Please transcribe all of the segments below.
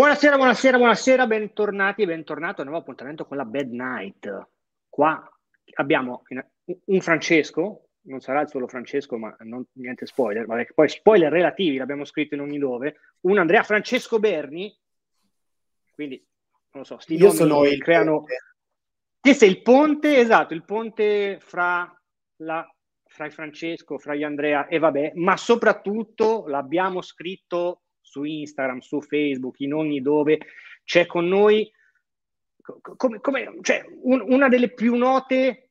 Buonasera, buonasera, buonasera, bentornati e bentornato a un nuovo appuntamento con la Bad Night. Qua abbiamo un Francesco, non sarà il solo Francesco, ma non, niente spoiler, vabbè, poi spoiler relativi, l'abbiamo scritto in ogni dove, un Andrea Francesco Berni, quindi non lo so, sti Io sono il creano... Te sei il ponte, esatto, il ponte fra, la, fra Francesco, fra gli Andrea e vabbè, ma soprattutto l'abbiamo scritto su Instagram, su Facebook, in ogni dove c'è con noi come, come, cioè, un, una delle più note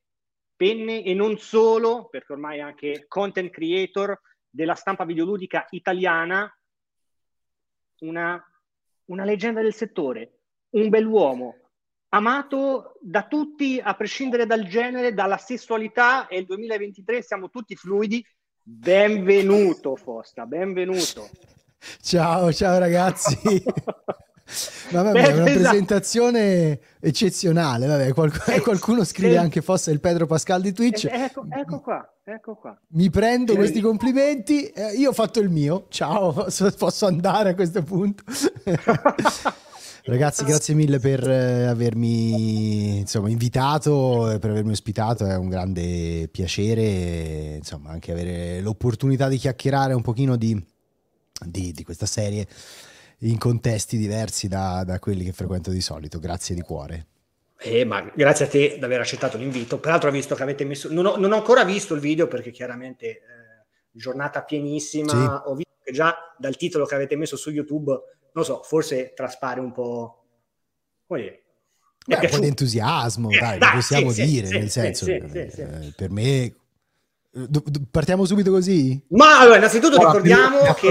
penne e non solo, perché ormai è anche content creator della stampa videoludica italiana, una, una leggenda del settore, un bell'uomo, amato da tutti a prescindere dal genere, dalla sessualità e il 2023 siamo tutti fluidi. Benvenuto Fosta, benvenuto. Ciao, ciao ragazzi. Ma vabbè, è una esatto. presentazione eccezionale. Vabbè, qualc- eh, qualcuno scrive anche fosse il Pedro Pascal di Twitch. Eh, ecco, ecco, qua, ecco qua. Mi prendo questi complimenti. Eh, io ho fatto il mio. Ciao, posso, posso andare a questo punto. Ragazzi, grazie mille per eh, avermi insomma, invitato, per avermi ospitato, è un grande piacere, insomma, anche avere l'opportunità di chiacchierare un pochino di di, di questa serie in contesti diversi da, da, quelli che frequento di solito. Grazie di cuore. Eh, ma grazie a te di aver accettato l'invito. Peraltro ho visto che avete messo... Non ho, non ho ancora visto il video perché chiaramente eh, giornata pienissima. Sì. Ho visto che già dal titolo che avete messo su YouTube, non so, forse traspare un po'... Come dire? Beh, un po' di entusiasmo, eh, dai, dai, lo possiamo sì, dire, sì, nel senso, eh, per me Partiamo subito così? Ma allora, innanzitutto allora, ricordiamo che...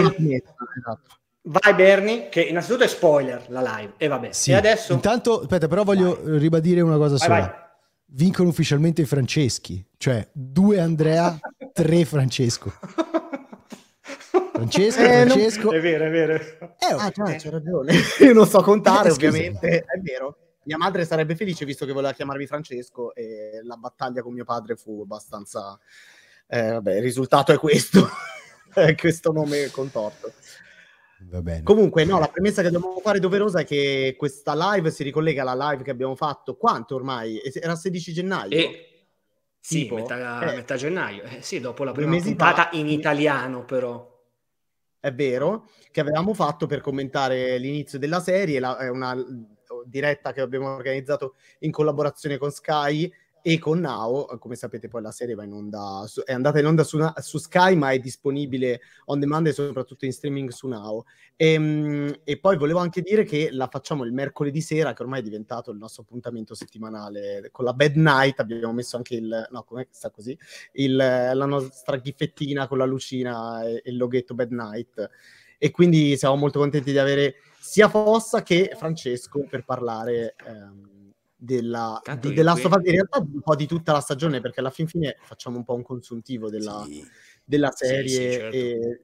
Esatto. Vai Berni, che innanzitutto è spoiler la live. E vabbè, sì. e adesso... Intanto, aspetta, però voglio vai. ribadire una cosa vai, sola. Vai. Vincono ufficialmente i Franceschi, cioè due Andrea, tre Francesco. Francesco, eh, Francesco. Non... È vero, è vero. Eh, ah, cioè, c'è ragione. Io non so contare, eh, ovviamente. È vero. Mia madre sarebbe felice visto che voleva chiamarmi Francesco e la battaglia con mio padre fu abbastanza eh, vabbè, il risultato è questo, questo nome contorto. Va bene. Comunque, no, la premessa che dobbiamo fare doverosa è che questa live si ricollega alla live che abbiamo fatto. Quanto ormai? Era 16 gennaio? E... Sì, metà, eh, metà, gennaio. Eh, sì, dopo la prima puntata in italiano, però. È vero, che avevamo fatto per commentare l'inizio della serie, la, è una diretta che abbiamo organizzato in collaborazione con Sky e con Now, come sapete poi la serie va in onda, su, è andata in onda su, su, Sky ma è disponibile on demand e soprattutto in streaming su Now. E, ehm, e, poi volevo anche dire che la facciamo il mercoledì sera, che ormai è diventato il nostro appuntamento settimanale con la Bad Night, abbiamo messo anche il, no come sta così, il, la nostra ghiffettina con la lucina e, e il loghetto Bad Night. E quindi siamo molto contenti di avere sia Fossa che Francesco per parlare... Ehm, della, di, della qui... in realtà un po' di tutta la stagione, perché alla fin fine facciamo un po' un consuntivo della, sì. della serie sì, sì, certo. e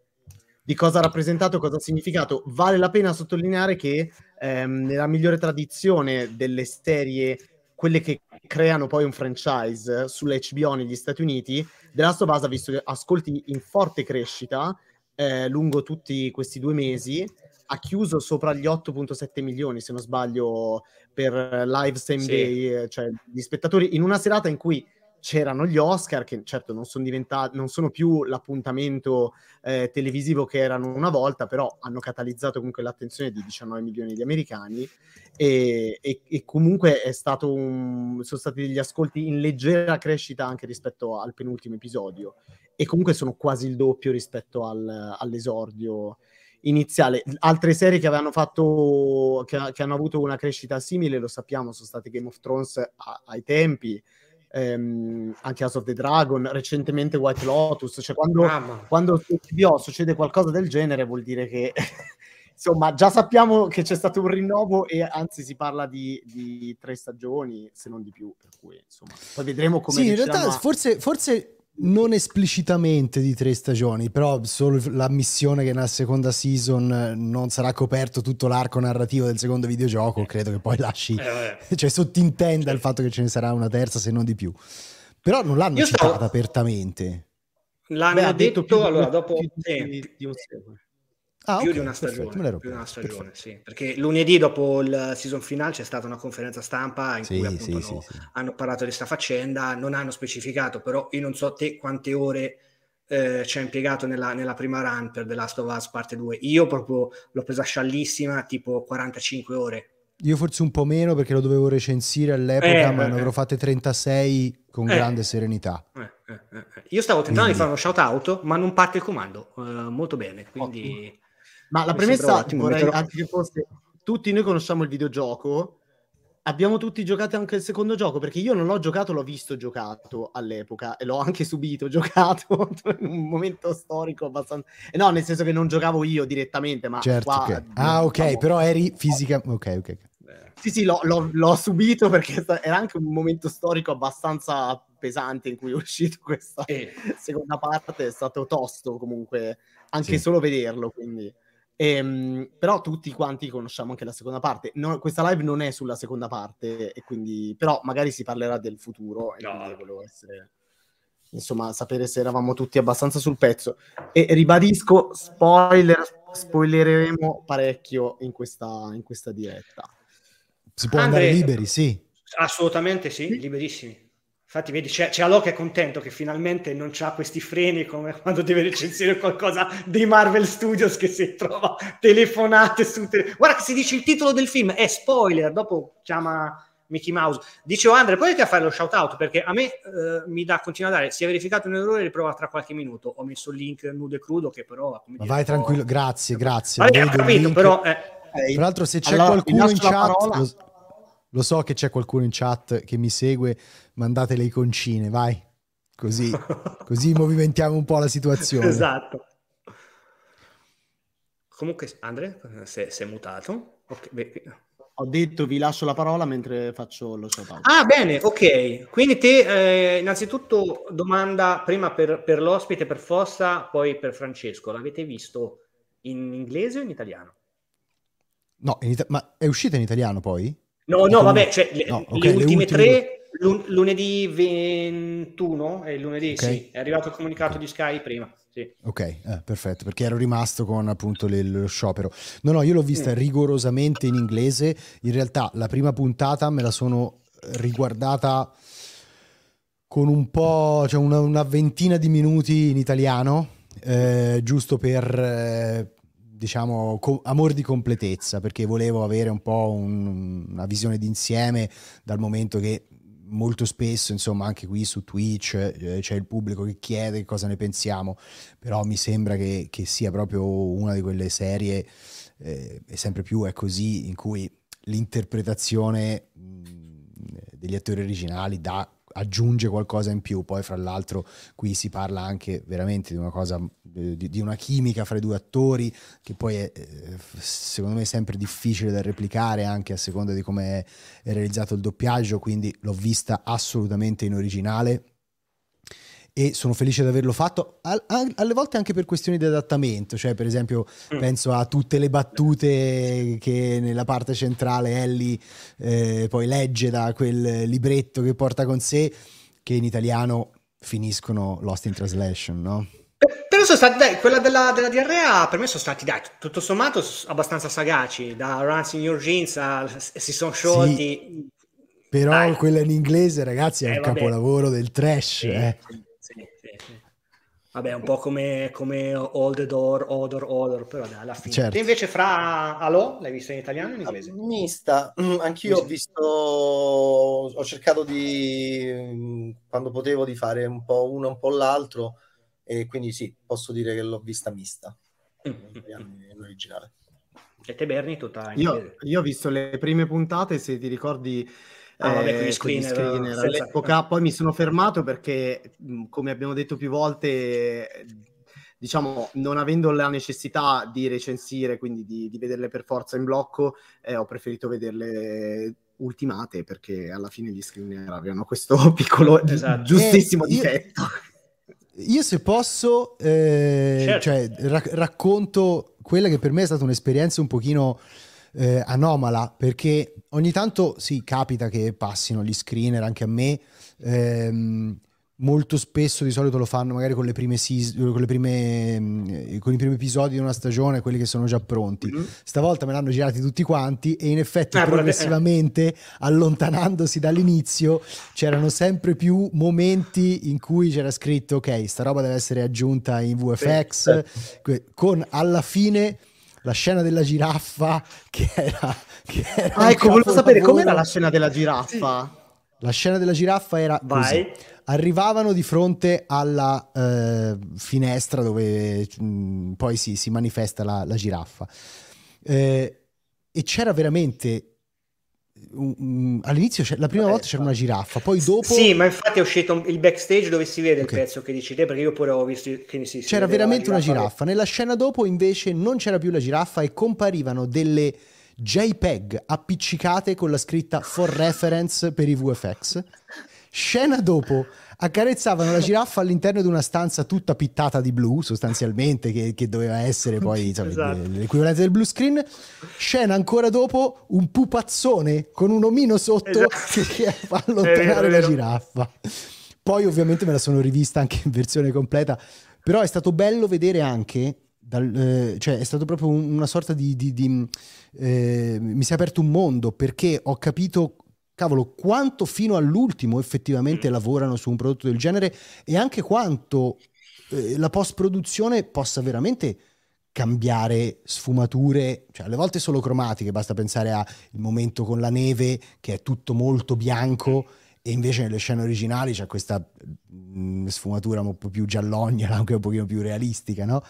di cosa ha rappresentato, cosa ha significato. Vale la pena sottolineare che ehm, nella migliore tradizione delle serie, quelle che creano poi un franchise sull'HBO negli Stati Uniti, The Last of Us ha visto ascolti in forte crescita eh, lungo tutti questi due mesi ha chiuso sopra gli 8.7 milioni, se non sbaglio, per live same sì. day, eh, cioè gli spettatori in una serata in cui c'erano gli Oscar, che certo non sono diventati, non sono più l'appuntamento eh, televisivo che erano una volta, però hanno catalizzato comunque l'attenzione di 19 milioni di americani e, e, e comunque è stato un, sono stati degli ascolti in leggera crescita anche rispetto al penultimo episodio e comunque sono quasi il doppio rispetto al, all'esordio iniziale. Altre serie che avevano fatto, che, che, hanno avuto una crescita simile, lo sappiamo, sono state Game of Thrones a, ai tempi, ehm, anche House of the Dragon, recentemente White Lotus. Cioè, quando, quando su HBO succede qualcosa del genere, vuol dire che. insomma, già sappiamo che c'è stato un rinnovo e anzi si parla di, di tre stagioni, se non di più, per cui insomma, poi vedremo come... Sì, in realtà a... forse, forse non esplicitamente di tre stagioni, però solo la missione che nella seconda season non sarà coperto tutto l'arco narrativo del secondo videogioco, eh. credo che poi lasci, eh, cioè sottintenda il fatto che ce ne sarà una terza se non di più. Però non l'hanno Io citata stavo... apertamente. L'hanno Beh, detto, detto più, allora dopo... Più di, di un Ah, più, okay, di una stagione, perfetto, più di una stagione, sì. Perché lunedì dopo il season finale c'è stata una conferenza stampa in sì, cui appunto sì, hanno, sì, hanno, parlato di questa faccenda, non hanno specificato, però io non so te quante ore eh, ci ha impiegato nella, nella, prima run per The Last of Us parte 2. Io proprio l'ho presa sciallissima, tipo 45 ore. Io forse un po' meno perché lo dovevo recensire all'epoca, eh, ma eh, ne avrò fatte 36 con eh. grande serenità. Eh, eh, Io stavo tentando quindi... di fare uno shout out, ma non parte il comando molto bene, quindi... Ottimo ma la premessa vorrei metterò... anche che fosse tutti noi conosciamo il videogioco. Abbiamo tutti giocato anche il secondo gioco perché io non l'ho giocato, l'ho visto giocato all'epoca e l'ho anche subito giocato in un momento storico abbastanza. Eh no, nel senso che non giocavo io direttamente, ma certo, qua, okay. Ah, ok, diciamo... però eri fisica. Ok, ok. Sì, sì, l'ho, l'ho, l'ho, subito perché era anche un momento storico abbastanza pesante in cui è uscito questa eh. seconda parte. È stato tosto comunque anche sì. solo vederlo. Quindi. Ehm, però tutti quanti conosciamo anche la seconda parte. No, questa live non è sulla seconda parte, e quindi, però magari si parlerà del futuro. E no. volevo essere, insomma, sapere se eravamo tutti abbastanza sul pezzo. E ribadisco: spoiler, spoilereremo parecchio in questa, in questa diretta. Si può Andre, andare liberi, sì. Assolutamente sì, liberissimi. Infatti, vedi, c'è, c'è Alò che è contento che finalmente non ha questi freni come quando deve recensire qualcosa dei Marvel Studios che si trova telefonate su. Te... Guarda che si dice il titolo del film, è spoiler, dopo chiama Mickey Mouse. Dicevo, Andre, poi a fare lo shout out perché a me eh, mi dà, continua a dare, si è verificato un errore, riprova tra qualche minuto. Ho messo il link nudo e crudo che però... Dire, vai tranquillo, grazie, grazie. Vabbè, capito, però... Eh, Tra l'altro se c'è allora, qualcuno in chat... Lo so che c'è qualcuno in chat che mi segue, mandate le iconcine, vai. Così, così movimentiamo un po' la situazione. Esatto. Comunque, Andre, si è mutato. Okay, Ho detto vi lascio la parola mentre faccio lo shout out. Ah, bene, ok. Quindi te, eh, innanzitutto, domanda prima per, per, l'ospite, per Fossa, poi per Francesco. L'avete visto in inglese o in italiano? No, in ita- ma è uscita in italiano poi? No, no, vabbè, cioè, le, no, okay, le ultime, ultime tre, lun- lunedì 21 e lunedì okay. sì, è arrivato il comunicato di Sky prima. Sì. Ok, eh, perfetto, perché ero rimasto con appunto le, lo sciopero. No, no, io l'ho vista mm. rigorosamente in inglese. In realtà la prima puntata me la sono riguardata con un po', cioè una, una ventina di minuti in italiano, eh, giusto per, eh, diciamo, co- amor di completezza, perché volevo avere un po' un, una visione d'insieme dal momento che molto spesso, insomma, anche qui su Twitch eh, c'è il pubblico che chiede cosa ne pensiamo, però mi sembra che, che sia proprio una di quelle serie, eh, e sempre più è così, in cui l'interpretazione mh, degli attori originali dà aggiunge qualcosa in più. Poi, fra l'altro, qui si parla anche veramente di una cosa, di, di una chimica fra i due attori, che poi è eh, secondo me sempre difficile da replicare anche a seconda di come è realizzato il doppiaggio. Quindi l'ho vista assolutamente in originale e sono felice di averlo fatto alle volte anche per questioni di adattamento cioè per esempio mm. penso a tutte le battute che nella parte centrale Ellie eh, poi legge da quel libretto che porta con sé che in italiano finiscono Lost in Translation no? però sono stati, dai, quella della, della, diarrea per me sono stati, dai, tutto sommato abbastanza sagaci, da Runs in Your Jeans a, si sono sciolti. Sì, però dai. quella in inglese, ragazzi, è eh, un vabbè. capolavoro del trash. Sì, eh. Vabbè, un po' come, come All the Door, Odor, Odor, però dai, alla fine. Certo. Te invece fra Allo, l'hai visto in italiano o in inglese? Mista, mm, anch'io ho visto, ho cercato di, quando potevo, di fare un po' uno, un po' l'altro, e quindi sì, posso dire che l'ho vista mista, mm. in originale. E te Berni tutta in io, io ho visto le prime puntate, se ti ricordi Ah, vabbè, eh, screener, screener all'epoca. Poi mi sono fermato perché, come abbiamo detto più volte, diciamo, non avendo la necessità di recensire, quindi di, di vederle per forza in blocco, eh, ho preferito vederle ultimate perché alla fine gli screener avevano questo piccolo, esatto. giustissimo eh, difetto. Io, io se posso, eh, certo. cioè, ra- racconto quella che per me è stata un'esperienza un pochino eh, anomala perché ogni tanto sì capita che passino gli screener anche a me ehm, molto spesso di solito lo fanno magari con le prime, season, con, le prime mm, con i primi episodi di una stagione, quelli che sono già pronti. Mm-hmm. Stavolta me l'hanno girati tutti quanti e in effetti eh, progressivamente, eh. allontanandosi dall'inizio, c'erano sempre più momenti in cui c'era scritto ok, sta roba deve essere aggiunta in VFX, sì. con alla fine la scena della giraffa che era... Che era ah, ecco, volevo sapere com'era la scena della giraffa. Sì. La scena della giraffa era Vai. Così arrivavano di fronte alla eh, finestra dove mh, mm, poi si, si, manifesta la, la giraffa. Eh, e c'era veramente all'inizio la prima Beh, volta c'era una giraffa, poi dopo. Sì, ma infatti è uscito il backstage dove si vede okay. il pezzo che dici te, perché io pure ho visto che si C'era veramente una giraffa. Nella scena dopo, invece, non c'era più la giraffa e comparivano delle JPEG appiccicate con la scritta for reference per i VFX. Scena dopo accarezzavano la giraffa all'interno di una stanza tutta pittata di blu, sostanzialmente, che, che doveva essere poi insomma, esatto. l'equivalente del blue screen. Scena ancora dopo un pupazzone con un omino sotto esatto. che fa allontanare la giraffa. Poi ovviamente me la sono rivista anche in versione completa, però è stato bello vedere anche dal, eh, cioè è stato proprio una sorta di, di, di eh, mi si è aperto un mondo perché ho capito cavolo, quanto fino all'ultimo effettivamente mm. lavorano su un prodotto del genere e anche quanto eh, la post-produzione possa veramente cambiare sfumature, cioè alle volte solo cromatiche, basta pensare al momento con la neve che è tutto molto bianco e invece nelle scene originali c'è questa mh, mm, sfumatura un po' più giallogna, anche un pochino più realistica, no?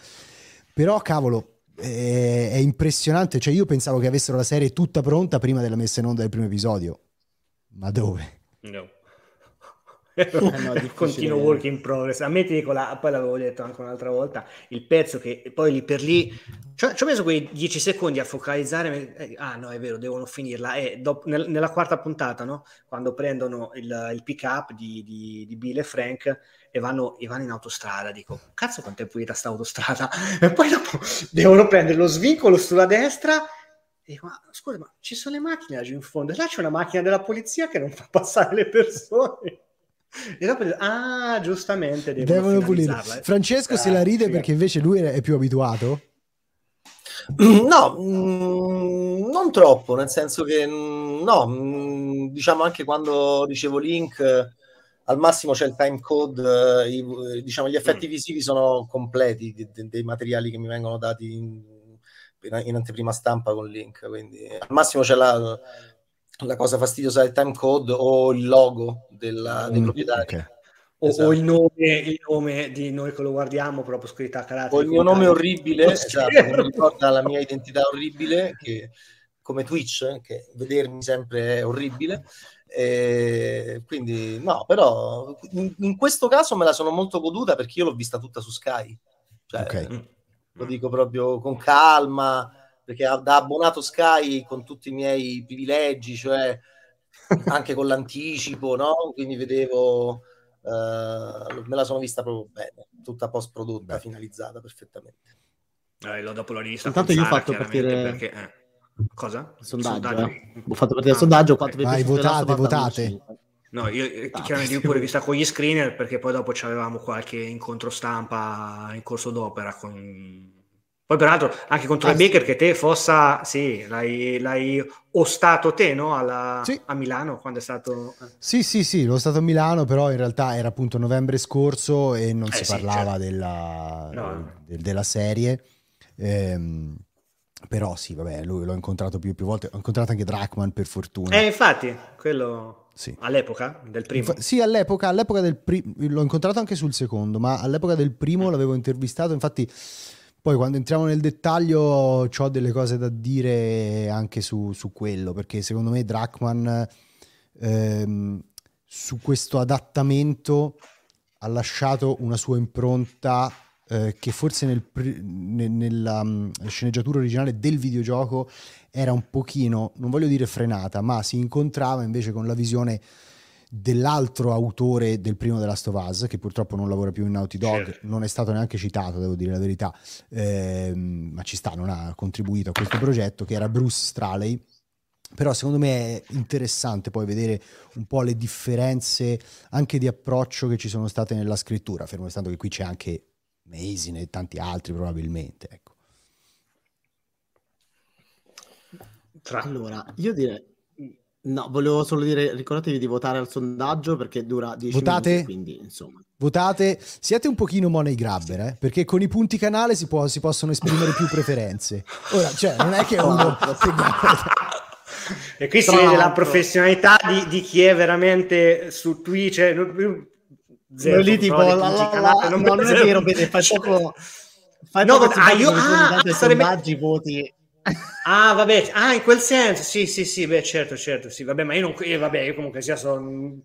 Però cavolo, è, è impressionante, cioè io pensavo che avessero la serie tutta pronta prima della messa in onda del primo episodio ma dove? No. Eh no, continuo work in progress. A me ti dico, la, poi l'avevo detto anche un'altra volta, il pezzo che poi lì per lì, ci ho messo quei 10 secondi a focalizzare, eh, ah no è vero, devono finirla, e dopo, nel, nella quarta puntata, no? quando prendono il, il pick up di, di, di, Bill e Frank e vanno, e vanno, in autostrada, dico, cazzo quanto è pulita sta autostrada, e poi dopo devono prendere lo svincolo sulla destra e dico, ma scusa, ma ci sono le macchine laggiù in fondo, là c'è una macchina della polizia che non fa passare le persone. E dopo ah, giustamente devono, devono pulire. Francesco ah, se la ride sì. perché invece lui è più abituato. No, mm, non troppo, nel senso che mm, no, mm, diciamo anche quando dicevo link, al massimo c'è il time code, i, diciamo gli effetti visivi sono completi dei, dei materiali che mi vengono dati in, in anteprima stampa con link, quindi al massimo c'è la, la cosa fastidiosa del time code o il logo della, dei mm, proprietari. Okay. O, esatto. o il, nome, il, nome, di noi che lo guardiamo proprio scritto a carattere. O il mio nome orribile, esatto, mi ricorda la mia identità orribile, che, come Twitch, che vedermi sempre è orribile. E quindi no, però in, in, questo caso me la sono molto goduta perché io l'ho vista tutta su Sky. Cioè, okay. Mm lo dico proprio con calma, perché da abbonato Sky con tutti i miei privilegi, cioè anche con l'anticipo, no? Quindi vedevo, uh, me la sono vista proprio bene, tutta post prodotta, finalizzata perfettamente. Eh, dopo l'ho rivista. Intanto io ho fatto partire... Perché, eh. Cosa? Il sondaggio. sondaggio. Eh. Ho fatto partire il sondaggio. Quanto Vai, votate, votate. No, io ah, chiaramente io pure vista con gli screener perché poi dopo avevamo qualche incontro stampa in corso d'opera con... Poi peraltro anche contro ah, il Baker che te Fossa, sì, l'hai, l'hai ostato te, no? Alla, sì. A Milano quando è stato... Eh. Sì, sì, sì, l'ho stato a Milano, però in realtà era appunto novembre scorso e non eh, si sì, parlava certo. della, no. de, della serie. Ehm, però sì, vabbè, lui l'ho incontrato più più volte, ho incontrato anche Drachman per fortuna. Eh, infatti, quello... Sì. All'epoca del primo? Sì, all'epoca, all'epoca del primo, l'ho incontrato anche sul secondo, ma all'epoca del primo l'avevo intervistato, infatti poi quando entriamo nel dettaglio ho delle cose da dire anche su, su quello, perché secondo me Drachman ehm, su questo adattamento ha lasciato una sua impronta eh, che forse nel, nel, nella um, sceneggiatura originale del videogioco era un pochino, non voglio dire frenata, ma si incontrava invece con la visione dell'altro autore del primo The Last of Us, che purtroppo non lavora più in Naughty Dog, certo. non è stato neanche citato, devo dire la verità, ehm, ma ci sta, non ha contribuito a questo progetto, che era Bruce Straley, però secondo me è interessante poi vedere un po' le differenze anche di approccio che ci sono state nella scrittura, fermo restando che qui c'è anche Mason e tanti altri probabilmente. Ecco. Tra... Allora, io direi... No, volevo solo dire, ricordatevi di votare al sondaggio perché dura 10 Votate? minuti, quindi insomma. Votate, siete un pochino money grabber, eh? perché con i punti canale si, può, si possono esprimere più preferenze. Ora, cioè, non è che uno... e qui si vede la professionalità di, di, chi è veramente su Twitch. Zero, lì tipo, la, la, la, non, non è vero, vede, fai poco... Fai no, poco ah, io, ah, sarebbe... sondaggi, voti. Ah, vabbè, ah, in quel senso, sì, sì, sì, beh, certo, certo, sì, vabbè, ma io non, io, vabbè, io comunque sia sono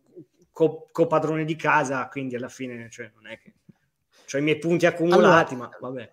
co- copadrone di casa, quindi alla fine, cioè, non è che ho i miei punti accumulati, allora, ma vabbè.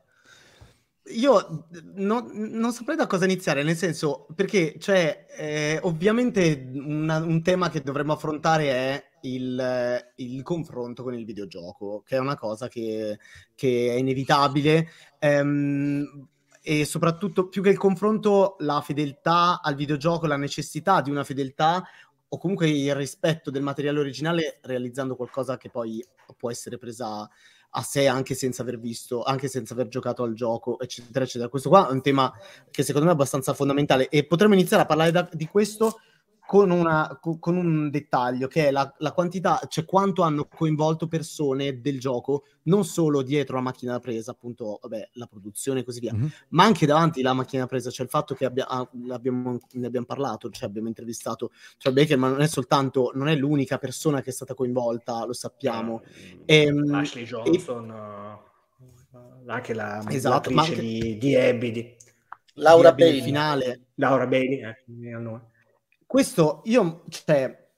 Io no, non saprei da cosa iniziare, nel senso, perché, cioè, eh, ovviamente una, un tema che dovremmo affrontare è il, il, confronto con il videogioco, che è una cosa che, che è inevitabile. Ehm, e soprattutto più che il confronto, la fedeltà al videogioco, la necessità di una fedeltà o comunque il rispetto del materiale originale realizzando qualcosa che poi può essere presa a sé anche senza aver visto, anche senza aver giocato al gioco, eccetera, eccetera. Questo qua è un tema che secondo me è abbastanza fondamentale e potremmo iniziare a parlare da, di questo con, una, con, un dettaglio che è la, la, quantità, cioè quanto hanno coinvolto persone del gioco, non solo dietro la macchina da presa, appunto, vabbè, la produzione e così via, mm-hmm. ma anche davanti alla macchina da presa, cioè il fatto che abbia, ah, abbiamo, ne abbiamo parlato, cioè abbiamo intervistato cioè Baker, ma non è soltanto, non è l'unica persona che è stata coinvolta, lo sappiamo. Eh, ehm, Ashley Johnson, e... uh, anche la esatto, anche... di, di Abby, di... Laura Bailey. finale. Laura Bailey, eh, il nome questo io, cioè,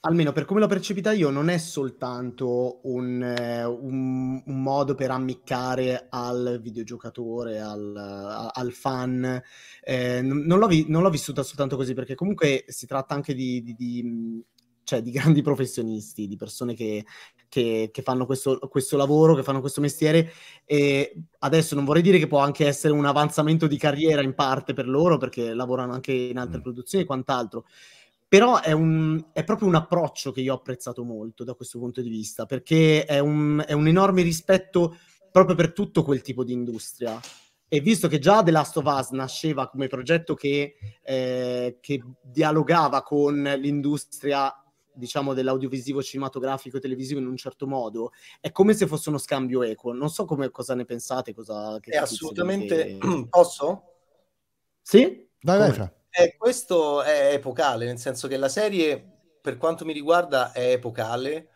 almeno per come l'ho percepita io, non è soltanto un, eh, un, un modo per ammiccare al videogiocatore, al, al fan. Eh, non, l'ho vi- non, l'ho vissuta soltanto così, perché comunque si tratta anche di, di, di cioè di grandi professionisti, di persone che, che, che fanno questo, questo, lavoro, che fanno questo mestiere e adesso non vorrei dire che può anche essere un avanzamento di carriera in parte per loro perché lavorano anche in altre mm. produzioni e quant'altro, però è, un, è, proprio un approccio che io ho apprezzato molto da questo punto di vista perché è un, è un enorme rispetto proprio per tutto quel tipo di industria. E visto che già The Last of Us nasceva come progetto che, eh, che dialogava con l'industria diciamo, dell'audiovisivo cinematografico e televisivo in un certo modo, è come se fosse uno scambio equo. Non so come, cosa ne pensate, cosa... Che è assolutamente... Che... Posso? Sì? Vai, vai, Fra. Eh, questo è epocale, nel senso che la serie, per quanto mi riguarda, è epocale,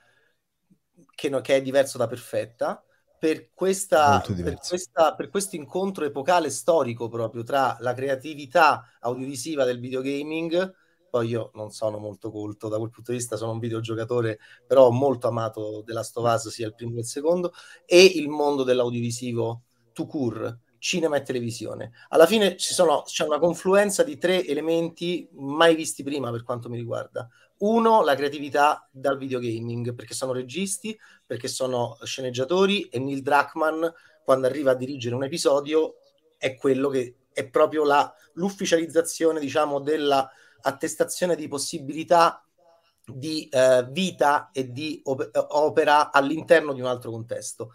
che, no, che è diverso da perfetta, per, questa, per, questa, per questo incontro epocale storico proprio tra la creatività audiovisiva del videogaming poi io non sono molto colto da quel punto di vista, sono un videogiocatore, però ho molto amato The Last of Us sia il primo che il secondo, e il mondo dell'audiovisivo to cure, cinema e televisione. Alla fine sono, c'è una confluenza di tre elementi mai visti prima per quanto mi riguarda. Uno, la creatività dal videogaming, perché sono registi, perché sono sceneggiatori e Neil Druckmann, quando arriva a dirigere un episodio, è quello che è proprio la, l'ufficializzazione, diciamo, della attestazione di possibilità di eh, vita e di op- opera all'interno di un altro contesto.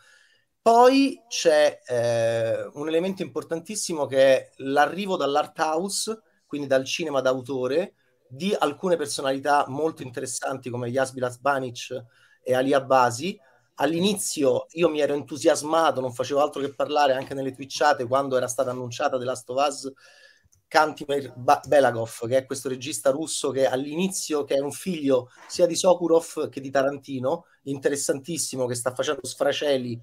Poi c'è eh, un elemento importantissimo che è l'arrivo dall'art house, quindi dal cinema d'autore, di alcune personalità molto interessanti come Yasbil Asbanic e Ali Abbasi. All'inizio io mi ero entusiasmato, non facevo altro che parlare anche nelle twitchate quando era stata annunciata The Last of Us Kantimir Belagov, che è questo regista russo che all'inizio che è un figlio sia di Sokurov che di Tarantino, interessantissimo, che sta facendo sfraceli,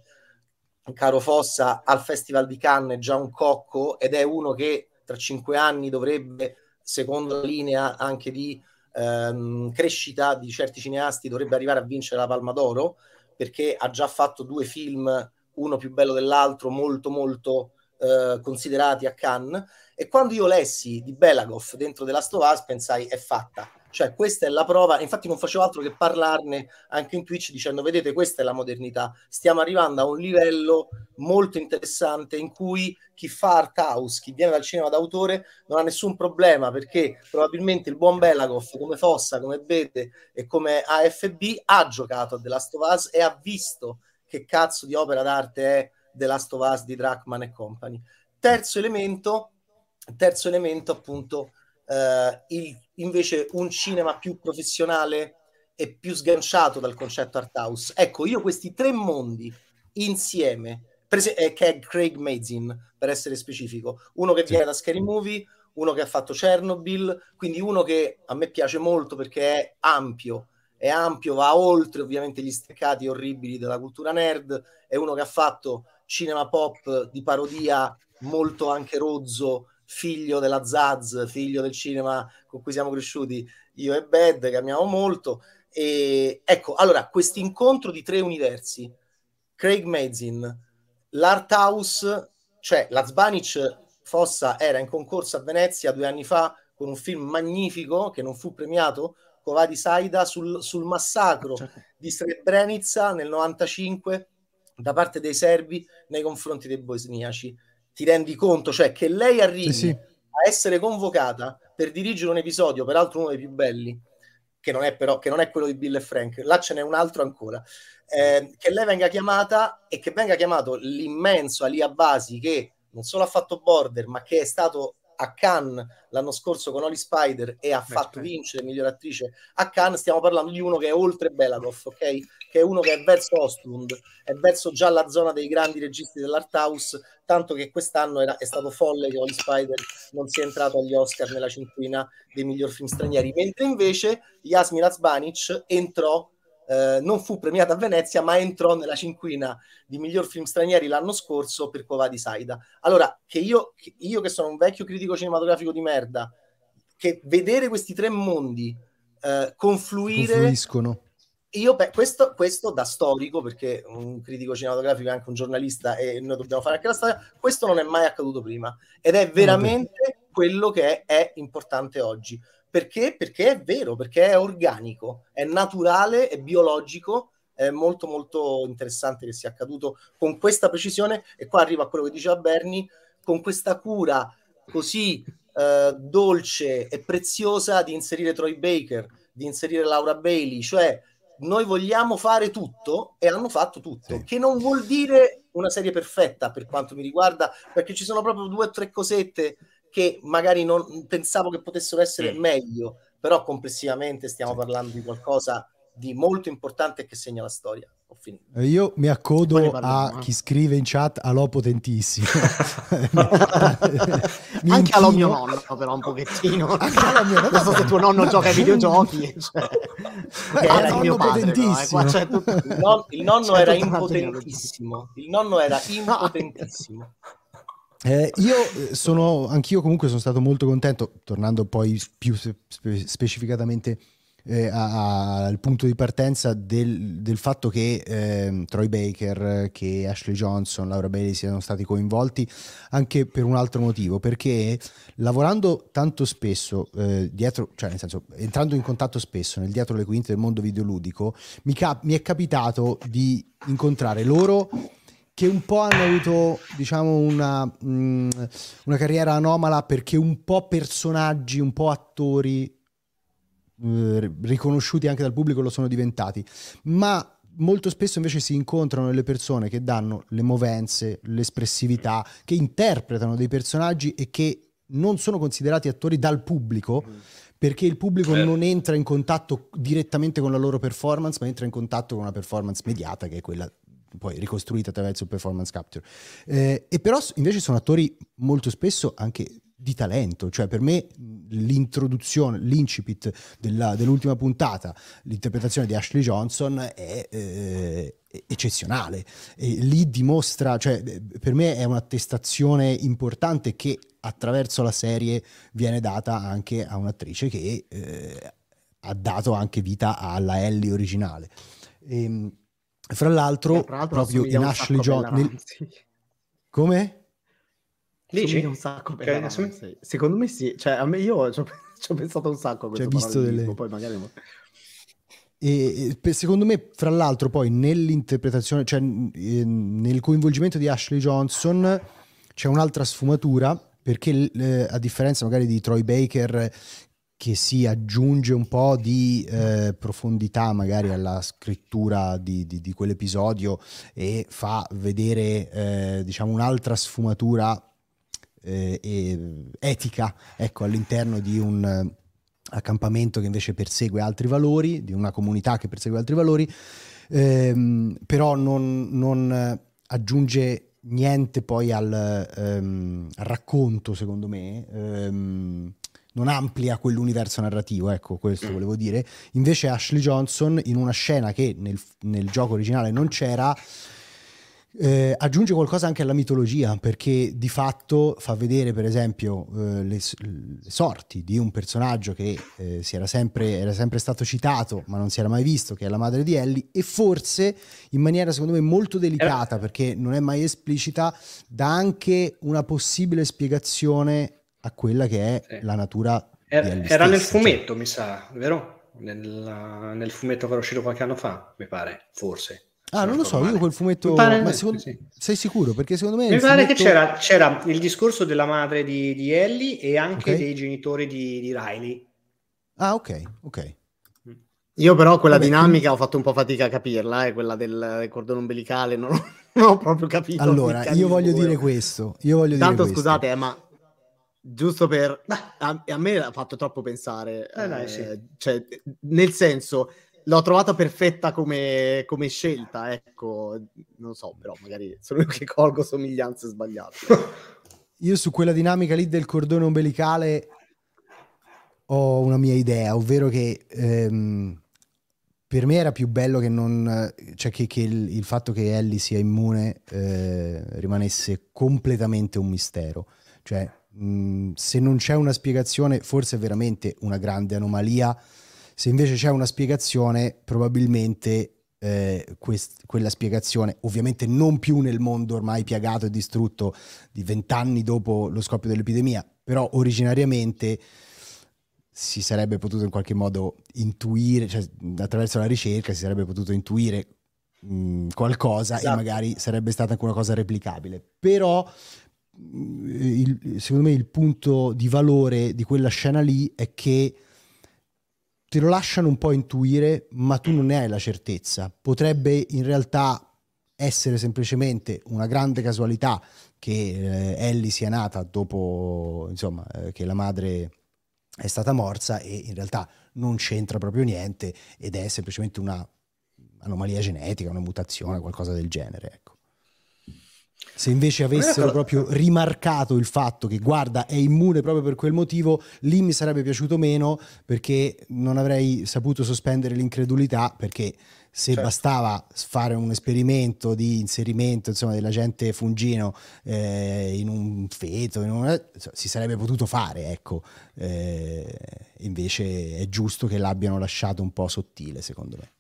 caro Fossa, al Festival di Cannes, è già un cocco ed è uno che tra cinque anni dovrebbe, secondo la linea anche di ehm, crescita di certi cineasti, dovrebbe arrivare a vincere la Palma d'Oro, perché ha già fatto due film, uno più bello dell'altro, molto molto eh, considerati a Cannes e quando io lessi di Belagov dentro della Stovaz pensai è fatta, Cioè, questa è la prova. Infatti, non facevo altro che parlarne anche in Twitch dicendo: Vedete, questa è la modernità. Stiamo arrivando a un livello molto interessante in cui chi fa art house, chi viene dal cinema d'autore, non ha nessun problema perché probabilmente il buon Belagov, come Fossa, come Bete e come AFB, ha giocato a The Last of Us e ha visto che cazzo di opera d'arte è The Last of Us di Drachman e company. Terzo elemento, terzo elemento appunto eh, il, invece un cinema più professionale e più sganciato dal concetto art house. Ecco, io questi tre mondi insieme, se- eh, che è Craig Mazin, per essere specifico, uno che viene da Scary Movie, uno che ha fatto Chernobyl, quindi uno che a me piace molto perché è ampio, è ampio, va oltre ovviamente gli steccati orribili della cultura nerd, è uno che ha fatto cinema pop di parodia molto anche rozzo, figlio della Zaz, figlio del cinema con cui siamo cresciuti io e Bad, che amiamo molto. E ecco, allora, questo incontro di tre universi, Craig Mazin, l'Art House, cioè la Zbanic Fossa era in concorso a Venezia due anni fa con un film magnifico che non fu premiato, Covadi Saida, sul, sul massacro certo. di Srebrenica nel 95 da parte dei serbi nei confronti dei bosniaci ti rendi conto, cioè che lei arrivi sì, sì. a essere convocata per dirigere un episodio, peraltro uno dei più belli, che non è però che non è quello di Bill e Frank, là ce n'è un altro ancora, eh, che lei venga chiamata e che venga chiamato l'immenso Ali Abbasi che non solo ha fatto Border, ma che è stato a Cannes l'anno scorso con Oli Spider e ha Beh, fatto certo. vincere miglior attrice a Cannes, stiamo parlando di uno che è oltre Belagov, ok? Che è uno che è verso Ostlund, è verso già la zona dei grandi registi dell'art house, tanto che quest'anno era, è stato folle che Oli Spider non sia entrato agli Oscar nella cinquina dei miglior film stranieri, mentre invece Yasmin Azbanic entrò eh, non fu premiata a Venezia, ma entrò nella cinquina di miglior film stranieri l'anno scorso per Cova di Saida. Allora, che io, che io, che sono un vecchio critico cinematografico di merda, che vedere questi tre mondi eh, confluire... Io, beh, questo, questo, da storico, perché un critico cinematografico è anche un giornalista e noi dobbiamo fare anche la storia, questo non è mai accaduto prima ed è veramente quello che è, è importante oggi. Perché? Perché è vero, perché è organico, è naturale, è biologico, è molto molto interessante che sia accaduto con questa precisione e qua arriva a quello che diceva Bernie, con questa cura così eh, dolce e preziosa di inserire Troy Baker, di inserire Laura Bailey, cioè noi vogliamo fare tutto e hanno fatto tutto, sì. che non vuol dire una serie perfetta per quanto mi riguarda, perché ci sono proprio due o tre cosette che magari non pensavo che potessero essere mm. meglio, però complessivamente stiamo parlando di qualcosa di molto importante che segna la storia. Eh, io mi accodo a chi scrive in chat allo potentissimo. Anche allo mio nonno, però un pochettino. non so se tuo nonno gioca ai videogiochi. Cioè, era il mio padre, no? Eh, tutto... il, non, il nonno era impotentissimo. Il nonno era impotentissimo. Eh, io eh, sono, anch'io comunque sono stato molto contento, tornando poi più spe- specificatamente eh, al punto di partenza del, del fatto che eh, Troy Baker, che Ashley Johnson, Laura Bailey siano stati coinvolti anche per un altro motivo, perché lavorando tanto spesso eh, dietro, cioè nel senso entrando in contatto spesso nel dietro le quinte del mondo videoludico, mi, cap- mi è capitato di incontrare loro che un po' hanno avuto, diciamo, una, mh, mm, una carriera anomala perché un po' personaggi, un po' attori eh, riconosciuti anche dal pubblico lo sono diventati, ma molto spesso invece si incontrano le persone che danno le movenze, l'espressività, che interpretano dei personaggi e che non sono considerati attori dal pubblico perché il pubblico certo. non entra in contatto direttamente con la loro performance, ma entra in contatto con una performance mediata che è quella poi ricostruita attraverso il performance capture. Eh, e però invece sono attori molto spesso anche di talento, cioè per me l'introduzione, l'incipit della, dell'ultima puntata, l'interpretazione di Ashley Johnson è eh, eccezionale e lì dimostra, cioè per me è un'attestazione importante che attraverso la serie viene data anche a un'attrice che eh, ha dato anche vita alla Ellie originale. E, ehm, fra l'altro, eh, proprio in Ashley Johnson... Come? Dici? un sacco per okay, Secondo me sì. Cioè, a me io cioè, ci ho pensato un sacco a questo Cioè, visto delle- poi magari... E e secondo me, fra l'altro, poi nell'interpretazione, cioè nel coinvolgimento di Ashley Johnson c'è un'altra sfumatura perché eh, a differenza magari di Troy Baker che si aggiunge un po' di eh, profondità magari alla scrittura di, di- di quell'episodio e fa vedere eh, diciamo un'altra sfumatura eh, e- etica ecco, all'interno di un eh, accampamento che invece persegue altri valori, di una comunità che persegue altri valori, ehm, però non, non, eh, aggiunge niente poi al, ehm, al racconto, secondo me. ehm, non amplia quell'universo narrativo, ecco questo volevo dire. Invece Ashley Johnson in una scena che nel, nel gioco originale non c'era, eh, aggiunge qualcosa anche alla mitologia perché di fatto fa vedere per esempio eh, le, le sorti di un personaggio che eh, si era, sempre, era sempre stato citato ma non si era mai visto che è la madre di Ellie e forse in maniera secondo me molto delicata perché non è mai esplicita dà anche una possibile spiegazione a quella che è Sì. la natura di Era, Ellie era nel stessa, cioè. fumetto, mi sa, vero? Nel, nel fumetto che era uscito qualche anno fa, mi pare, forse. Ah, non lo so, io quel fumetto... Pare- ma secondo- sì. Sei sicuro? Perché secondo me... Mi pare che fumetto- c'era, c'era il discorso della madre di, di Ellie e anche Ok. dei genitori di, di Riley. Ah, ok, ok. Io però quella Vabbè, dinamica ho fatto un po' fatica a capirla, eh, quella del, del cordone ombelicale, non ho, non ho proprio capito. Allora, io voglio dire questo. Io voglio Tanto dire questo. scusate, eh, ma giusto per... A, a me ha fatto troppo pensare. Eh, dai, eh, sì. cioè, nel senso, l'ho trovata perfetta come, come scelta, ecco. Non so, però magari sono io che colgo somiglianze sbagliate. Io su quella dinamica lì del cordone ombelicale ho una mia idea, ovvero che ehm, per me era più bello che non cioè che, che il, il fatto che Ellie sia immune eh, rimanesse completamente un mistero. Cioè, mh, se non c'è una spiegazione, forse è veramente una grande anomalia. Se invece c'è una spiegazione, probabilmente eh, quest- quella spiegazione, ovviamente non più nel mondo ormai piagato e distrutto di vent'anni dopo lo scoppio dell'epidemia, però originariamente si sarebbe potuto in qualche modo intuire, cioè attraverso la ricerca si sarebbe potuto intuire mh, qualcosa Esatto. e magari sarebbe stata anche una cosa replicabile. Però mh, il- secondo me il punto di valore di quella scena lì è che te lo lasciano un po' intuire, ma tu non ne hai la certezza. Potrebbe in realtà essere semplicemente una grande casualità che eh, Ellie sia nata dopo insomma, eh, che la madre è stata morsa e in realtà non c'entra proprio niente ed è semplicemente una anomalia genetica, una mutazione, qualcosa del genere. Ecco. Se invece avessero però- proprio rimarcato il fatto che guarda è immune proprio per quel motivo, lì mi sarebbe piaciuto meno perché non avrei saputo sospendere l'incredulità perché se Certo. bastava fare un esperimento di inserimento insomma, dell'agente fungino eh, in un feto, in una- si sarebbe potuto fare, ecco. Eh, invece è giusto che l'abbiano lasciato un po' sottile, secondo me.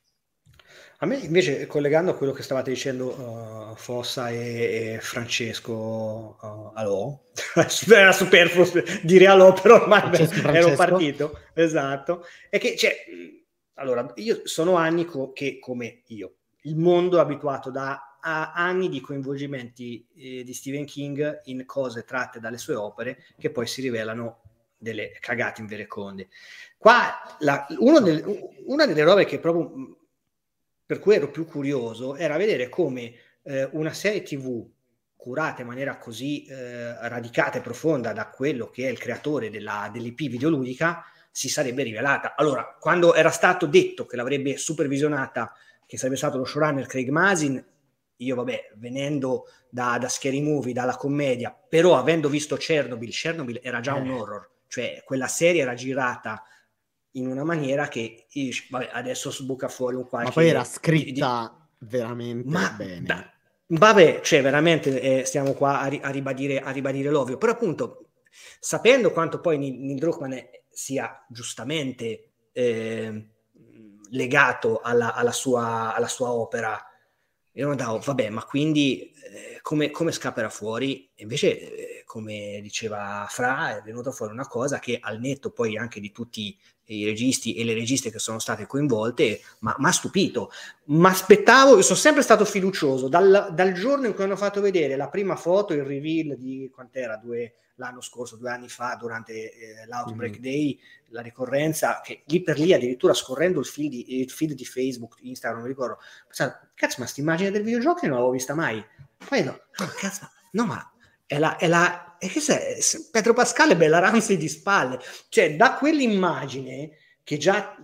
A me invece, collegando a quello che stavate dicendo uh, Fossa e, e Francesco uh, Alò, era superfluo dire Alò, però ormai Francesco, ero Francesco. partito, esatto, è che cioè, allora, io sono anni co- che, come io, il mondo è abituato da anni di coinvolgimenti eh, di Stephen King in cose tratte dalle sue opere che poi si rivelano delle cagate in vere conde. Qua la- del- una delle robe che proprio per cui ero più curioso era vedere come eh, una serie tv curata in maniera così eh, radicata e profonda da quello che è il creatore della, dell'IP videoludica si sarebbe rivelata. Allora, quando era stato detto che l'avrebbe supervisionata, che sarebbe stato lo showrunner Craig Mazin, io vabbè, venendo da, da Scary Movie, dalla commedia, però avendo visto Chernobyl, Chernobyl era già un Eh. horror, cioè quella serie era girata in una maniera che io dici, vabbè, adesso sbuca fuori un qualche... Ma poi era di- di- scritta veramente ma bene. da- vabbè, cioè veramente eh, stiamo qua a, ri- a ribadire, a ribadire l'ovvio, però appunto sapendo quanto poi Neil Druckmann sia giustamente eh, legato alla, alla sua, alla sua opera, io non davo, vabbè, ma quindi eh, come, come scapperà fuori? E invece, eh, come diceva Fra, è venuta fuori una cosa che al netto poi anche di tutti i registi e le registe che sono state coinvolte, ma ha stupito. Ma aspettavo, io sono sempre stato fiducioso, dal, dal, giorno in cui hanno fatto vedere la prima foto, il reveal di quant'era, due, l'anno scorso, due anni fa, durante eh, l'Outbreak mm-hmm. Day, la ricorrenza, che lì per lì addirittura scorrendo il feed di, il feed di Facebook, Instagram, non mi ricordo, pensavo, cazzo, ma sta immagine del videogioco non l'avevo vista mai. Poi no, no cazzo, no, ma è la, è la e che sei? Pedro Pascal è Bella Ramsey di spalle, cioè da quell'immagine che già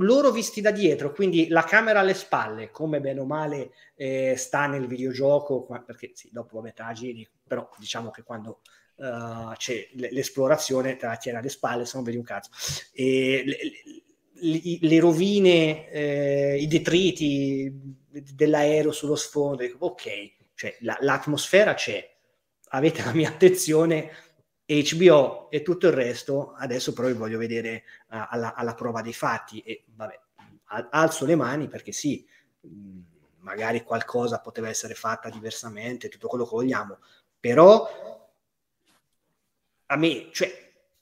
loro visti da dietro, quindi la camera alle spalle, come bene o male eh, sta nel videogioco, perché sì, dopo vabbè giri, però diciamo che quando uh, c'è l'esplorazione te la tieni alle spalle, se non vedi un cazzo. E le, le, le rovine, eh, i detriti dell'aereo sullo sfondo, ok, cioè la, l'atmosfera c'è, avete la mia attenzione HBO e tutto il resto, adesso però vi voglio vedere uh, alla, alla, prova dei fatti e vabbè, al, alzo le mani perché sì, magari qualcosa poteva essere fatta diversamente, tutto quello che vogliamo, però a me, cioè,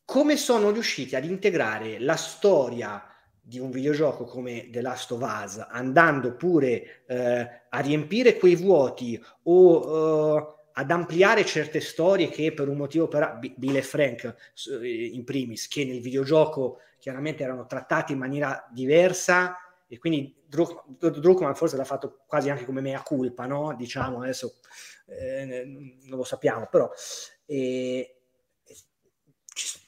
come sono riusciti ad integrare la storia di un videogioco come The Last of Us, andando pure eh, a riempire quei vuoti o... Uh, ad ampliare certe storie che per un motivo per Bill e Frank in primis che nel videogioco chiaramente erano trattati in maniera diversa e quindi Druckmann forse l'ha fatto quasi anche come mea culpa no? diciamo adesso eh, non lo sappiamo però eh,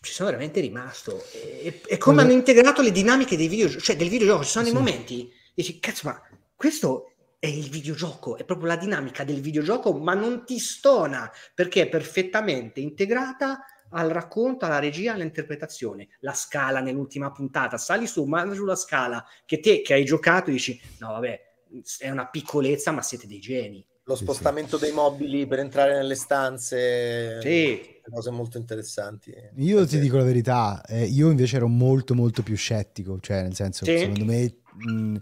ci, sono veramente rimasto e, e come hanno integrato le dinamiche dei videogiochi cioè del videogioco ci sono sì. dei momenti dici cazzo ma questo è il videogioco, è proprio la dinamica del videogioco, ma non ti stona perché è perfettamente integrata al racconto, alla regia, all'interpretazione. La scala nell'ultima puntata, sali su, manda sulla scala, che te che hai giocato dici, no vabbè, è una piccolezza, ma siete dei geni. Lo spostamento dei mobili per entrare nelle stanze, sì. Cose molto interessanti. Io ti dico la verità, eh, io invece ero molto molto più scettico, cioè nel senso, sì. secondo me... Mh,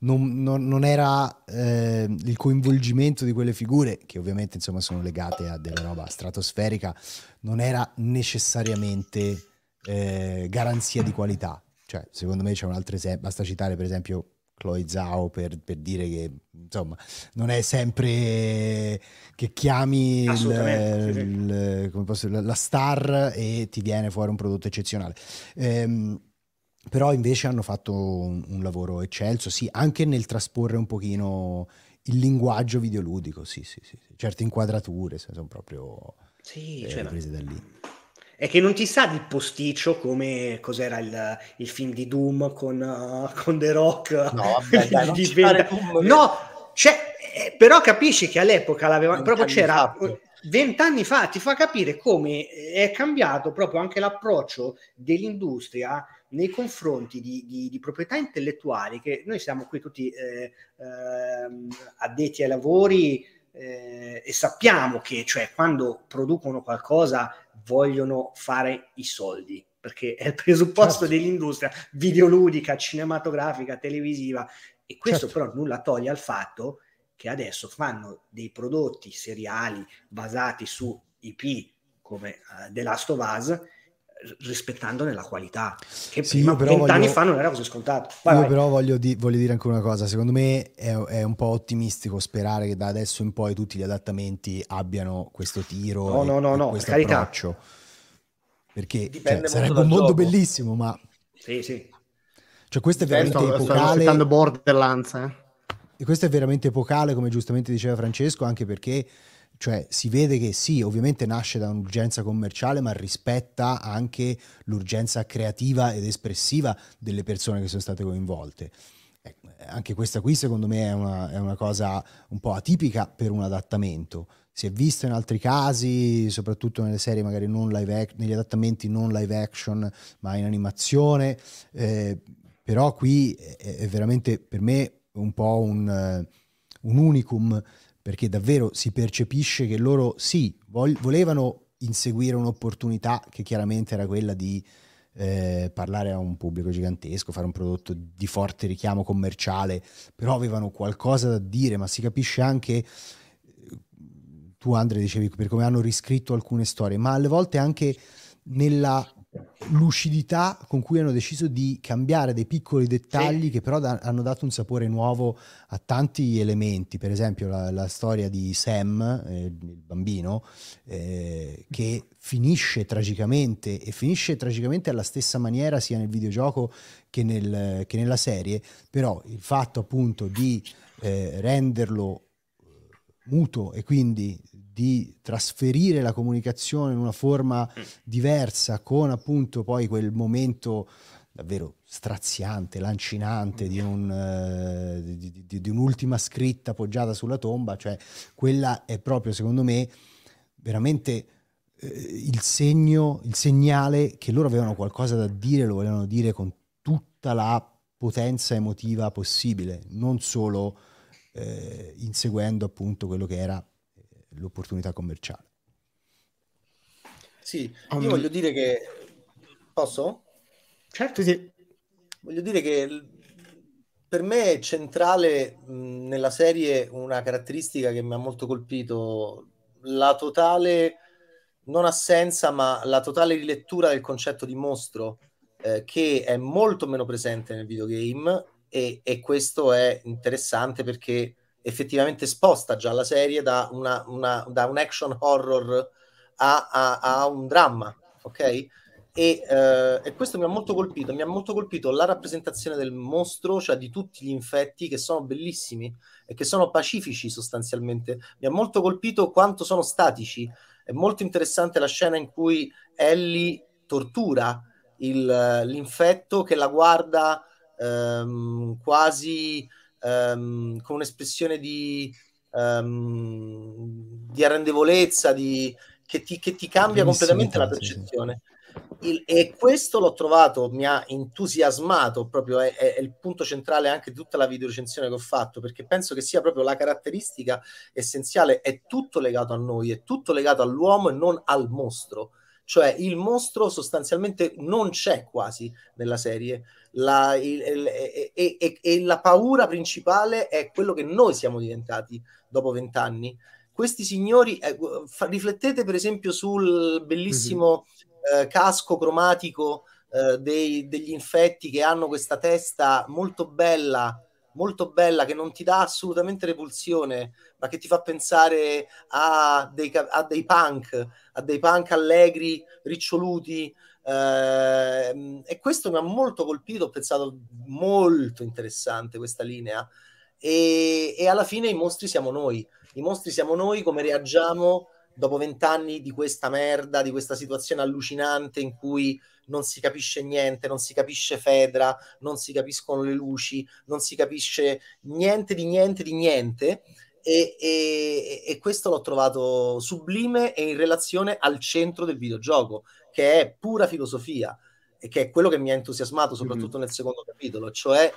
non, non, non era eh, il coinvolgimento di quelle figure, che ovviamente insomma sono legate a della roba stratosferica, non era necessariamente eh, garanzia di qualità. Cioè, secondo me c'è un altro esempio, basta citare per esempio Chloe Zhao per, per, dire che insomma non è sempre che chiami il, il, posso, la star e ti viene fuori un prodotto eccezionale. Ehm, però invece hanno fatto un, un, lavoro eccelso, sì, anche nel trasporre un pochino il linguaggio videoludico, sì, sì, sì, sì. certe inquadrature sono proprio sì, eh, cioè, prese da lì. È che non ti sa di posticcio come cos'era il, il film di Doom con, uh, con The Rock. No, vabbè, dai, di Doom, no, cioè, eh, però capisci che all'epoca l'aveva, proprio c'era... Vent'anni fa ti fa capire come è cambiato proprio anche l'approccio dell'industria nei confronti di, di, di, proprietà intellettuali, che noi siamo qui tutti eh, eh, addetti ai lavori eh, e sappiamo che cioè, quando producono qualcosa vogliono fare i soldi, perché è il presupposto certo. dell'industria videoludica, cinematografica, televisiva, e questo certo. però nulla toglie al fatto che adesso fanno dei prodotti seriali basati su IP come uh, The Last of Us rispettandone la qualità che sì, prima, vent'anni voglio... fa non era così scontato vai, io vai. però voglio, di- voglio, dire anche una cosa secondo me è, è, un po' ottimistico sperare che da adesso in poi tutti gli adattamenti abbiano questo tiro no no no, no questo approccio perché cioè, sarebbe un mondo gioco. bellissimo ma sì sì cioè questo è veramente sto, epocale sto Borderlands eh? e questo è veramente epocale come giustamente diceva Francesco anche perché cioè si vede che sì, ovviamente nasce da un'urgenza commerciale, ma rispetta anche l'urgenza creativa ed espressiva delle persone che sono state coinvolte. Eh, anche questa qui secondo me è una, è una cosa un po' atipica per un adattamento. Si è visto in altri casi, soprattutto nelle serie magari non live action, negli adattamenti non live action, ma in animazione. Eh, però qui è, è, veramente per me un po' un, un unicum perché davvero si percepisce che loro sì, volevano inseguire un'opportunità che chiaramente era quella di eh, parlare a un pubblico gigantesco, fare un prodotto di forte richiamo commerciale, però avevano qualcosa da dire, ma si capisce anche tu Andre dicevi per come hanno riscritto alcune storie, ma alle volte anche nella lucidità con cui hanno deciso di cambiare dei piccoli dettagli sì. che però da- hanno dato un sapore nuovo a tanti elementi, per esempio la, la storia di Sam, eh, il bambino, eh, che finisce tragicamente e finisce tragicamente alla stessa maniera sia nel videogioco che, nel, che nella serie, però il fatto appunto di eh, renderlo muto e quindi di trasferire la comunicazione in una forma mm. diversa con appunto poi quel momento davvero straziante, lancinante di, un, uh, di, di, di, un'ultima scritta appoggiata sulla tomba, cioè quella è proprio secondo me veramente uh, il segno, il segnale che loro avevano qualcosa da dire, lo volevano dire con tutta la potenza emotiva possibile, non solo uh, inseguendo appunto quello che era l'opportunità commerciale. Sì, io um, voglio dire che... Posso? Certo, sì. Voglio dire che per me è centrale mh, nella serie una caratteristica che mi ha molto colpito, la totale, non assenza, ma la totale rilettura del concetto di mostro, eh, che è molto meno presente nel videogame e, e questo è interessante perché effettivamente sposta già la serie da, una, una, da un action horror a, a, a un dramma, ok? E, eh, e, questo mi ha molto colpito. Mi ha molto colpito la rappresentazione del mostro, cioè di tutti gli infetti che sono bellissimi e che sono pacifici sostanzialmente. Mi ha molto colpito quanto sono statici. È molto interessante la scena in cui Ellie tortura il, l'infetto che la guarda ehm, quasi um, con un'espressione di, um, di arrendevolezza, di, che, ti, che, ti, cambia completamente la percezione. Il, e questo l'ho trovato, mi ha entusiasmato proprio, è, è, il punto centrale anche di tutta la videorecensione che ho fatto, perché penso che sia proprio la caratteristica essenziale, è tutto legato a noi, è tutto legato all'uomo e non al mostro. Cioè il mostro sostanzialmente non c'è quasi nella serie, la, il, il, e, e, e, la paura principale è quello che noi siamo diventati dopo vent'anni. Questi signori, eh, fa, riflettete per esempio sul bellissimo mm-hmm. eh, casco cromatico eh, dei, degli infetti che hanno questa testa molto bella, molto bella, che non ti dà assolutamente repulsione, ma che ti fa pensare a dei, a dei punk, a dei punk allegri, riccioluti, eh, e questo mi ha molto colpito, ho pensato molto interessante questa linea. E, e, alla fine i mostri siamo noi. I mostri siamo noi, come reagiamo dopo vent'anni di questa merda, di questa situazione allucinante in cui non si capisce niente, non si capisce Fedra, non si capiscono le luci, non si capisce niente di niente di niente. E, e, e questo l'ho trovato sublime e in relazione al centro del videogioco, che è pura filosofia e che è quello che mi ha entusiasmato soprattutto mm-hmm. nel secondo capitolo, cioè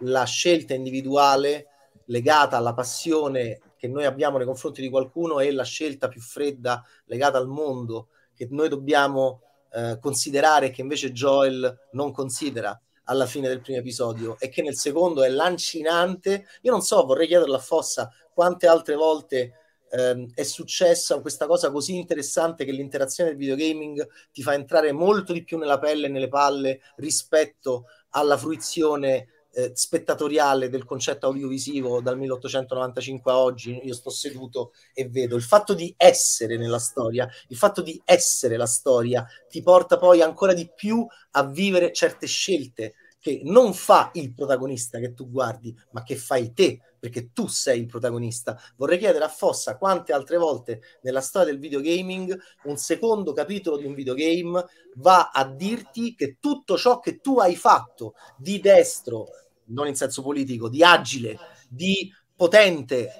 la scelta individuale legata alla passione che noi abbiamo nei confronti di qualcuno e la scelta più fredda legata al mondo che noi dobbiamo eh, considerare che invece Joel non considera alla fine del primo episodio e che nel secondo è lancinante. Io non so, vorrei chiederlo a Fossa quante altre volte ehm, è successa questa cosa così interessante che l'interazione del videogaming ti fa entrare molto di più nella pelle e nelle palle rispetto alla fruizione eh, spettatoriale del concetto audiovisivo dal 1895 a oggi. Io sto seduto e vedo il fatto di essere nella storia, il fatto di essere la storia ti porta poi ancora di più a vivere certe scelte che non fa il protagonista che tu guardi, ma che fai te, perché tu sei il protagonista. Vorrei chiedere a Fossa quante altre volte nella storia del videogaming un secondo capitolo di un videogame va a dirti che tutto ciò che tu hai fatto di destro, non in senso politico, di agile, di potente,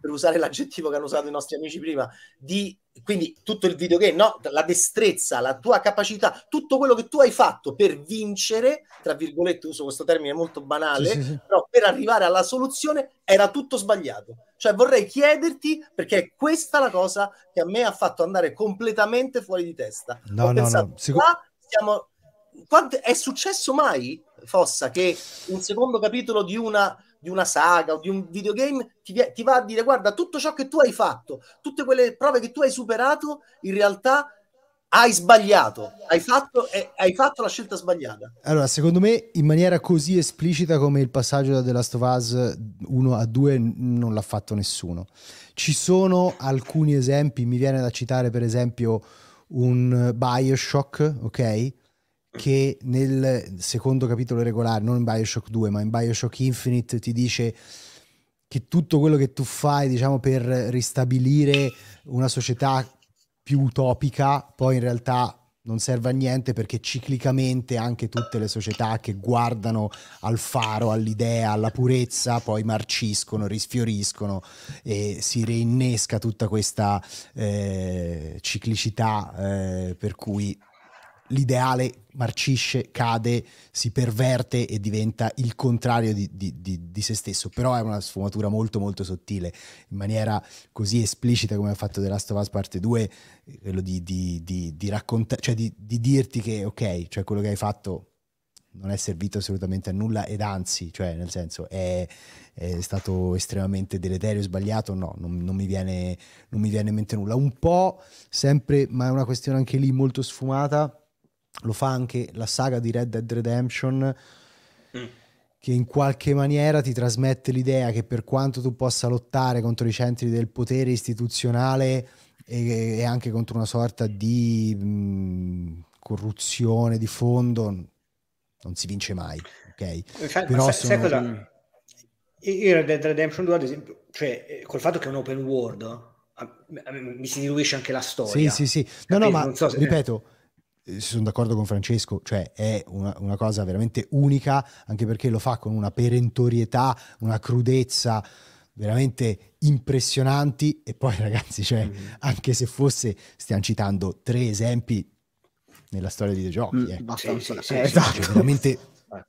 per usare l'aggettivo che hanno usato i nostri amici prima, di quindi tutto il videogame, no? la destrezza, la tua capacità, tutto quello che tu hai fatto per vincere, tra virgolette, uso questo termine molto banale, sì, sì, sì. però per arrivare alla soluzione era tutto sbagliato. Cioè vorrei chiederti, perché è questa la cosa che a me ha fatto andare completamente fuori di testa. No, Ho no, pensato, no. Sicur- ah, stiamo... È successo mai, Fossa, che un secondo capitolo di una di una saga o di un videogame, ti, ti va a dire guarda, tutto ciò che tu hai fatto, tutte quelle prove che tu hai superato, in realtà hai sbagliato, hai fatto, eh, hai fatto, la scelta sbagliata. Allora, secondo me, in maniera così esplicita come il passaggio da The Last of Us 1 a 2 non l'ha fatto nessuno. Ci sono alcuni esempi, mi viene da citare per esempio un Bioshock, ok? Che nel secondo capitolo regolare, non in Bioshock 2, ma in Bioshock Infinite ti dice che tutto quello che tu fai, diciamo, per ristabilire una società più utopica, poi in realtà non serve a niente perché ciclicamente anche tutte le società che guardano al faro, all'idea, alla purezza, poi marciscono, risfioriscono e si reinnesca tutta questa eh, ciclicità eh, per cui l'ideale marcisce, cade, si perverte e diventa il contrario di, di, di, di, se stesso, però è una sfumatura molto molto sottile, in maniera così esplicita come ha fatto The Last of Us parte 2, quello di, raccontare, cioè di, dirti che ok, cioè quello che hai fatto non è servito assolutamente a nulla ed anzi, cioè nel senso è, è stato estremamente deleterio, sbagliato, no, non, non, mi viene, non mi viene in mente nulla. Un po' sempre, ma è una questione anche lì molto sfumata, lo fa anche la saga di Red Dead Redemption mm. che in qualche maniera ti trasmette l'idea che per quanto tu possa lottare contro i centri del potere istituzionale e, e anche contro una sorta di mh, mm, corruzione di fondo non si vince mai ok Infatti, però sai, sono... sai? Io Red Dead Redemption 2 ad esempio cioè eh, col fatto che è un open world mi si diluisce anche la storia sì sì sì no no ma so se... ripeto eh, sono d'accordo con Francesco, cioè è una, una, cosa veramente unica, anche perché lo fa con una perentorietà, una crudezza veramente impressionanti. E poi, ragazzi, cioè, mm. anche se fosse, stiamo citando tre esempi nella storia dei videogiochi, mm, eh. sì, sì, sì, esatto. c'è, veramente,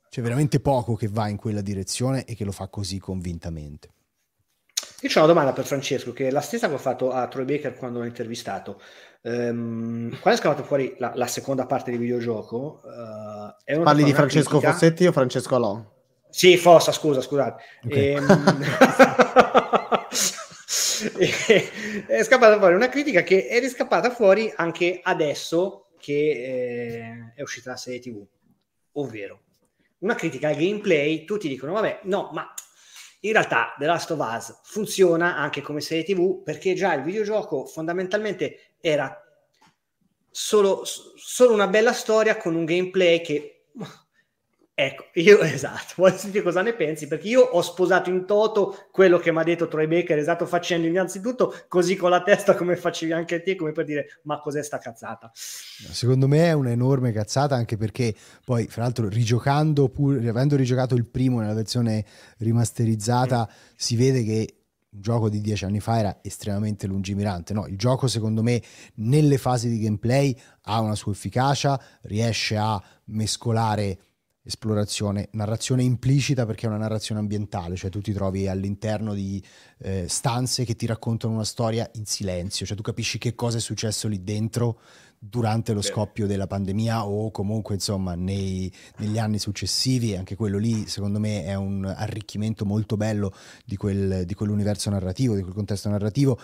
c'è veramente poco che va in quella direzione e che lo fa così convintamente. Io ho una domanda per Francesco, che è la stessa che ho fatto a Troy Baker quando l'ho intervistato. Um, quando è scavato fuori la, la, seconda parte di videogioco, uh, parli di Francesco critica... Fossetti o Francesco Alò? Sì, Fossa, scusa, scusate. Okay. Ehm... è scappata fuori una critica che è riscappata fuori anche adesso che eh, è uscita la serie TV, ovvero una critica al gameplay. Tutti dicono, vabbè, no, ma in realtà The Last of Us funziona anche come serie TV perché già il videogioco fondamentalmente era solo, solo una bella storia con un gameplay che Ecco, io esatto, voglio sentire cosa ne pensi, perché io ho sposato in toto quello che mi ha detto Troy Baker, esatto, facendo innanzitutto così con la testa come facevi anche te, come per dire, ma cos'è sta cazzata? Secondo me è un'enorme cazzata, anche perché poi, fra l'altro, rigiocando, pur, avendo rigiocato il primo nella versione rimasterizzata, mm. si vede che un gioco di dieci anni fa era estremamente lungimirante. No, il gioco, secondo me, nelle fasi di gameplay ha una sua efficacia, riesce a mescolare esplorazione, narrazione implicita perché è una narrazione ambientale, cioè tu ti trovi all'interno di eh, stanze che ti raccontano una storia in silenzio, cioè tu capisci che cosa è successo lì dentro durante lo scoppio della pandemia o comunque insomma nei, negli anni successivi, anche quello lì secondo me è un arricchimento molto bello di, quel, di quell'universo narrativo, di quel contesto narrativo,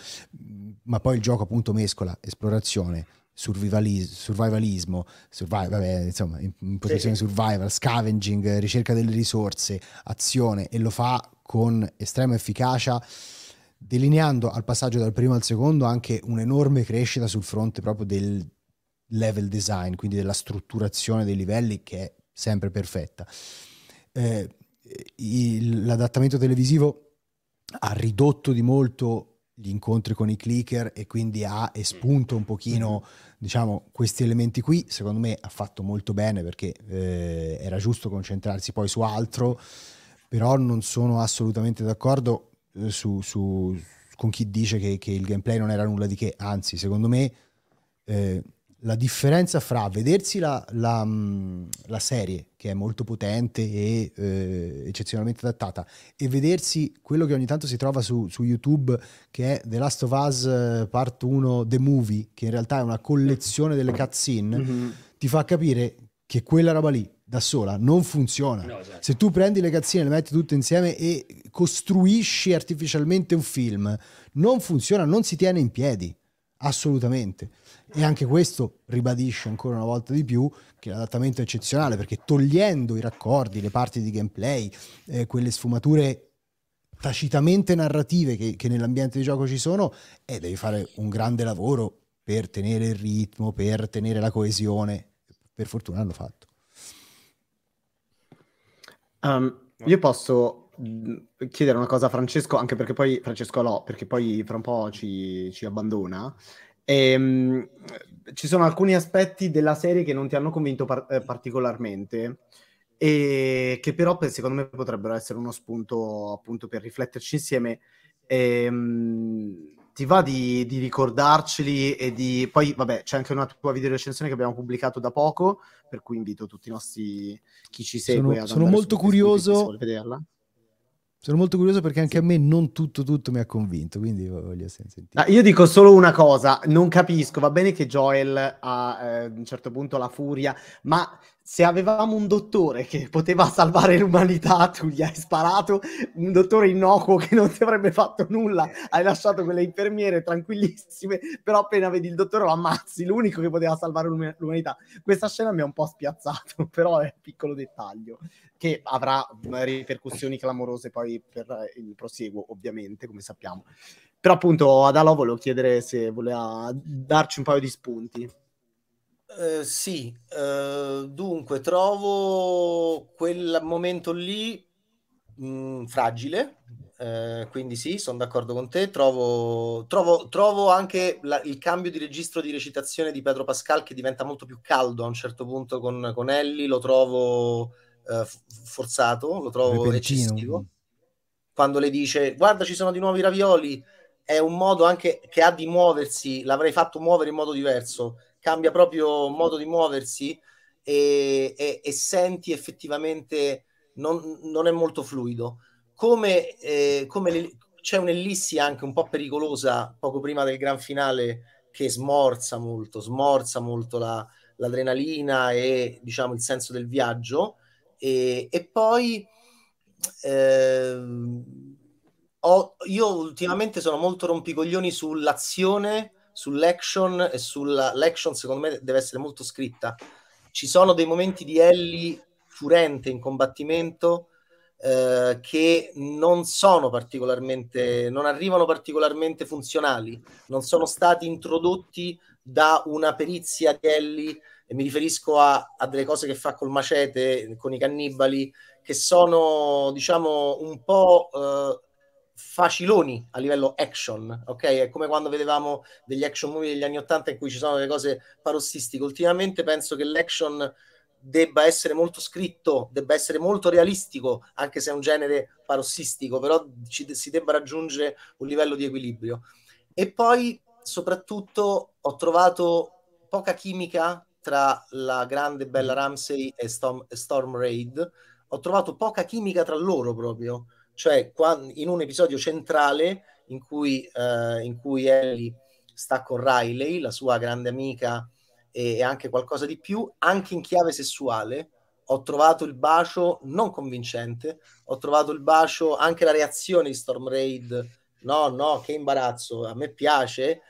ma poi il gioco appunto mescola esplorazione, survivalismo, survivalismo survival, vabbè, insomma, in, posizione sì. survival, scavenging, ricerca delle risorse, azione e lo fa con estrema efficacia delineando al passaggio dal primo al secondo anche un'enorme crescita sul fronte proprio del level design, quindi della strutturazione dei livelli che è sempre perfetta. Eh, il, l'adattamento televisivo ha ridotto di molto gli incontri con i clicker e quindi ha espunto un pochino mm-hmm. diciamo questi elementi qui secondo me ha fatto molto bene perché eh, era giusto concentrarsi poi su altro però non sono assolutamente d'accordo eh, su, su, con chi dice che, che, il gameplay non era nulla di che anzi secondo me eh, la differenza fra vedersi la, la, mm, la, serie, che è molto potente e eh, eccezionalmente adattata, e vedersi quello che ogni tanto si trova su, su, YouTube, che è The Last of Us eh, Part 1 The Movie, che in realtà è una collezione delle cutscene, mm-hmm. ti fa capire che quella roba lì da sola non funziona. No, esatto. Se tu prendi le cazzine, le metti tutte insieme e costruisci artificialmente un film, non funziona, non si tiene in piedi, assolutamente. E anche questo ribadisce ancora una volta di più che l'adattamento è eccezionale perché togliendo i raccordi, le parti di gameplay, eh, quelle sfumature tacitamente narrative che, che nell'ambiente di gioco ci sono, eh, devi fare un grande lavoro per tenere il ritmo, per tenere la coesione. Per fortuna l'hanno fatto. Um, io posso chiedere una cosa a Francesco, anche perché poi Francesco no, perché poi fra un po' ci, ci abbandona. Ehm, ci sono alcuni aspetti della serie che non ti hanno convinto par- eh, particolarmente e che però per- secondo me potrebbero essere uno spunto appunto per rifletterci insieme. Ehm, ti va di, di ricordarceli e di... Poi, vabbè, c'è anche una tua video recensione che abbiamo pubblicato da poco, per cui invito tutti i nostri... chi ci segue Sono- sono molto curioso. vederla. Sono molto curioso perché anche a me non tutto tutto mi ha convinto, quindi voglio sentire. Ah, io dico solo una cosa, non capisco, va bene che Joel ha eh, a un certo punto la furia, ma se avevamo un dottore che poteva salvare l'umanità, tu gli hai sparato, un dottore innocuo che non ti avrebbe fatto nulla, hai lasciato quelle infermiere tranquillissime, però appena vedi il dottore lo ammazzi, l'unico che poteva salvare l'um- l'umanità. Questa scena mi ha un po' spiazzato, però è un piccolo dettaglio che avrà eh, ripercussioni clamorose poi per eh, il prosieguo, ovviamente, come sappiamo. Però appunto ad Alò volevo chiedere se voleva darci un paio di spunti. Eh, sì, eh, dunque trovo quel momento lì mh, fragile, eh, quindi sì, sono d'accordo con te. Trovo, trovo, trovo anche la- il cambio di registro di recitazione di Pedro Pascal che diventa molto più caldo a un certo punto con, con Ellie, lo trovo eh, forzato, lo trovo Repentino. eccessivo. Quando le dice guarda ci sono di nuovo i ravioli, è un modo anche che ha di muoversi, l'avrei fatto muovere in modo diverso cambia proprio modo di muoversi e, e- e senti effettivamente non, non è molto fluido. Come, eh, come le- c'è un'ellissi anche un po' pericolosa poco prima del gran finale che smorza molto, smorza molto la- l'adrenalina e diciamo il senso del viaggio e, e poi ehm, ho- io ultimamente sono molto rompicoglioni sull'azione sull'action e sulla l'action secondo me deve essere molto scritta. Ci sono dei momenti di Ellie furente in combattimento eh, che non sono particolarmente, non arrivano particolarmente funzionali, non sono stati introdotti da una perizia di Ellie e mi riferisco a, a delle cose che fa col macete, con i cannibali, che sono diciamo un po' eh, faciloni a livello action, ok? È come quando vedevamo degli action movie degli anni 80 in cui ci sono delle cose parossistiche. Ultimamente penso che l'action debba essere molto scritto, debba essere molto realistico, anche se è un genere parossistico, però ci, si debba raggiungere un livello di equilibrio. E poi, soprattutto, ho trovato poca chimica tra la grande bella Ramsey e Storm, e Storm Raid. Ho trovato poca chimica tra loro proprio cioè in un episodio centrale in cui, eh, in cui Ellie sta con Riley, la sua grande amica e, e anche qualcosa di più, anche in chiave sessuale, ho trovato il bacio non convincente, ho trovato il bacio, anche la reazione di Storm Raid, no, no, che imbarazzo, a me piace,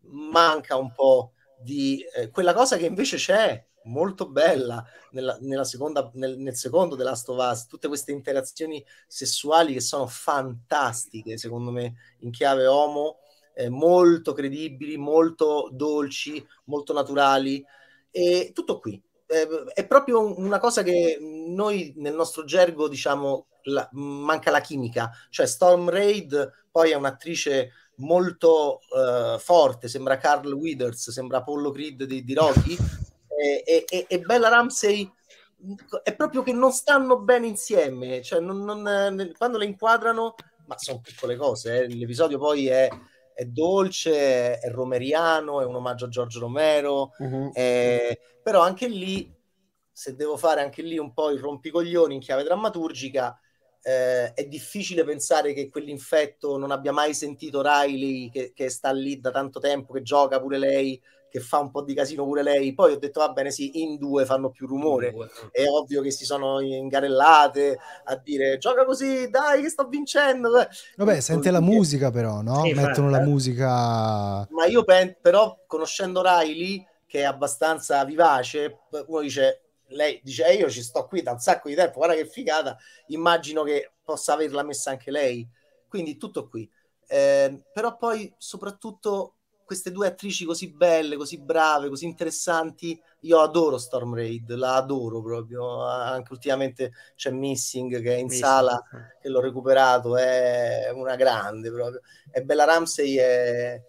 manca un po' di eh, quella cosa che invece c'è, molto bella nella, nella seconda, nel, nel secondo The Last of Us, tutte queste interazioni sessuali che sono fantastiche, secondo me, in chiave homo, eh, molto credibili, molto dolci, molto naturali, e tutto qui. Eh, è proprio una cosa che noi nel nostro gergo diciamo la, manca la chimica, cioè Storm Raid poi è un'attrice molto uh, forte, sembra Carl Withers, sembra Apollo Creed di, di Rocky, e, e, e, Bella Ramsey è proprio che non stanno bene insieme, cioè non, non, quando le inquadrano, ma sono piccole cose, eh. l'episodio poi è, è, dolce, è romeriano, è un omaggio a Giorgio Romero, uh-huh. è, però anche lì, se devo fare anche lì un po' il rompicoglioni in chiave drammaturgica, eh, è difficile pensare che quell'infetto non abbia mai sentito Riley che, che, sta lì da tanto tempo, che gioca pure lei, che fa un po' di casino pure lei. Poi ho detto, va bene, sì, in due fanno più rumore. È ovvio che si sono ingarellate a dire, gioca così, dai, che sto vincendo. Vabbè, sente la musica però, no? Sì, Mettono la eh. musica... Ma io penso, però, conoscendo Riley, che è abbastanza vivace, uno dice, lei dice, eh, io ci sto qui da un sacco di tempo, guarda che figata, immagino che possa averla messa anche lei. Quindi tutto qui. Eh, però poi, soprattutto queste due attrici così belle, così brave, così interessanti. Io adoro Storm Raid, la adoro proprio. Anche ultimamente c'è Missing che è in Missing. sala, che l'ho recuperato, è una grande proprio. E Bella Ramsey è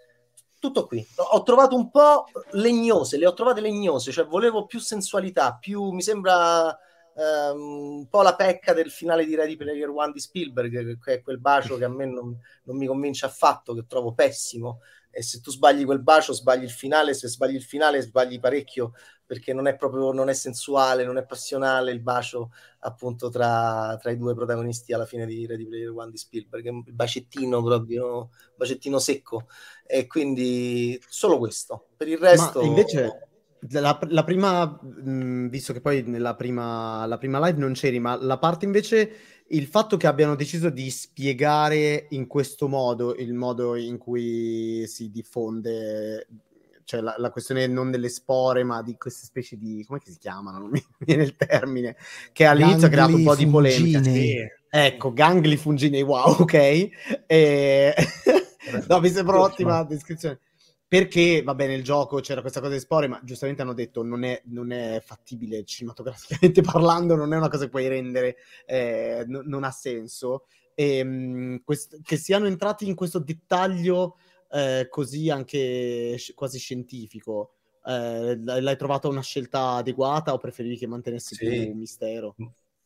tutto qui. Ho trovato un po' legnose, le ho trovate legnose, cioè volevo più sensualità, più mi sembra um, un po' la pecca del finale di Ready Player One di Spielberg, che è quel bacio che a me non, non mi convince affatto, che trovo pessimo e se tu sbagli quel bacio sbagli il finale, se sbagli il finale sbagli parecchio perché non è proprio, non è sensuale, non è passionale il bacio appunto tra, tra i due protagonisti alla fine di Ready Player One di Spielberg, è un bacettino proprio, bacettino secco. E quindi solo questo, per il resto... Ma invece... La, la prima, mh, visto che poi nella prima, la prima live non c'eri, ma la parte invece il fatto che abbiano deciso di spiegare in questo modo il modo in cui si diffonde cioè la, la, questione non delle spore, ma di queste specie di come si chiamano? Non mi viene il termine, che all'inizio ha creato un po' di polemica. Sì. Ecco, gangli funginei, wow, ok. E... no, mi sembra ottima descrizione perché va bene il gioco c'era questa cosa di spore ma giustamente hanno detto non è, non è fattibile cinematograficamente parlando non è una cosa che puoi rendere eh, n- non ha senso e, ehm, mh, quest- che siano entrati in questo dettaglio eh, così anche sci- quasi scientifico eh, l'hai trovata una scelta adeguata o preferivi che mantenessi sì. più un mistero?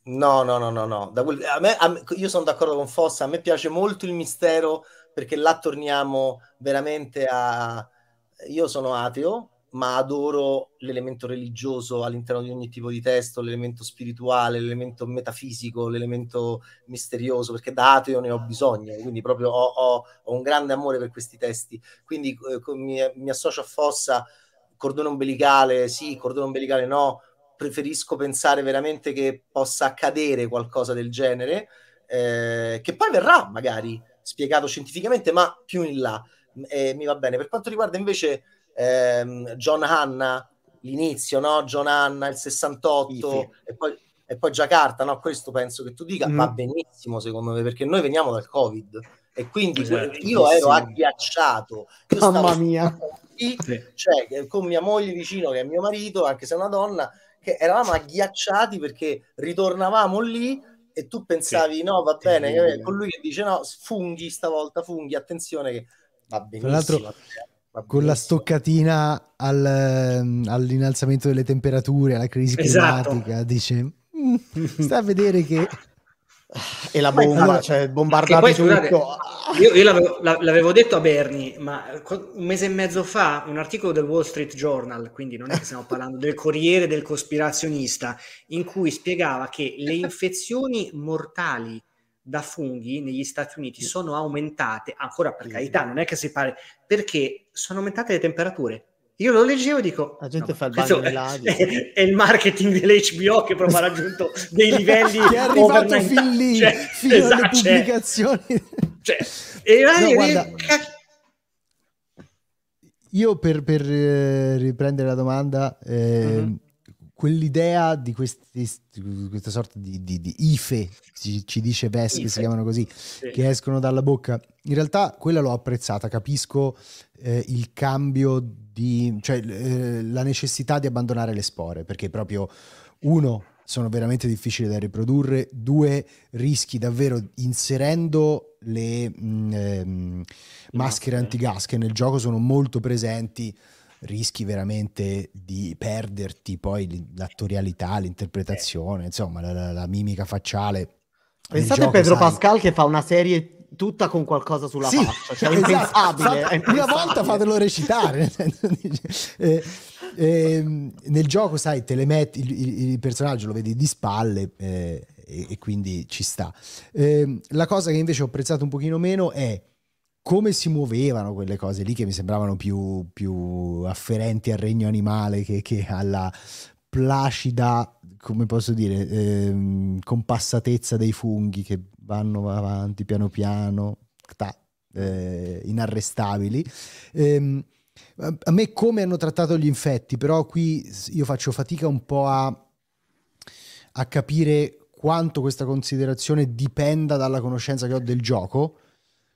No, no, no, no, no. Quel... A me, a me, io sono d'accordo con Fossa, a me piace molto il mistero perché là torniamo veramente a, io sono ateo, ma adoro l'elemento religioso all'interno di ogni tipo di testo, l'elemento spirituale, l'elemento metafisico, l'elemento misterioso, perché da ateo ne ho bisogno, quindi proprio ho, ho, ho un grande amore per questi testi. Quindi eh, mi, mi, associo a Fossa, cordone ombelicale, sì, cordone ombelicale no, preferisco pensare veramente che possa accadere qualcosa del genere, eh, che poi verrà magari spiegato scientificamente, ma più in là e mi va bene. Per quanto riguarda invece ehm, John Hanna, l'inizio, no? John Hanna, il 68 e poi, e poi Giacarta, no? Questo penso che tu dica, mm. va benissimo secondo me, perché noi veniamo dal Covid e quindi esatto, io ero agghiacciato. Io Mamma mia! Lì, cioè, con mia moglie vicino, che è mio marito, anche se è una donna, che eravamo agghiacciati perché ritornavamo lì e tu pensavi, sì. no, va bene, con lui che dice no, funghi stavolta, funghi, attenzione che va benissimo. Tra l'altro, con la stoccatina al, ehm, all'innalzamento delle temperature, alla crisi esatto. climatica, dice, mm, sta a vedere che... E la bomba, allora, cioè bombardate poi, scusate, io, io l'avevo, l'avevo, detto a Bernie, ma un mese e mezzo fa un articolo del Wall Street Journal, quindi non è che stiamo parlando del Corriere del Cospirazionista, in cui spiegava che le infezioni mortali da funghi negli Stati Uniti sono aumentate, ancora per carità, non è che si pare, perché sono aumentate le temperature. Io lo leggevo e dico: La gente no, fa il bagno nell'aria. È, è, il marketing dell'HBO che proprio ha raggiunto dei livelli che è arrivato fin lì, cioè, fino esatto, alle cioè, pubblicazioni. Cioè, e no, guarda, io per, per eh, riprendere la domanda, eh, mm-hmm quell'idea di questi, questa sorta di, di, di IFE, ci, ci dice Vess che si chiamano così, sì. che escono dalla bocca, in realtà quella l'ho apprezzata, capisco eh, il cambio di, cioè eh, la necessità di abbandonare le spore, perché proprio uno sono veramente difficili da riprodurre, due rischi davvero inserendo le mh, mm, ehm, maschere antigas che nel gioco sono molto presenti rischi veramente di perderti poi l'attorialità, l'interpretazione, insomma, la, la, la mimica facciale. Pensate a Pedro sai... Pascal che fa una serie tutta con qualcosa sulla sì, faccia, cioè esatto. impensabile, Fa, è Una volta fatelo recitare, eh, eh, nel gioco, sai, te le metti, il, il, personaggio lo vedi di spalle eh, e, e, quindi ci sta. Ehm, la cosa che invece ho apprezzato un pochino meno è come si muovevano quelle cose lì che mi sembravano più, più afferenti al regno animale che, che alla placida, come posso dire, ehm, compassatezza dei funghi che vanno avanti piano piano, ta, eh, inarrestabili. Ehm, a me come hanno trattato gli infetti, però qui io faccio fatica un po' a, a capire quanto questa considerazione dipenda dalla conoscenza che ho del gioco.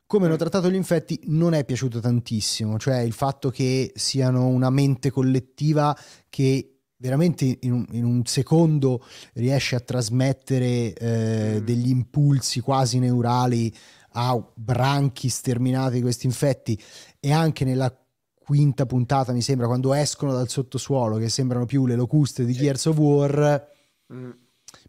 Come hanno mm. trattato gli infetti non è piaciuto tantissimo, cioè il fatto che siano una mente collettiva che veramente in un, in un secondo riesce a trasmettere eh, mm. degli impulsi quasi neurali a branchi sterminati di questi infetti e anche nella quinta puntata mi sembra quando escono dal sottosuolo che sembrano più le locuste di Gears of War mm.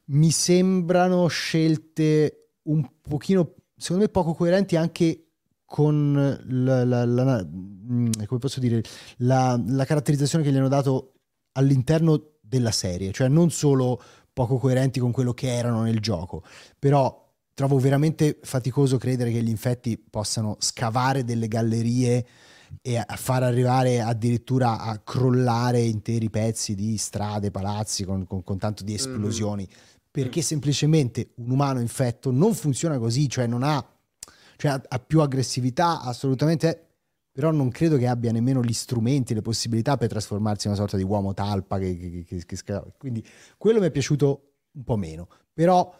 mi sembrano scelte un pochino secondo me poco coerenti anche con la, la, la, mm, come posso dire, la, caratterizzazione che gli hanno dato all'interno della serie, cioè non solo poco coerenti con quello che erano nel gioco, però trovo veramente faticoso credere che gli infetti possano scavare delle gallerie e far arrivare addirittura a crollare interi pezzi di strade, palazzi con, con, con tanto di mm-hmm. esplosioni, mm-hmm. Perché semplicemente un umano infetto non funziona così, cioè non ha, cioè ha, ha più aggressività assolutamente però non credo che abbia nemmeno gli strumenti, le possibilità per trasformarsi in una sorta di uomo talpa. Che, che, che, quindi quello mi è piaciuto un po' meno. Però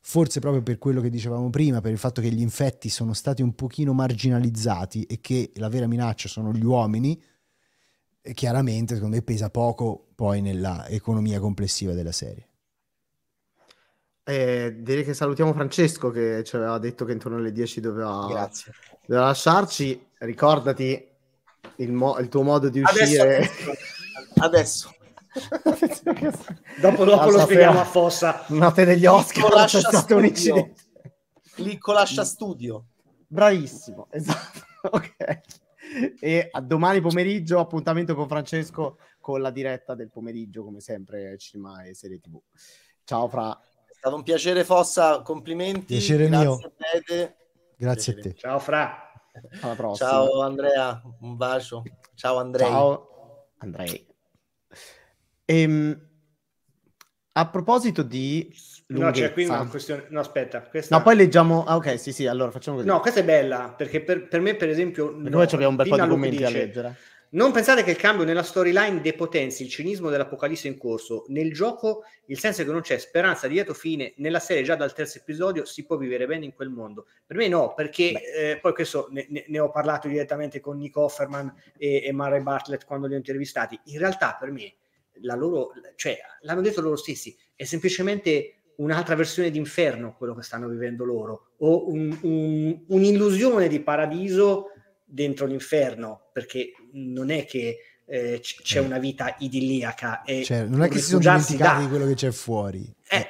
forse proprio per quello che dicevamo prima, per il fatto che gli infetti sono stati un pochino marginalizzati e che la vera minaccia sono gli uomini, chiaramente secondo me pesa poco poi nella economia complessiva della serie. Eh, direi che salutiamo Francesco che ci aveva detto che intorno alle 10 doveva, doveva lasciarci ricordati il, mo- il tuo modo di uscire. Adesso. adesso. dopo, dopo lo spieghiamo a Fossa. Notte degli Oscar c'è stato un incidente. Lascia studio. Bravissimo, esatto. ok. E a domani pomeriggio appuntamento con Francesco con la diretta del pomeriggio, come sempre, cinema e serie TV. Ciao Fra. È stato un piacere Fossa, complimenti. Piacere Grazie mio. Grazie piacere. a te. Ciao Fra. Alla prossima. Ciao Andrea, un bacio. Ciao Andrea. Ciao Andrei. Ehm, a proposito di No, c'è qui una questione. No, aspetta. Questa... No, poi leggiamo. Ah, ok, sì, sì. Allora facciamo così. No, questa è bella perché per, per me, per esempio. Perché no, noi abbiamo un bel po' di commenti dice, a leggere. Non pensate che il cambio nella storyline depotenzi il cinismo dell'apocalisse in corso. Nel gioco il senso è che non c'è speranza di lieto fine. Nella serie già dal terzo episodio si può vivere bene in quel mondo. Per me no, perché eh, poi questo ne, ne, ho parlato direttamente con Nick Offerman e, e Murray Bartlett quando li ho intervistati. In realtà per me la loro, cioè l'hanno detto loro stessi, è semplicemente un'altra versione di inferno quello che stanno vivendo loro o un, un, un'illusione di paradiso dentro l'inferno, perché non è che eh, c- c'è una vita idilliaca. E cioè, non è che si sono dimenticati da... di quello che c'è fuori. Eh, eh.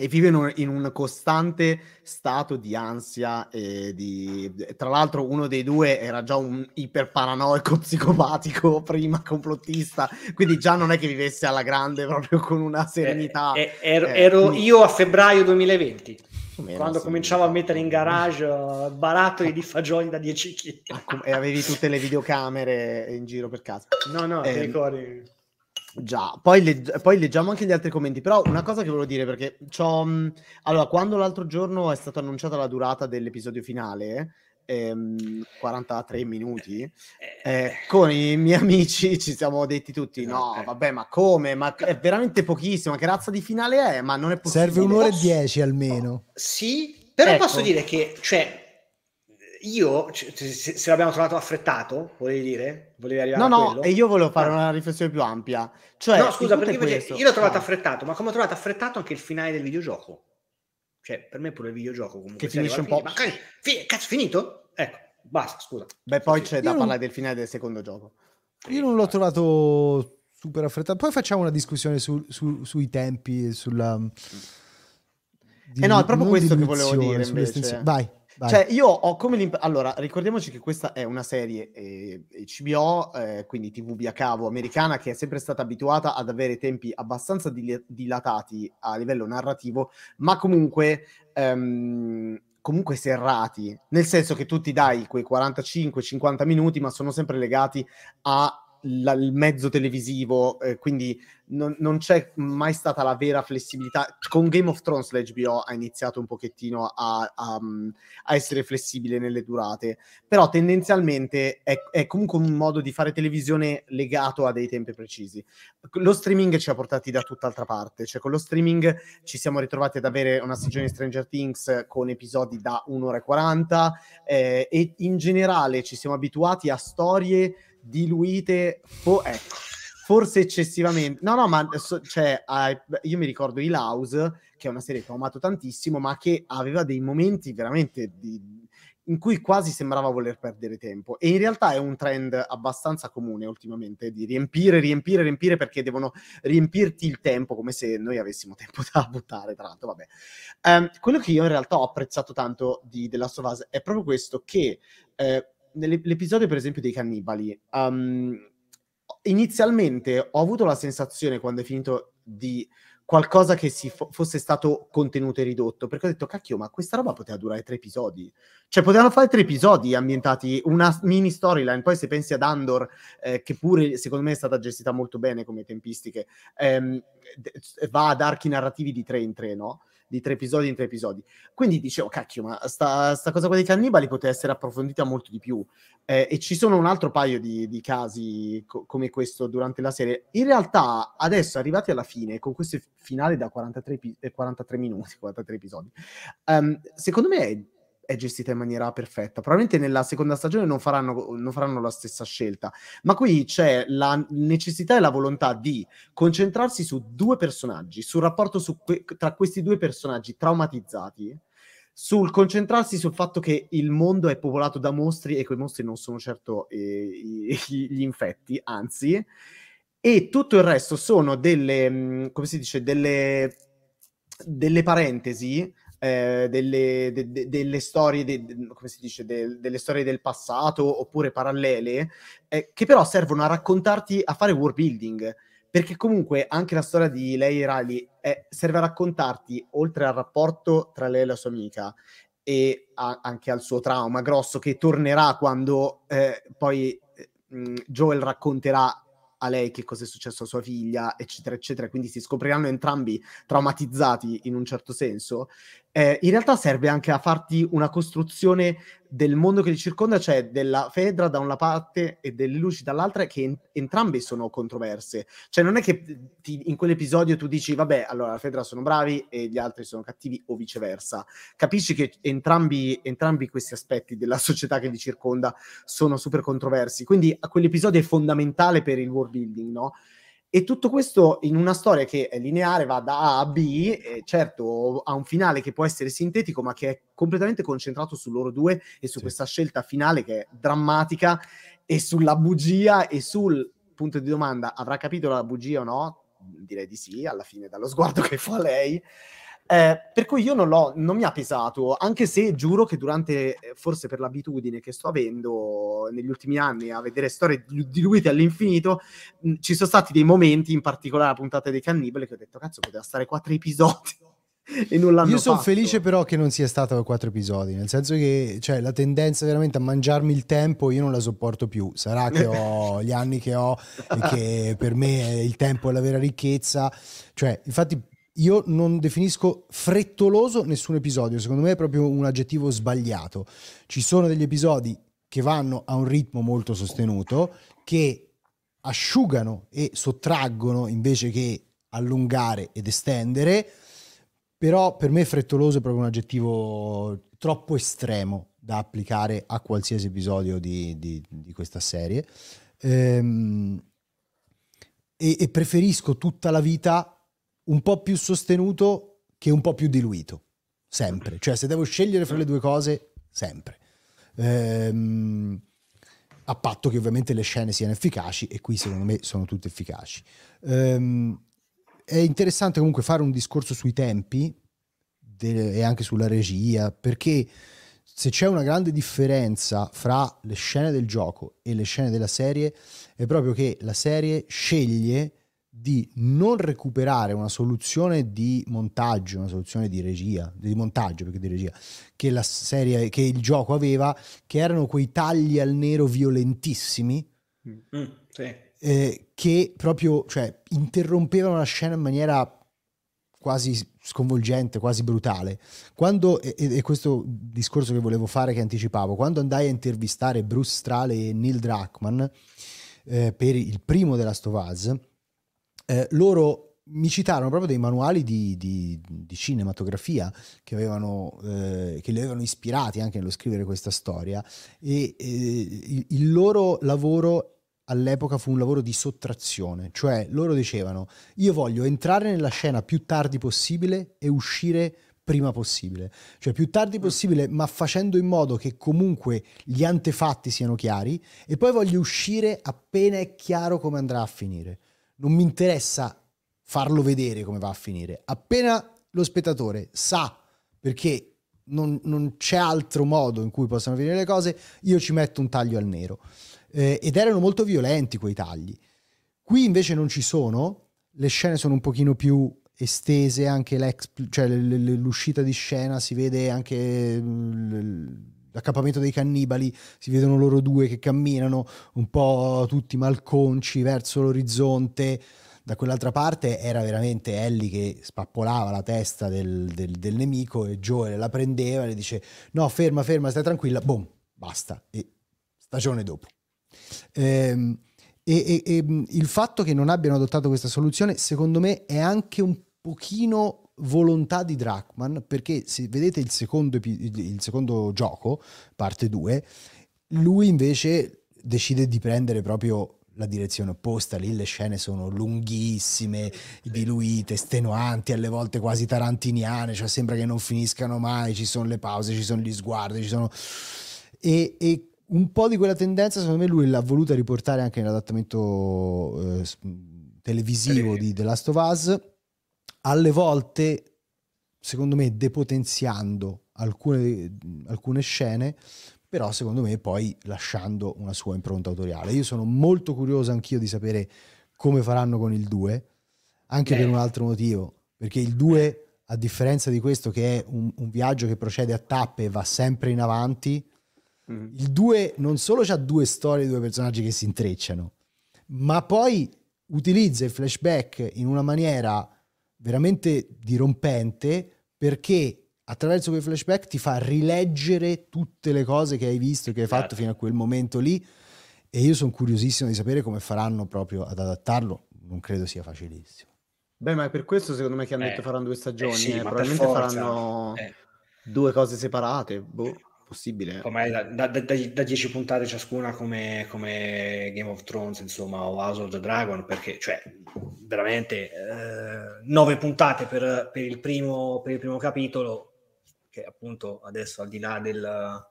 E vivono in un costante stato di ansia e di... Tra l'altro uno dei due era già un iperparanoico psicopatico prima, complottista, quindi già non è che vivesse alla grande proprio con una serenità. Eh, eh, ero, ero io a febbraio 2020 Meno, quando cominciavo a mettere in garage uh, barattoli di fagioli da 10 kg e avevi tutte le videocamere in giro per casa. No no eh, ti ricordi Già, poi, legg- poi, leggiamo anche gli altri commenti, però una cosa che volevo dire perché c'ho, allora quando l'altro giorno è stata annunciata la durata dell'episodio finale, ehm, 43 minuti, eh, eh, con i miei amici ci siamo detti tutti, no eh. vabbè ma come, ma è veramente pochissimo, che razza di finale è? Ma non è possibile. Serve un'ora e dieci almeno. Sì, però ecco. posso dire che, cioè, io, se, se l'abbiamo trovato affrettato, volevi dire? Volevi arrivare no, no, e io volevo fare una riflessione più ampia. Cioè, no, scusa, perché questo, io l'ho trovato ah. affrettato, ma come ho trovato affrettato anche il finale del videogioco. Cioè, per me pure il videogioco comunque... Che finisce un po'... Ma fi- cazzo, finito? Ecco, basta, scusa. Beh, poi c'è io da non... parlare del finale del secondo gioco. Io non l'ho trovato super affrettato. Poi facciamo una discussione su, su, sui tempi e sulla... Di, eh no, è proprio questo che volevo dire invece. Vai. Cioè, io ho come l'impressione. Allora, ricordiamoci che questa è una serie eh, HBO, eh, quindi TV via cavo americana, che è sempre stata abituata ad avere tempi abbastanza dil- dilatati a livello narrativo, ma comunque ehm, comunque serrati, nel senso che tu ti dai quei 45-50 minuti, ma sono sempre legati a la, il mezzo televisivo, eh, quindi non, non, c'è mai stata la vera flessibilità. Con Game of Thrones l'HBO ha iniziato un pochettino a, a, a essere flessibile nelle durate, però tendenzialmente è, è, comunque un modo di fare televisione legato a dei tempi precisi. Lo streaming ci ha portati da tutt'altra parte, cioè con lo streaming ci siamo ritrovati ad avere una stagione di Stranger Things con episodi da 1 ora e 40 eh, e in generale ci siamo abituati a storie diluite, fo- ecco, forse eccessivamente. No, no, ma so, cioè, io mi ricordo Il House, che è una serie che ho amato tantissimo, ma che aveva dei momenti veramente di, in cui quasi sembrava voler perdere tempo. E in realtà è un trend abbastanza comune ultimamente di riempire, riempire, riempire perché devono riempirti il tempo come se noi avessimo tempo da buttare. Tra l'altro, vabbè. Um, quello che io in realtà ho apprezzato tanto di The Last of Us è proprio questo: che eh, nell'episodio, per esempio, dei cannibali, um, inizialmente ho avuto la sensazione, quando è finito, di qualcosa che fo- fosse stato contenuto e ridotto, perché ho detto, cacchio, ma questa roba poteva durare tre episodi. Cioè, potevano fare tre episodi ambientati, una mini storyline, poi se pensi ad Andor, eh, che pure, secondo me, è stata gestita molto bene come tempistiche, ehm, va ad archi narrativi di tre in tre, no? Di tre episodi in tre episodi. Quindi dicevo, cacchio, ma sta, sta cosa qua dei cannibali poteva essere approfondita molto di più. Eh, e ci sono un altro paio di, di casi co- come questo durante la serie. In realtà, adesso arrivati alla fine, con questo finale da 43, 43 minuti, 43 episodi, um, secondo me è è gestita in maniera perfetta. Probabilmente nella seconda stagione non faranno, non faranno, la stessa scelta, ma qui c'è la necessità e la volontà di concentrarsi su due personaggi, sul rapporto su que- tra questi due personaggi traumatizzati, sul concentrarsi sul fatto che il mondo è popolato da mostri e quei mostri non sono certo eh, gli infetti, anzi, e tutto il resto sono delle, mm, come si dice, delle, delle parentesi eh, delle, de, de, delle, storie, de, come si dice, delle storie del passato oppure parallele, eh, che però servono a raccontarti, a fare world building. Perché comunque anche la storia di lei e Riley eh, serve a raccontarti, oltre al rapporto tra lei e la sua amica, e a, anche al suo trauma grosso che tornerà quando eh, poi mh, eh, Joel racconterà a lei che cosa è successo a sua figlia, eccetera, eccetera, quindi si scopriranno entrambi traumatizzati in un certo senso, eh, in realtà serve anche a farti una costruzione del mondo che li circonda, cioè della Fedra da una parte e delle luci dall'altra, che en- entrambe sono controverse. Cioè non è che ti, in quell'episodio tu dici, vabbè, allora la Fedra sono bravi e gli altri sono cattivi o viceversa. Capisci che entrambi, entrambi questi aspetti della società che li circonda sono super controversi. Quindi quell'episodio è fondamentale per il world building, no? E tutto questo in una storia che è lineare, va da A a B, e certo ha un finale che può essere sintetico, ma che è completamente concentrato su loro due e su sì. questa scelta finale che è drammatica e sulla bugia e sul punto di domanda, avrà capito la bugia o no? Direi di sì, alla fine dallo sguardo che fa lei. Eh, per cui io non, l'ho, non mi ha pesato, anche se giuro che durante, eh, forse per l'abitudine che sto avendo negli ultimi anni a vedere storie diluite all'infinito, mh, ci sono stati dei momenti, in particolare la puntata dei cannibali, che ho detto, cazzo, poteva stare quattro episodi. e non l'hanno Io sono felice però che non sia stato quattro episodi, nel senso che cioè, la tendenza veramente a mangiarmi il tempo io non la sopporto più. Sarà che ho gli anni che ho e che per me il tempo è la vera ricchezza. Cioè, infatti io non definisco frettoloso nessun episodio, secondo me è proprio un aggettivo sbagliato. Ci sono degli episodi che vanno a un ritmo molto sostenuto, che asciugano e sottraggono invece che allungare ed estendere, però per me frettoloso è proprio un aggettivo troppo estremo da applicare a qualsiasi episodio di, di, di questa serie. Ehm, e, e preferisco tutta la vita un po' più sostenuto che un po' più diluito, sempre. Cioè se devo scegliere fra le due cose, sempre. Ehm, a patto che ovviamente le scene siano efficaci e qui secondo me sono tutte efficaci. Ehm, è interessante comunque fare un discorso sui tempi de- e anche sulla regia, perché se c'è una grande differenza fra le scene del gioco e le scene della serie, è proprio che la serie sceglie di non recuperare una soluzione di montaggio, una soluzione di regia, di montaggio perché di regia, che la serie, che il gioco aveva, che erano quei tagli al nero violentissimi, mm, sì. eh, che proprio, cioè, interrompevano la scena in maniera quasi sconvolgente, quasi brutale. Quando, e, e, questo discorso che volevo fare, che anticipavo, quando andai a intervistare Bruce Strale e Neil Druckmann eh, per il primo della Stovaz, eh, loro mi citarono proprio dei manuali di, di, di cinematografia che, avevano, eh, che li avevano ispirati anche nello scrivere questa storia e il, il loro lavoro all'epoca fu un lavoro di sottrazione, cioè loro dicevano io voglio entrare nella scena più tardi possibile e uscire prima possibile, cioè più tardi mm. possibile ma facendo in modo che comunque gli antefatti siano chiari e poi voglio uscire appena è chiaro come andrà a finire. Non mi interessa farlo vedere come va a finire, appena lo spettatore sa perché non, non c'è altro modo in cui possano finire le cose, io ci metto un taglio al nero eh, ed erano molto violenti quei tagli. Qui invece non ci sono, le scene sono un pochino più estese, anche cioè l'uscita di scena si vede anche l'accappamento dei cannibali, si vedono loro due che camminano un po' tutti malconci verso l'orizzonte. Da quell'altra parte era veramente Ellie che spappolava la testa del, del, del nemico e Joel la prendeva e le dice no ferma ferma stai tranquilla, boom, basta. E stagione dopo. Ehm, e, e, e, il fatto che non abbiano adottato questa soluzione, secondo me, è anche un pochino volontà di Drachman, perché se vedete il secondo, il secondo gioco, parte 2, lui invece decide di prendere proprio la direzione opposta, lì le scene sono lunghissime, diluite, estenuanti, alle volte quasi tarantiniane, cioè sembra che non finiscano mai, ci sono le pause, ci sono gli sguardi, ci sono... E, e un po' di quella tendenza, secondo me, lui l'ha voluta riportare anche nell'adattamento eh, televisivo di The Last of Us. Alle volte, secondo me, depotenziando alcune, alcune scene, però secondo me poi lasciando una sua impronta autoriale. Io sono molto curioso anch'io di sapere come faranno con il 2, anche Beh. per un altro motivo, perché il 2, a differenza di questo che è un, un viaggio che procede a tappe e va sempre in avanti, Mm. Il 2 non solo ha due storie, due personaggi che si intrecciano, ma poi utilizza i flashback in una maniera veramente dirompente perché attraverso quei flashback ti fa rileggere tutte le cose che hai visto e che hai fatto certo. fino a quel momento lì e io sono curiosissimo di sapere come faranno proprio ad adattarlo, non credo sia facilissimo. Beh, ma è per questo secondo me che hanno eh, detto faranno due stagioni, eh sì, eh. probabilmente faranno eh. due cose separate. Boh possibile. Come da, da, da, da 10 puntate ciascuna come, come, Game of Thrones, insomma, o House of the Dragon, perché cioè veramente eh, 9 puntate per, per, il primo, per il primo capitolo, che appunto adesso al di là del,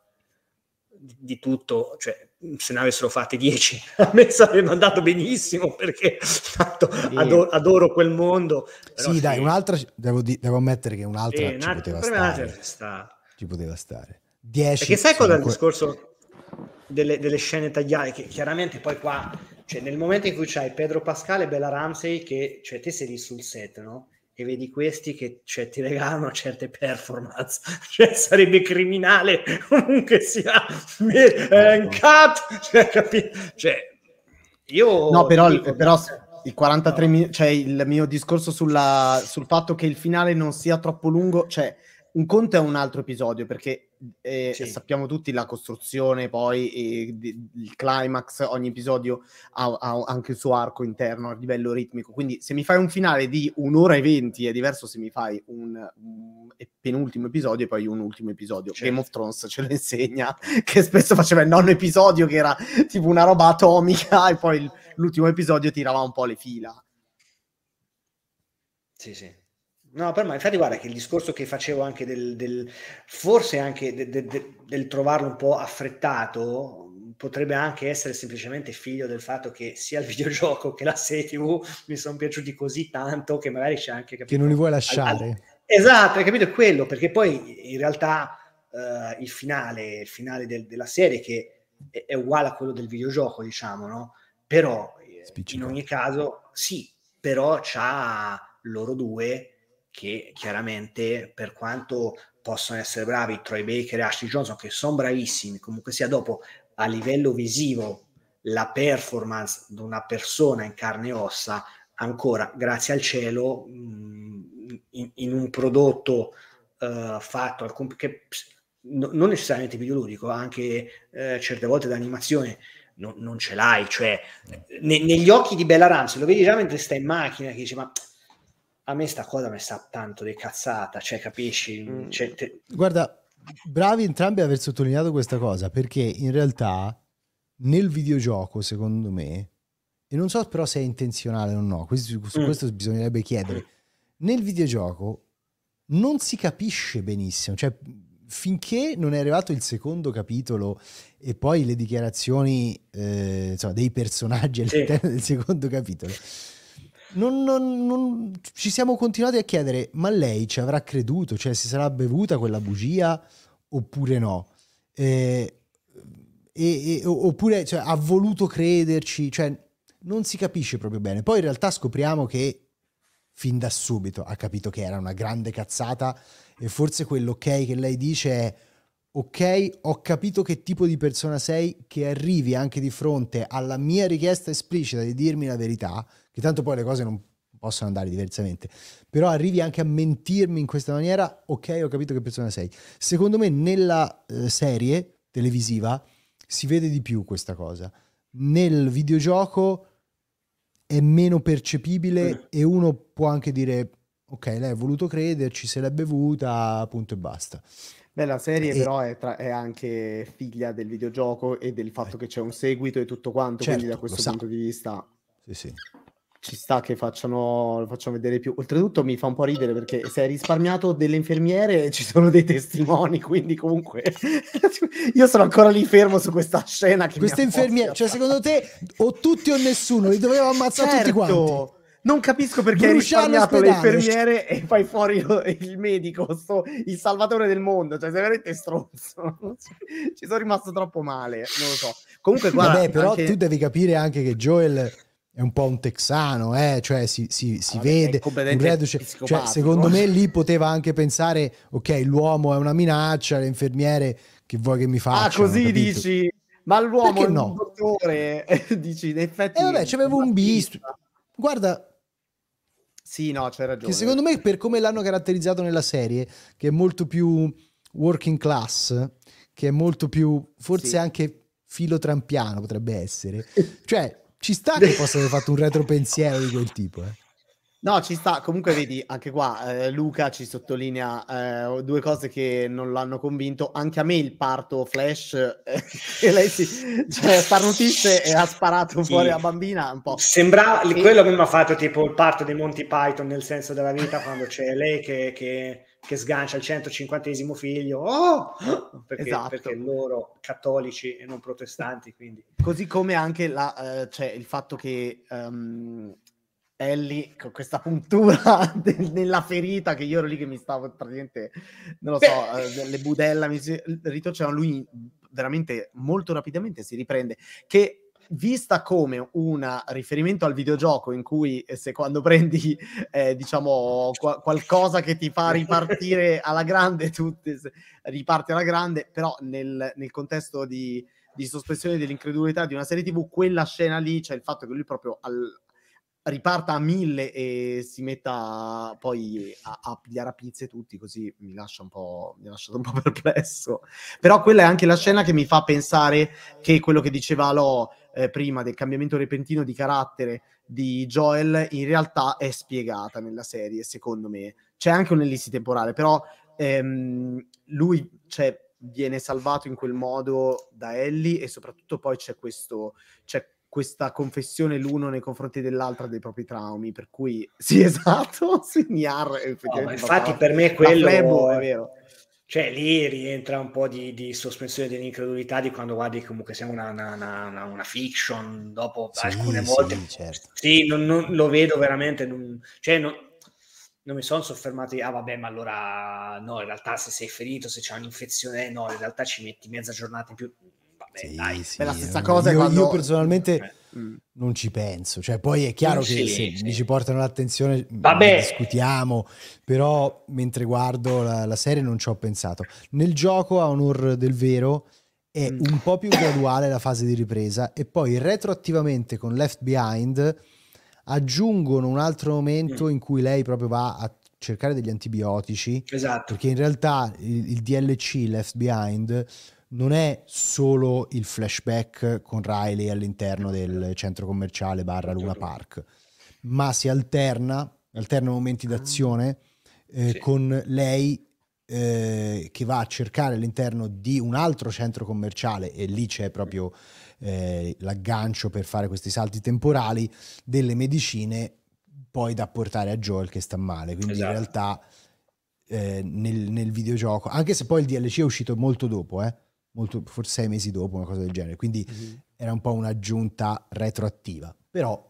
di, tutto, cioè se ne avessero fatte 10 a me sarebbe andato benissimo perché tanto sì. adoro, adoro, quel mondo. Sì, sì, dai, un'altra, devo, devo ammettere che un'altra sì, ci, poteva stare, sta... ci poteva stare. 10. Perché sai cosa è il discorso delle, delle, scene tagliate? Che chiaramente poi qua, cioè nel momento in cui c'hai Pedro Pascal e Bella Ramsey, che cioè te sei lì sul set, no? E vedi questi che cioè, ti regalano certe performance, cioè sarebbe criminale comunque sia eh, in cut, cioè, capi- cioè io no, però, dico, però il 43 no. minuti, cioè il mio discorso sulla, sul fatto che il finale non sia troppo lungo, cioè un conto è un altro episodio perché eh, sì. sappiamo tutti la costruzione, poi eh, il climax, ogni episodio ha, ha, anche il suo arco interno a livello ritmico. Quindi se mi fai un finale di un'ora e venti è diverso se mi fai un, un penultimo episodio e poi un ultimo episodio. Certo. Game of Thrones ce lo insegna, che spesso faceva il nonno episodio che era tipo una roba atomica e poi l'ultimo episodio tirava un po' le fila. Sì, sì. No, per me, infatti, guarda che il discorso che facevo anche del, del forse anche de, de, de, del trovarlo un po' affrettato potrebbe anche essere semplicemente figlio del fatto che sia il videogioco che la serie TV mi sono piaciuti così tanto che magari c'è anche capito, che non li vuoi lasciare. Al, al, esatto, hai capito quello, perché poi in realtà uh, il finale, il finale del, della serie che è, è, uguale a quello del videogioco, diciamo, no? Però Spiccico. in ogni caso sì, però c'ha loro due che chiaramente per quanto possono essere bravi Troy Baker e Ashley Johnson che sono bravissimi comunque sia dopo a livello visivo la performance di una persona in carne e ossa ancora grazie al cielo in, in un prodotto uh, fatto al comp- che no, non necessariamente videoludico anche uh, certe volte d'animazione non, non ce l'hai cioè ne, negli occhi di Bella Ramsey lo vedi già mentre stai in macchina che dice ma a me sta cosa mi sa tanto di cazzata, cioè capisci? Mm. Cioè, te... Guarda, bravi entrambi ad aver sottolineato questa cosa, perché in realtà nel videogioco, secondo me, e non so però se è intenzionale o no, questo, su mm. questo bisognerebbe chiedere, nel videogioco non si capisce benissimo, cioè finché non è arrivato il secondo capitolo e poi le dichiarazioni eh, insomma, dei personaggi all'interno sì. del secondo capitolo, non, non, non, ci siamo continuati a chiedere, ma lei ci avrà creduto? Cioè, si sarà bevuta quella bugia oppure no? Eh, e, e, oppure cioè, ha voluto crederci? Cioè, non si capisce proprio bene. Poi in realtà scopriamo che fin da subito ha capito che era una grande cazzata e forse quell'ok che lei dice è ok, ho capito che tipo di persona sei, che arrivi anche di fronte alla mia richiesta esplicita di dirmi la verità, che tanto poi le cose non possono andare diversamente, però arrivi anche a mentirmi in questa maniera, ok, ho capito che persona sei. Secondo me nella eh, serie televisiva si vede di più questa cosa. Nel videogioco è meno percepibile e uno può anche dire ok, lei ha voluto crederci, se l'è bevuta, punto e basta. Beh, la serie e... però è, tra- è, anche figlia del videogioco e del fatto eh. che c'è un seguito e tutto quanto, certo, quindi da questo punto di vista... Sì, sì ci sta che facciano, lo facciano vedere più. Oltretutto mi fa un po' ridere perché se hai risparmiato delle infermiere ci sono dei testimoni, quindi comunque io sono ancora lì fermo su questa scena. Che Queste infermiere, cioè secondo te o tutti o nessuno, li dovevo ammazzare certo. tutti quanti? Non capisco perché hai risparmiato le infermiere e fai fuori il medico, sto, il salvatore del mondo. Cioè, sei veramente stronzo. Ci sono rimasto troppo male, non lo so. Comunque, guarda, Vabbè, però anche... tu devi capire anche che Joel è un po' un texano, eh? cioè si, si, si Vabbè, vede un reduce, cioè, secondo me lì poteva anche pensare ok l'uomo è una minaccia, le infermiere che vuoi che mi faccia. Ah così dici, ma l'uomo Perché è no? un dottore, dici in effetti... Eh vabbè c'avevo un bis, guarda... Sì, no, c'è ragione. Che secondo me per come l'hanno caratterizzato nella serie, che è molto più working class, che è molto più, forse sì. anche filotrampiano potrebbe essere, cioè ci sta che possa aver fatto un retropensiero di quel tipo, eh. No, ci sta. Comunque, vedi, anche qua eh, Luca ci sottolinea eh, due cose che non l'hanno convinto. Anche a me il parto flash, eh, che lei si cioè, starnutisse e ha sparato sì. fuori la bambina. Un po'. Sembra e... quello che mi ha fatto tipo il parto dei Monty Python nel senso della vita, quando c'è lei che, che, che sgancia il 150 figlio. Oh! Perché, esatto. perché loro cattolici e non protestanti. Quindi. Così come anche la, eh, cioè, il fatto che. Um, Ellie con questa puntura de- nella ferita che io ero lì che mi stavo praticamente, non lo so, eh, le budella mi si ritocciano, lui veramente molto rapidamente si riprende, che vista come un riferimento al videogioco in cui eh, se quando prendi eh, diciamo qu- qualcosa che ti fa ripartire alla grande tu riparti alla grande però nel, nel contesto di, di sospensione dell'incredulità di una serie tv quella scena lì cioè il fatto che lui proprio al, riparta a mille e si metta poi a, a pigliare a pizze tutti, così mi lascia un po', mi ha lasciato un po' perplesso. Però quella è anche la scena che mi fa pensare che quello che diceva Lo eh, prima del cambiamento repentino di carattere di Joel in realtà è spiegata nella serie, secondo me. C'è anche un'ellisi temporale, però ehm, lui cioè, viene salvato in quel modo da Ellie e soprattutto poi c'è questo... C'è questa confessione l'uno nei confronti dell'altra dei propri traumi, per cui sì, esatto, sì, Niar no, infatti per me quello flebo, è vero. Cioè lì rientra un po' di, di, sospensione dell'incredulità di quando guardi comunque siamo una, una, una, una fiction, dopo sì, alcune volte. Sì, certo. sì non, non, lo vedo veramente, non, cioè non, non mi sono soffermato di, ah vabbè, ma allora no, in realtà se sei ferito, se c'è un'infezione, no, in realtà ci metti mezza giornata in più sì, dai. Sì. la stessa cosa io, quando... io personalmente mm. non ci penso. Cioè, poi è chiaro sì, che se sì. mi ci portano l'attenzione discutiamo, però mentre guardo la, la, serie non ci ho pensato. Nel gioco, a onor del vero, è mm. un po' più graduale la fase di ripresa e poi retroattivamente con Left Behind aggiungono un altro momento mm. in cui lei proprio va a cercare degli antibiotici. Esatto. Perché in realtà il, il DLC Left Behind non è solo il flashback con Riley all'interno del centro commerciale barra Luna Park, ma si alterna, alterna momenti ah. d'azione eh, sì. con lei eh, che va a cercare all'interno di un altro centro commerciale e lì c'è proprio eh, l'aggancio per fare questi salti temporali delle medicine poi da portare a Joel che sta male. Quindi esatto. in realtà eh, nel, nel, videogioco, anche se poi il DLC è uscito molto dopo, eh, molto, forse sei mesi dopo, una cosa del genere, quindi mm-hmm. era un po' un'aggiunta retroattiva, però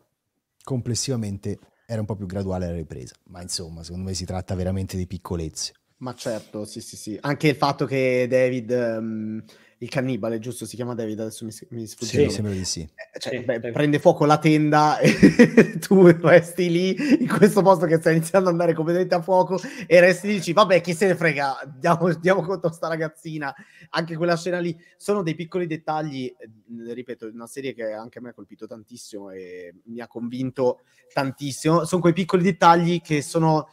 complessivamente era un po' più graduale la ripresa, ma insomma secondo me si tratta veramente di piccolezze. Ma certo, sì, sì, sì. Anche il fatto che David um, il cannibale, giusto? Si chiama David, adesso mi, mi sfugge. Sì, sembra di sì. Eh, cioè, sì, beh, prende fuoco la tenda e tu resti lì in questo posto che sta iniziando ad andare completamente a fuoco e resti lì e dici, vabbè, chi se ne frega, diamo, diamo conto a sta ragazzina. Anche quella scena lì sono dei piccoli dettagli, eh, ripeto, una serie che anche a me ha colpito tantissimo e mi ha convinto tantissimo. Sono quei piccoli dettagli che sono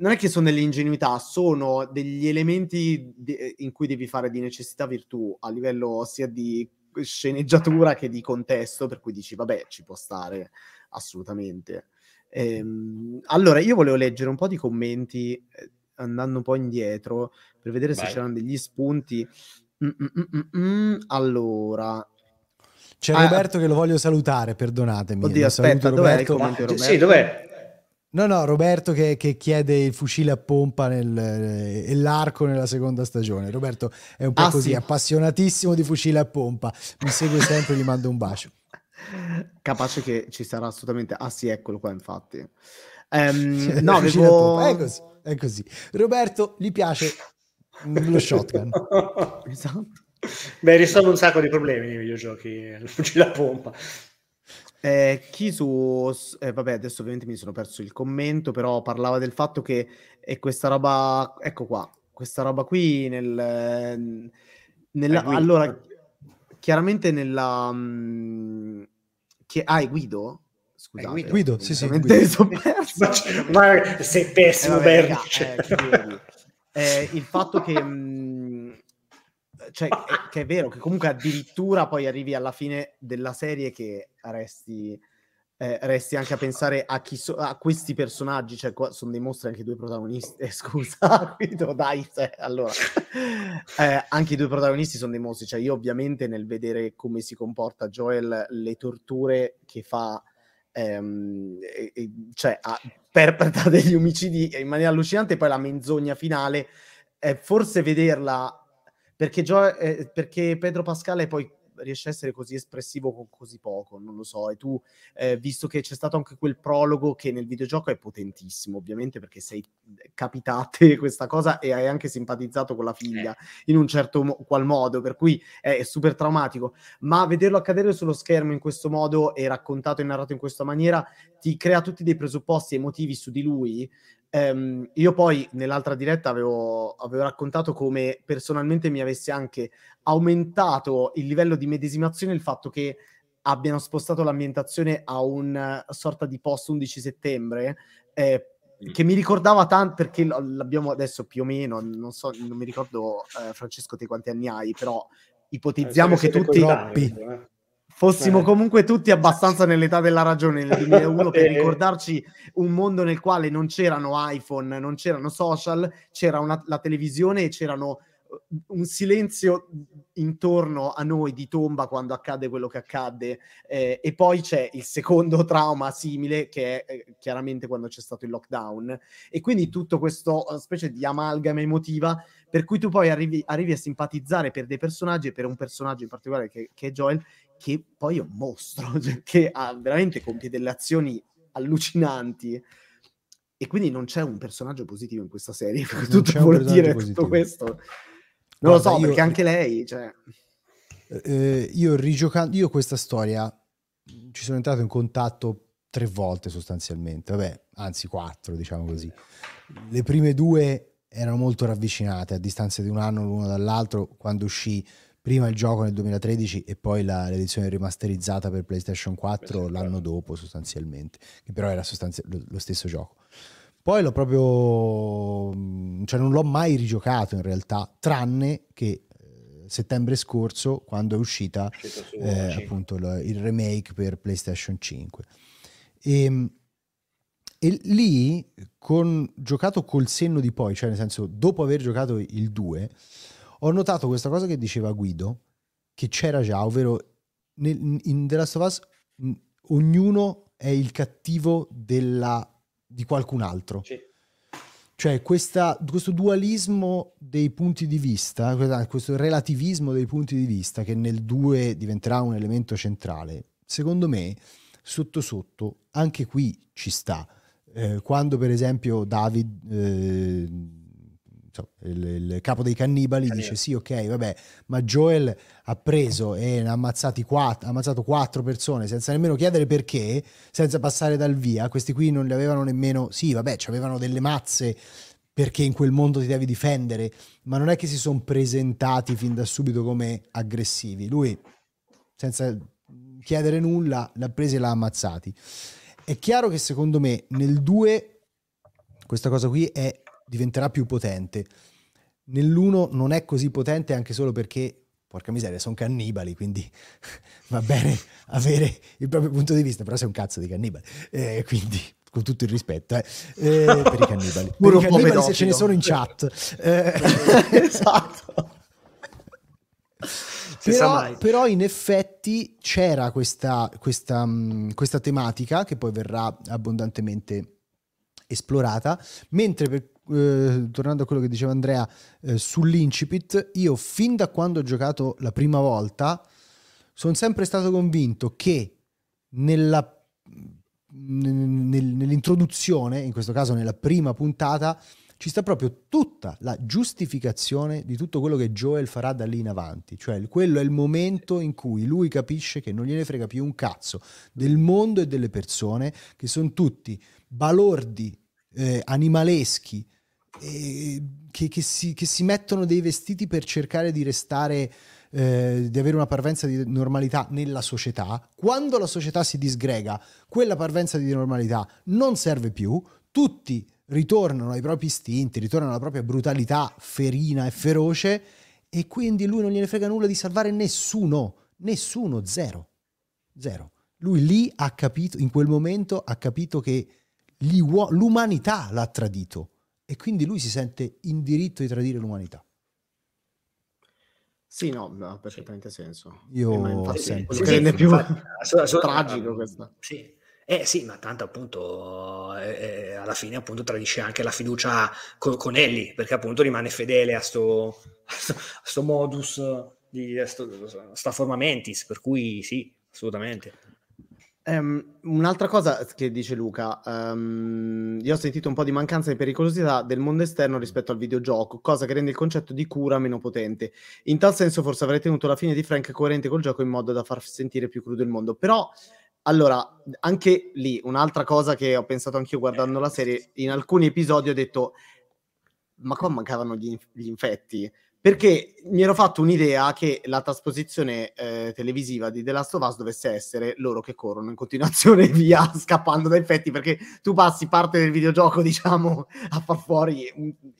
non è che sono delle ingenuità, sono degli elementi de- in cui devi fare di necessità virtù a livello sia di sceneggiatura che di contesto, per cui dici, vabbè, ci può stare assolutamente. Ehm, allora, io volevo leggere un po' di commenti eh, andando un po' indietro per vedere Vai. se c'erano degli spunti. Mm-mm-mm-mm. Allora, c'è ah, Roberto che lo voglio salutare, perdonatemi. Oddio, aspetta, dov'è Roberto? Roberto? Sì, dov'è? No, no, Roberto che, che, chiede il fucile a pompa nel, eh, e l'arco nella seconda stagione. Roberto è un po' ah, così, sì. appassionatissimo di fucile a pompa. Mi segue sempre, gli mando un bacio. Capace che ci sarà assolutamente. Ah, sì, eccolo qua, infatti. Um, no, avevo... È così, è così. Roberto gli piace lo shotgun. esatto. Beh, risolve un sacco di problemi nei videogiochi, il fucile a pompa. Eh, chi su... Eh, vabbè, adesso ovviamente mi sono perso il commento, però parlava del fatto che è questa roba... Ecco qua, questa roba qui nel... Nella, eh, allora, chiaramente nella... Mh, mm, chi, ah, è Guido? Scusate, Guido, Guido sì, sì, Guido. Ma, sei pessimo, eh, vabbè, eh, il fatto che... Mh, mm, cioè, è, che è vero che comunque addirittura poi arrivi alla fine della serie che resti, eh, resti anche a pensare a, chi so, a questi personaggi, cioè qua sono dei mostri anche i due protagonisti, eh, scusa, Guido, dai, cioè, allora, eh, anche i due protagonisti sono dei mostri, cioè io ovviamente nel vedere come si comporta Joel, le torture che fa, ehm, e, e, cioè a, perpetra degli omicidi in maniera allucinante, poi la menzogna finale, eh, forse vederla perché, Gio- eh, perché Pedro Pascale poi riesce a essere così espressivo con così poco, non lo so. E tu, eh, visto che c'è stato anche quel prologo che nel videogioco è potentissimo, ovviamente perché sei capitate questa cosa e hai anche simpatizzato con la figlia in un certo mo- qual modo, per cui è, è, super traumatico. Ma vederlo accadere sullo schermo in questo modo e raccontato e narrato in questa maniera ti crea tutti dei presupposti emotivi su di lui Um, io poi nell'altra diretta avevo, avevo, raccontato come personalmente mi avesse anche aumentato il livello di medesimazione il fatto che abbiano spostato l'ambientazione a una sorta di post 11 settembre eh, che mi ricordava tanto perché l'abbiamo adesso più o meno non so non mi ricordo eh, Francesco te quanti anni hai però ipotizziamo eh, che tutti troppi, eh fossimo eh. comunque tutti abbastanza nell'età della ragione nel 2001 per ricordarci un mondo nel quale non c'erano iPhone, non c'erano social, c'era una, la televisione e c'erano uh, un silenzio intorno a noi di tomba quando accade quello che accadde. Eh, e poi c'è il secondo trauma simile che è eh, chiaramente quando c'è stato il lockdown. E quindi tutto questo uh, specie di amalgama emotiva per cui tu poi arrivi, arrivi, a simpatizzare per dei personaggi e per un personaggio in particolare che, che è Joel che poi è un mostro, cioè, che ha, veramente compie delle azioni allucinanti. E quindi non c'è un personaggio positivo in questa serie. Tutto vuol dire positivo. tutto questo. Non Guarda, lo so, io, perché anche lei. Cioè... Eh, io rigiocando, io questa storia ci sono entrato in contatto tre volte sostanzialmente, vabbè, anzi quattro, diciamo così. Le prime due erano molto ravvicinate, a distanza di un anno l'uno dall'altro, quando uscì prima il gioco nel 2013 e poi la, l'edizione rimasterizzata per PlayStation 4 l'anno dopo sostanzialmente, che però era sostanzia- lo, lo stesso gioco. Poi l'ho proprio, cioè non l'ho mai rigiocato in realtà, tranne che eh, settembre scorso quando è uscita eh, appunto il, il, remake per PlayStation 5. E, ehm, e lì, con, giocato col senno di poi, cioè nel senso dopo aver giocato il 2, ho notato questa cosa che diceva Guido, che c'era già, ovvero nel, in The Last of Us ognuno è il cattivo della, di qualcun altro. Sì. Cioè questa, questo dualismo dei punti di vista, questo relativismo dei punti di vista che nel 2 diventerà un elemento centrale, secondo me sotto sotto anche qui ci sta. Eh, quando per esempio David... Eh, il, il, capo dei cannibali Cannibale. dice sì ok vabbè ma Joel ha preso e ha quattro, ha ammazzato quattro persone senza nemmeno chiedere perché senza passare dal via. Questi qui non le avevano nemmeno sì vabbè avevano delle mazze perché in quel mondo ti devi difendere ma non è che si sono presentati fin da subito come aggressivi. Lui senza chiedere nulla l'ha preso e l'ha ammazzati. È chiaro che secondo me nel 2 questa cosa qui è diventerà più potente. Nell'uno non è così potente anche solo perché, porca miseria, sono cannibali, quindi va bene avere il proprio punto di vista, però sei un cazzo di cannibale. Eh, quindi con tutto il rispetto eh, eh, per i cannibali. per i cannibali se ce ne sono in chat. Eh, esatto. Però, però, in effetti c'era questa, questa, mm, questa, tematica che poi verrà abbondantemente esplorata, mentre per eh, tornando a quello che diceva Andrea eh, sull'incipit, io fin da quando ho giocato la prima volta sono sempre stato convinto che nella, nel, nell'introduzione, in questo caso nella prima puntata, ci sta proprio tutta la giustificazione di tutto quello che Joel farà da lì in avanti. Cioè, quello è il momento in cui lui capisce che non gliene frega più un cazzo del mondo e delle persone, che sono tutti balordi, eh, animaleschi, eh, che, che, si, che, si, mettono dei vestiti per cercare di restare, eh, di avere una parvenza di normalità nella società. Quando la società si disgrega, quella parvenza di normalità non serve più, tutti ritornano ai propri istinti, ritornano alla propria brutalità ferina e feroce e quindi lui non gliene frega nulla di salvare nessuno, nessuno, zero, zero. Lui lì ha capito, in quel momento ha capito che l'umanità l'ha tradito e quindi lui si sente in diritto di tradire l'umanità. Sì, no, ha perfettamente senso. Io eh, infatti, sempre... Sì, rende più tragico questo. Sì. Eh sì, ma tanto appunto eh, eh, alla fine appunto tradisce anche la fiducia con, con Ellie, perché appunto rimane fedele a sto, a sto modus di a sto, a sta forma mentis, per cui sì, assolutamente. Um, un'altra cosa che dice Luca, um, io ho sentito un po' di mancanza di pericolosità del mondo esterno rispetto al videogioco, cosa che rende il concetto di cura meno potente. In tal senso forse avrei tenuto la fine di Frank coerente col gioco in modo da far sentire più crudo il mondo. Però, allora, anche lì, un'altra cosa che ho pensato anch'io guardando la serie, in alcuni episodi ho detto, ma qua mancavano gli, gli infetti perché mi ero fatto un'idea che la trasposizione eh, televisiva di The Last of Us dovesse essere loro che corrono in continuazione via scappando da infetti perché tu passi parte del videogioco diciamo a far fuori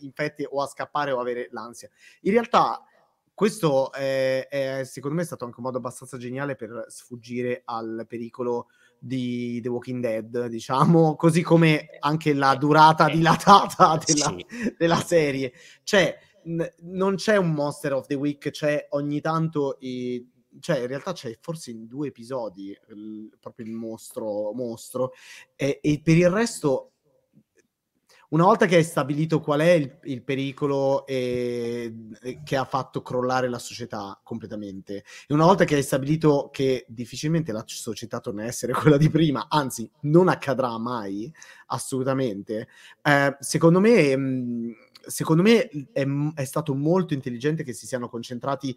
infetti o a scappare o avere l'ansia in realtà questo è, è, secondo me è stato anche un modo abbastanza geniale per sfuggire al pericolo di The Walking Dead, diciamo, così come anche la durata eh, dilatata della, della serie. Cioè, non c'è un Monster of the Week, c'è ogni tanto i, cioè in realtà c'è forse in due episodi il, proprio il mostro, mostro e, e, per il resto una volta che hai stabilito qual è il, il pericolo e, e che ha fatto crollare la società completamente e una volta che hai stabilito che difficilmente la società torna a essere quella di prima anzi non accadrà mai assolutamente eh, secondo me mh, mm, secondo me è, è, stato molto intelligente che si siano concentrati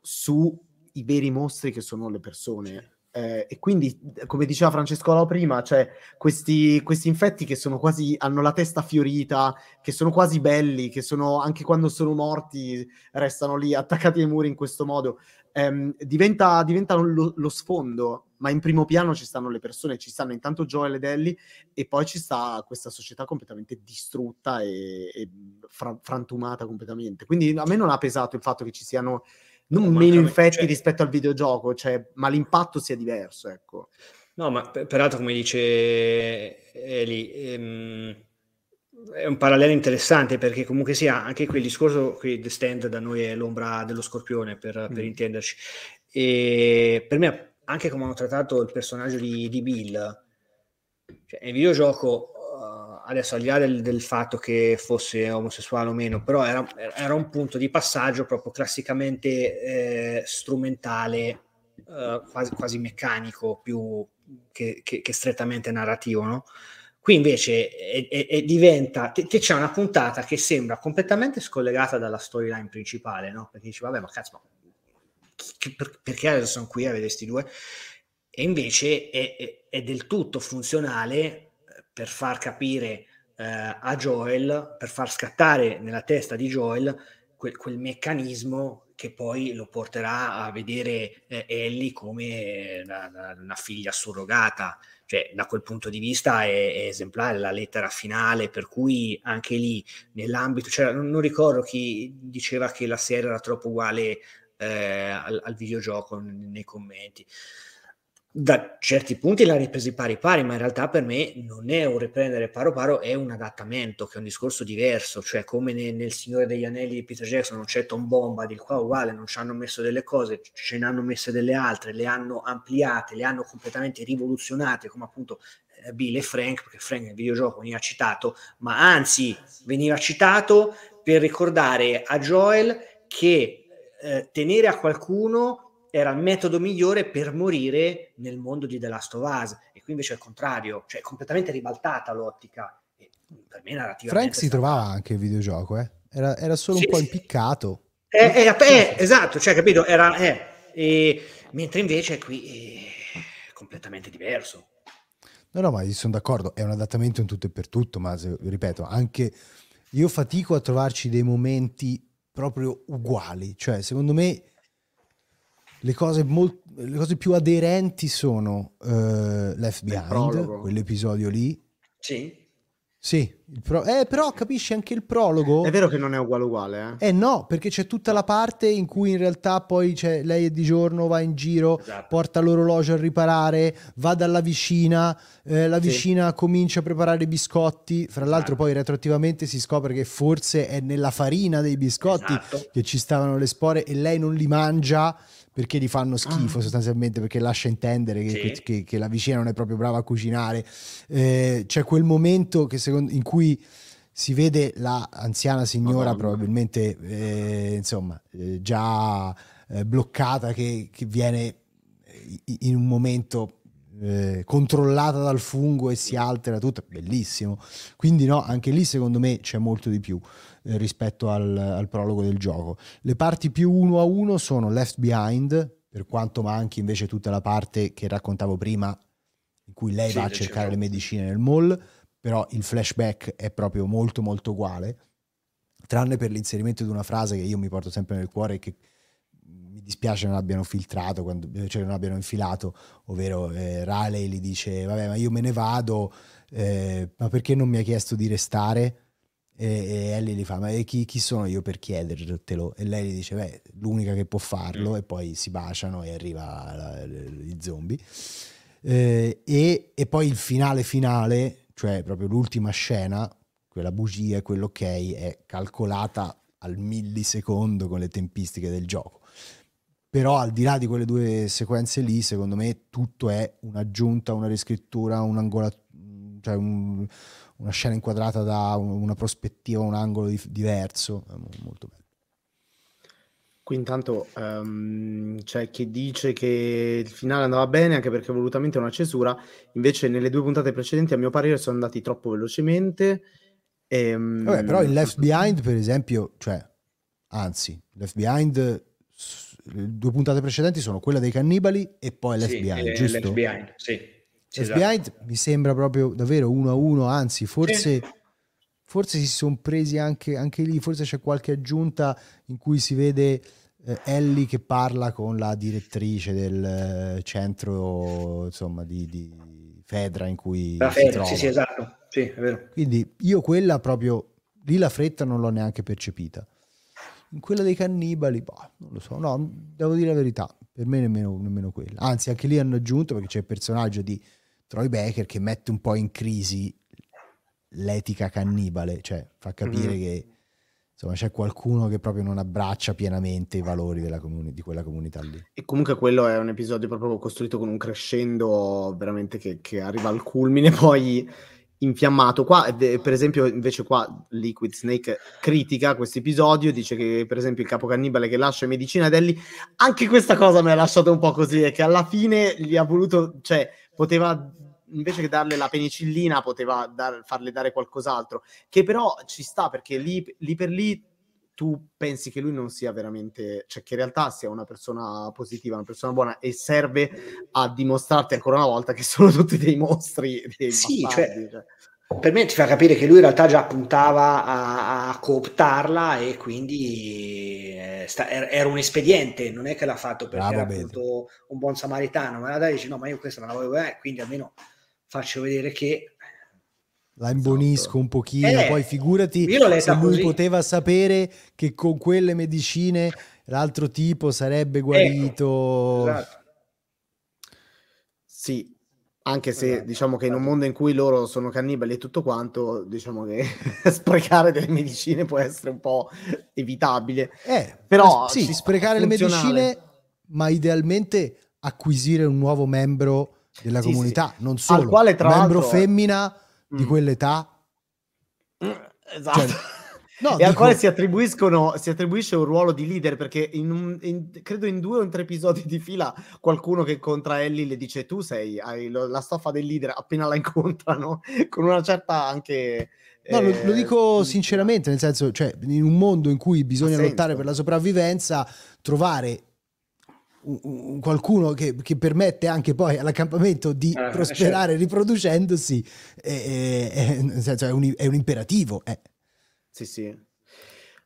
sui veri mostri che sono le persone. Eh, e quindi, come diceva Francesco prima, cioè questi, questi, infetti che sono quasi, hanno la testa fiorita, che sono quasi belli, che sono anche quando sono morti restano lì attaccati ai muri in questo modo, ehm, diventa, diventano lo, lo, sfondo, ma in primo piano ci stanno le persone, ci stanno intanto Joel ed Ellie e poi ci sta questa società completamente distrutta e, e fra, frantumata completamente. Quindi a me non ha pesato il fatto che ci siano non no, meno infetti cioè... rispetto al videogioco, cioè, ma l'impatto sia diverso, ecco. No, ma peraltro, come dice Eli, ehm, è un parallelo interessante perché comunque sia anche quel discorso qui The Stand da noi è l'ombra dello scorpione per, mm. per intenderci e per me anche come hanno trattato il personaggio di, di Bill cioè, nel videogioco adesso al di là del, del, fatto che fosse omosessuale o meno, però era, era un punto di passaggio proprio classicamente eh, strumentale, eh, quasi, quasi, meccanico, più che, che, che strettamente narrativo, no? Qui invece è, è, è diventa, che c'è una puntata che sembra completamente scollegata dalla storyline principale, no? Perché dici, vabbè, ma cazzo, ma perché adesso sono qui a vedere questi due? E invece è, è del tutto funzionale per far capire eh, a Joel, per far scattare nella testa di Joel quel, quel meccanismo che poi lo porterà a vedere eh, Ellie come una, una, figlia surrogata. Cioè, da quel punto di vista è, è, esemplare la lettera finale, per cui anche lì nell'ambito, cioè, non, non ricordo chi diceva che la serie era troppo uguale eh, al, al, videogioco nei commenti da certi punti l'ha ripresi pari pari, ma in realtà per me non è un riprendere paro paro, è un adattamento, che è un discorso diverso, cioè come nel, nel Signore degli Anelli di Peter Jackson non c'è Tom Bombadil, di qua uguale, non ci hanno messo delle cose, ce ne hanno messe delle altre, le hanno ampliate, le hanno completamente rivoluzionate, come appunto eh, Bill e Frank, perché Frank nel videogioco veniva citato, ma anzi veniva citato per ricordare a Joel che eh, tenere a qualcuno era il metodo migliore per morire nel mondo di The Last of Us e qui invece è il contrario, cioè è completamente ribaltata l'ottica. E per me narrativamente... Frank si trovava anche il videogioco, eh? era, era, solo sì, un po' impiccato. Eh, eh, eh, esatto, cioè capito, era... Eh, mentre invece qui è completamente diverso. No, no, ma sono d'accordo, è un adattamento in tutto e per tutto, ma se, ripeto, anche io fatico a trovarci dei momenti proprio uguali, cioè secondo me le cose, molt- le cose più aderenti sono uh, Left Behind, quell'episodio lì. Sì. Sì, pro- eh, però capisci anche il prologo. È vero che non è uguale uguale, eh? Eh no, perché c'è tutta la parte in cui in realtà poi c'è, lei è di giorno, va in giro, esatto. porta l'orologio a riparare, va dalla vicina, eh, la vicina sì. comincia a preparare i biscotti, fra l'altro esatto. poi retroattivamente si scopre che forse è nella farina dei biscotti esatto. che ci stavano le spore e lei non li mangia perché gli fanno schifo ah. sostanzialmente perché lascia intendere che, sì. che, che, la vicina non è proprio brava a cucinare eh, c'è quel momento secondo, in cui si vede la anziana signora Madonna. probabilmente eh, insomma eh, già eh, bloccata che, che, viene in un momento eh, controllata dal fungo e si altera tutto, bellissimo. Quindi no, anche lì secondo me c'è molto di più eh, rispetto al, al, prologo del gioco. Le parti più uno a uno sono Left Behind, per quanto manchi invece tutta la parte che raccontavo prima, in cui lei sì, va a cercare le medicine nel mall, però il flashback è proprio molto molto uguale, tranne per l'inserimento di una frase che io mi porto sempre nel cuore e che dispiace non abbiano filtrato, quando, cioè non abbiano infilato, ovvero eh, Riley gli dice vabbè ma io me ne vado, eh, ma perché non mi ha chiesto di restare? E, e Ellie gli fa ma chi, chi, sono io per chiedertelo? E lei gli dice beh l'unica che può farlo mm. e poi si baciano e arriva la, gli zombie. Eh, e, e poi il finale finale, cioè proprio l'ultima scena, quella bugia e quell'ok è calcolata al millisecondo con le tempistiche del gioco però al di là di quelle due sequenze lì, secondo me tutto è un'aggiunta, una riscrittura, un cioè un, una scena inquadrata da una prospettiva, un angolo di, diverso, è molto bello. Qui intanto um, c'è chi dice che il finale andava bene anche perché volutamente è una cesura, invece nelle due puntate precedenti a mio parere sono andati troppo velocemente. E, um... Vabbè, però in Left Behind per esempio, cioè, anzi, Left Behind le due puntate precedenti sono quella dei cannibali e poi Sì, l'FBI, eh, giusto? l'FBI, sì. Sì, esatto. FBI mi sembra proprio davvero uno a uno, anzi forse, forse si sono presi anche, anche lì, forse c'è qualche aggiunta in cui si vede eh, Ellie che parla con la direttrice del eh, centro insomma di, di Fedra in cui La si Fed, trova. sì, sì, esatto. Sì, è vero. Quindi io quella proprio, lì la fretta non l'ho neanche percepita. In quella dei cannibali, boh, non lo so, no, devo dire la verità, per me nemmeno, nemmeno quella. Anzi, anche lì hanno aggiunto perché c'è il personaggio di Troy Baker che mette un po' in crisi l'etica cannibale, cioè fa capire Mhm. che insomma c'è qualcuno che proprio non abbraccia pienamente i valori comuni- di quella comunità lì. E comunque quello è un episodio proprio costruito con un crescendo veramente che, che arriva al culmine, poi infiammato. Qua, eh, per esempio, invece qua Liquid Snake critica questo episodio, dice che per esempio il capo cannibale che lascia medicina ad Ellie, anche questa cosa mi ha lasciato un po' così, è che alla fine gli ha voluto, cioè poteva invece che darle la penicillina poteva dar- farle dare qualcos'altro che però ci sta perché lì, lì per lì tu pensi che lui non sia veramente, cioè che in realtà sia una persona positiva, una persona buona e serve a dimostrarti ancora una volta che sono tutti dei mostri, dei Sì, bastardi, cioè, cioè. Per me ti fa capire che lui in realtà già puntava a, a cooptarla e quindi eh, sta- er- era un espediente, non è che l'ha fatto perché Bravo, era appunto un buon samaritano, ma da dice no, ma io questa non la voglio bene, quindi almeno faccio vedere che La imbonisco un pochino, Eh, poi figurati se lui così. poteva sapere che con quelle medicine l'altro tipo sarebbe guarito. Esatto. Sì, anche se Esatto, diciamo che in un esatto. mondo in cui loro sono cannibali e tutto quanto, diciamo che sprecare delle medicine può essere un po' evitabile. Eh, Però sì, sprecare le medicine, ma idealmente acquisire un nuovo membro della Sì, comunità, sì. non Al solo, quale, tra membro l'altro- femmina di Mm. quell'età. Esatto. Cioè, no, e al dico- quale si attribuiscono si attribuisce un ruolo di leader perché in un- in- credo in due o in tre episodi di fila qualcuno che incontra Ellie le dice tu sei hai lo- la stoffa del leader appena la incontrano con una certa anche No, lo, lo eh, dico sì, sinceramente, nel senso, cioè, in un mondo in cui bisogna lottare per la sopravvivenza, trovare un- un- qualcuno che, che permette anche poi all'accampamento di Eh, prosperare riproducendosi, è, è- nel senso, è un, è un imperativo. eh. Sì, sì.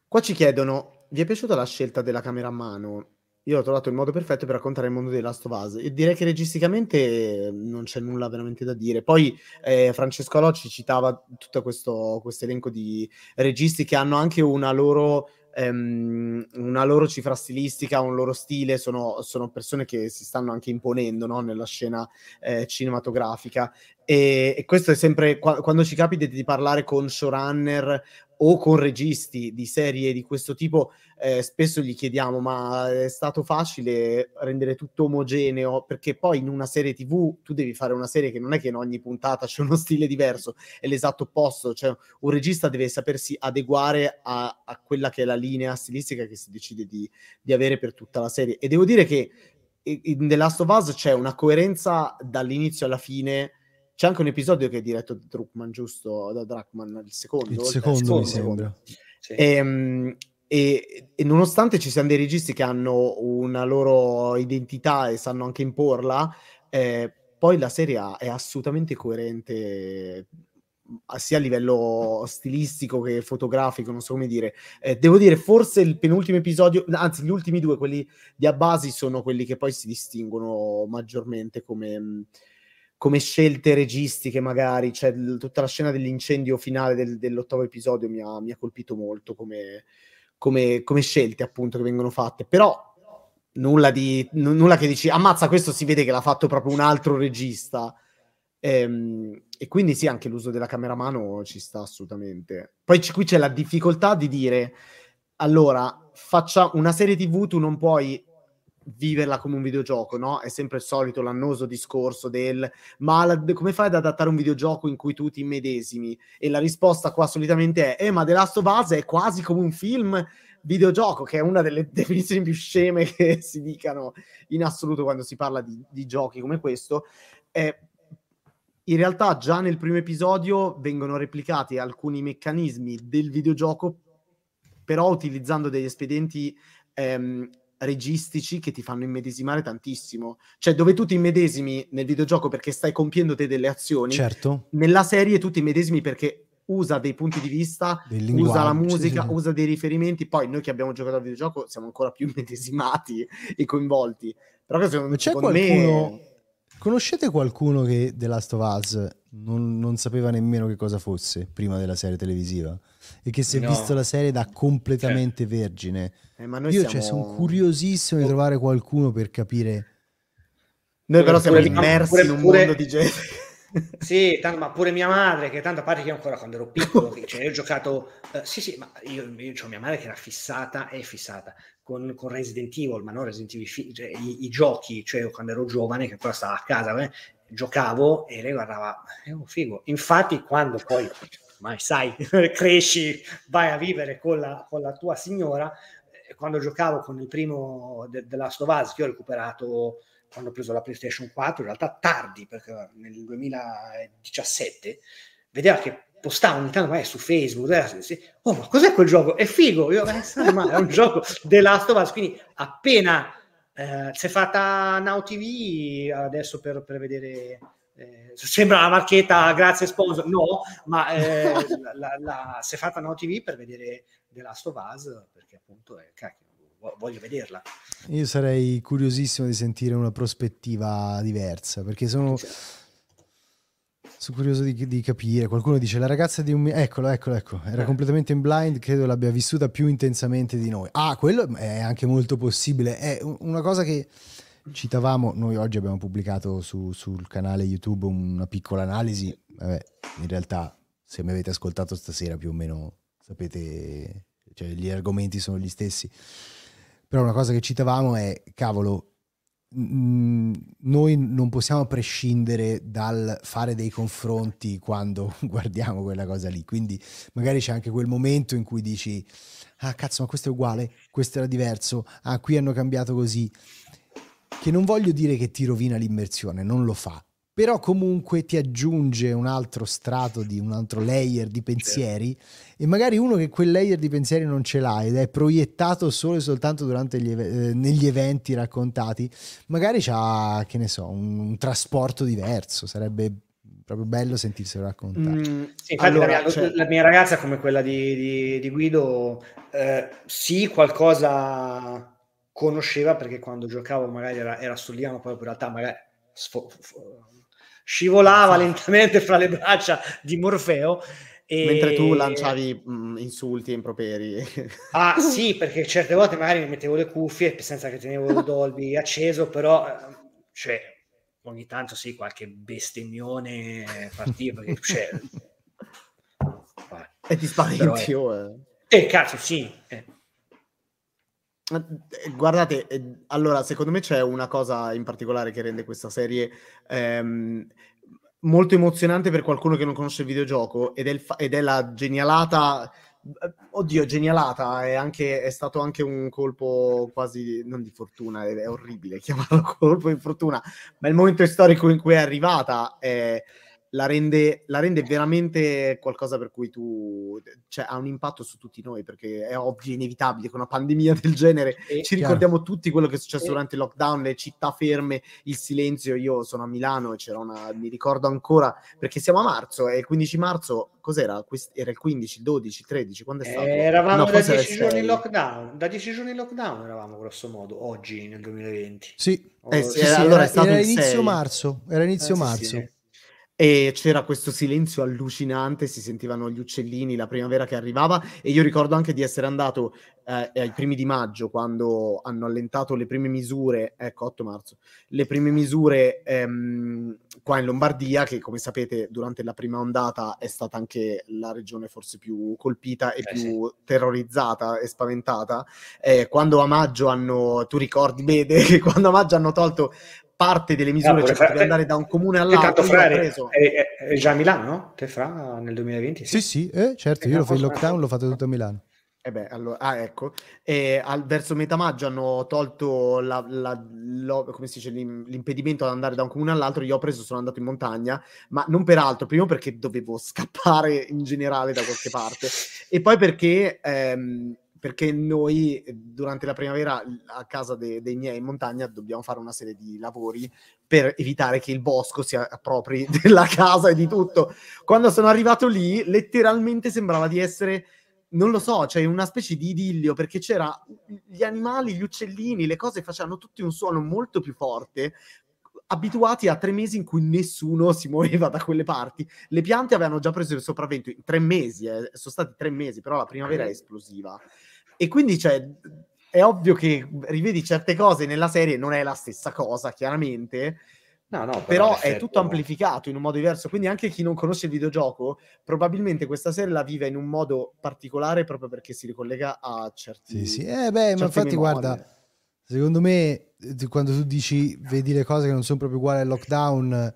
Qua ci chiedono, vi è piaciuta la scelta della camera a mano? Io ho trovato il modo perfetto per raccontare il mondo di Last of Us e direi che registicamente eh, non c'è nulla veramente da dire. Poi eh, Francesco Alocci citava tutto questo elenco di registi che hanno anche una loro, ehm, una loro cifra stilistica, un loro stile, sono, sono persone che si stanno anche imponendo no, nella scena eh, cinematografica. E, e questo è sempre qua- quando ci capita di parlare con showrunner o con registi di serie di questo tipo, eh, spesso gli chiediamo: ma è stato facile rendere tutto omogeneo? Perché poi in una serie TV tu devi fare una serie che non è che in ogni puntata c'è uno stile diverso, è l'esatto opposto. Cioè, un regista deve sapersi adeguare a, a quella che è la linea stilistica che si decide di, di avere per tutta la serie. E devo dire che in The Last of Us c'è una coerenza dall'inizio alla fine. C'è anche un episodio che è diretto da Druckmann, giusto? Da Druckmann, il secondo. Il eh, secondo mi secondo. sembra. Sì. Ehm, E, e nonostante ci siano dei registi che hanno una loro identità e sanno anche imporla, eh, poi la serie è assolutamente coerente sia a livello stilistico che fotografico, non so come dire. Eh, devo dire, forse il penultimo episodio, anzi gli ultimi due, quelli di Abasi, sono quelli che poi si distinguono maggiormente come, mh, come scelte registiche, magari. Cioè, l- tutta la scena dell'incendio finale del- dell'ottavo episodio mi ha, mi ha colpito molto come, come- come scelte, appunto, che vengono fatte. Però nulla, di, n- nulla che dici, ammazza, questo si vede che l'ha fatto proprio un altro regista. Ehm, e quindi sì, anche l'uso della camera a mano ci sta assolutamente. Poi c- qui c'è la difficoltà di dire, allora, faccia una serie TV, tu non puoi viverla come un videogioco, no? È sempre il solito l'annoso discorso del ma la- come fai ad adattare un videogioco in cui tu ti immedesimi? E la risposta qua solitamente è eh, ma The Last of Us è quasi come un film videogioco, che è una delle definizioni più sceme che si dicano in assoluto quando si parla di, di giochi come questo. Eh, in realtà già nel primo episodio vengono replicati alcuni meccanismi del videogioco, però utilizzando degli espedienti ehm, registici che ti fanno immedesimare tantissimo. Cioè, dove tu ti immedesimi nel videogioco perché stai compiendo te delle azioni, Certo. nella serie tu ti immedesimi perché usa dei punti di vista, usa la sì, musica, sì. usa dei riferimenti. Poi noi che abbiamo giocato al videogioco siamo ancora più immedesimati e coinvolti. Però secondo, c'è secondo qualcuno... me... Conoscete qualcuno che The Last of Us non, non sapeva nemmeno che cosa fosse prima della serie televisiva? E che si è No. visto la serie da completamente vergine? eh, ma noi Io siamo... cioè, sono curiosissimo di trovare qualcuno per capire... Noi però siamo Pure- immersi pure- in un pure- mondo di gente. Sì, tanto, ma pure mia madre, che tanto a parte che io ancora quando ero piccolo, che- cioè io ho giocato, eh, sì sì, ma io, io ho mia madre che era fissata, è fissata con, con Resident Evil, ma non Resident Evil, cioè, i, i giochi, cioè io quando ero giovane, che ancora stava a casa, eh, giocavo e lei guardava, è un figo. Infatti quando poi, mai sai, cresci, vai a vivere con la, con la tua signora, eh, quando giocavo con il primo de- of Us, che ho recuperato quando ho preso la PlayStation 4, in realtà tardi, perché nel 2017, vedeva che postava ogni tanto su Facebook, eh, oh ma cos'è quel gioco? È figo, io, eh, ma è un gioco The Last of Us, quindi appena eh, si è fatta Now TV, adesso per, per vedere... eh, sembra una marchetta grazie sponsor no ma eh, la, la, la- si è fatta Now TV per vedere The Last of Us perché appunto è, cacchio, vo- voglio vederla. Io sarei curiosissimo di sentire una prospettiva diversa, perché sono, sono curioso di, di capire. Qualcuno dice la ragazza di un... Eccolo, eccolo, ecco. Era Eh. completamente in blind, credo l'abbia vissuta più intensamente di noi. Ah, quello è anche molto possibile. È un- una cosa che citavamo, noi oggi abbiamo pubblicato su- sul canale YouTube una piccola analisi. Vabbè, in realtà, se mi avete ascoltato stasera più o meno sapete, cioè gli argomenti sono gli stessi. Però una cosa che citavamo è, cavolo, noi non possiamo prescindere dal fare dei confronti quando guardiamo quella cosa lì. Quindi magari c'è anche quel momento in cui dici, ah cazzo, ma questo è uguale, questo era diverso, ah qui hanno cambiato così. Che non voglio dire che ti rovina l'immersione, non lo fa. Però comunque ti aggiunge un altro strato di un altro layer di pensieri e magari uno che quel layer di pensieri non ce l'ha ed è proiettato solo e soltanto durante gli, eh, negli eventi raccontati, magari c'ha, che ne so, un, un trasporto diverso, sarebbe proprio bello sentirselo raccontare. Mm, Sì, infatti allora, la, mia, cioè- la mia ragazza, come quella di, di- di Guido, eh, sì, qualcosa conosceva perché quando giocavo magari era, era sul divano, poi in realtà magari sfo- fo- scivolava lentamente fra le braccia di Morfeo. E... Mentre tu lanciavi mm, insulti e improperi. Ah sì, perché certe volte magari mi mettevo le cuffie senza che tenevo il Dolby acceso, però eh, cioè, ogni tanto sì, qualche bestemmione partiva. Perché, cioè, e ti spaventi. eh. Eh, cazzo, sì. eh. Eh, Guardate, eh, allora secondo me c'è una cosa in particolare che rende questa serie ehm, molto emozionante per qualcuno che non conosce il videogioco ed è, il fa- ed è la genialata. eh, Oddio, genialata è, anche, è stato anche un colpo quasi non di fortuna, è, è orribile chiamarlo colpo di fortuna, ma il momento storico in cui è arrivata è- la, rende, la rende veramente qualcosa per cui tu cioè, ha un impatto su tutti noi perché è ovvio, inevitabile con una pandemia del genere E- ci Chiaro. ricordiamo tutti quello che è successo E- durante il lockdown, le città ferme, il silenzio. Io sono a Milano e c'era una. Mi ricordo ancora perché siamo a marzo e il 15 marzo cos'era? Era il 15, il 12, il 13? Quando è Eh, stato? eravamo No, da forse era il 10 giorni in 6. lockdown. Da 10 giorni in lockdown eravamo grosso modo oggi nel 2020. Sì, Oh, Eh, sì, sì, eh, sì, allora era, è stato era inizio 6. marzo, era inizio Eh, sì, marzo. sì. E c'era questo silenzio allucinante, si sentivano gli uccellini, la primavera che arrivava e io ricordo anche di essere andato eh, ai primi di maggio quando hanno allentato le prime misure, ecco 8 marzo, le prime misure ehm, qua in Lombardia che come sapete durante la prima ondata è stata anche la regione forse più colpita e Eh, più terrorizzata e spaventata. Eh, quando a maggio hanno, tu ricordi bene quando a maggio hanno tolto parte delle misure, pure cioè fra- andare da un comune E all'altro, fra ho è, preso... è- già a Milano, no? Te fra nel 2020? Sì, sì, eh, certo, io Eh, lo fai il forse- lockdown, l'ho fatto tutto a Milano. Eh beh, allora, ah, ecco. E al, verso metà maggio hanno tolto la- la- lo- come si dice, l'im- l'impedimento ad andare da un comune all'altro. Io ho preso, sono andato in montagna, ma non per altro. Primo perché dovevo scappare in generale da qualche parte, e poi perché ehm, perché noi durante la primavera a casa de- dei miei in montagna dobbiamo fare una serie di lavori per evitare che il bosco si appropri della casa e di tutto. Quando sono arrivato lì, letteralmente sembrava di essere non lo so, cioè una specie di idillio perché c'era gli animali, gli uccellini, le cose facevano tutti un suono molto più forte, abituati a tre mesi in cui nessuno si muoveva da quelle parti. Le piante avevano già preso il sopravvento in tre mesi, eh, sono stati tre mesi, però la primavera è esplosiva. E quindi cioè, è ovvio che rivedi certe cose nella serie, non è la stessa cosa, chiaramente. No, no, però, però è tutto amplificato in un modo diverso. Quindi anche chi non conosce il videogioco, probabilmente questa serie la vive in un modo particolare proprio perché si ricollega a certi. Sì, sì. Eh, beh, ma infatti, memorie. guarda, secondo me, quando tu dici vedi le cose che non sono proprio uguali al lockdown.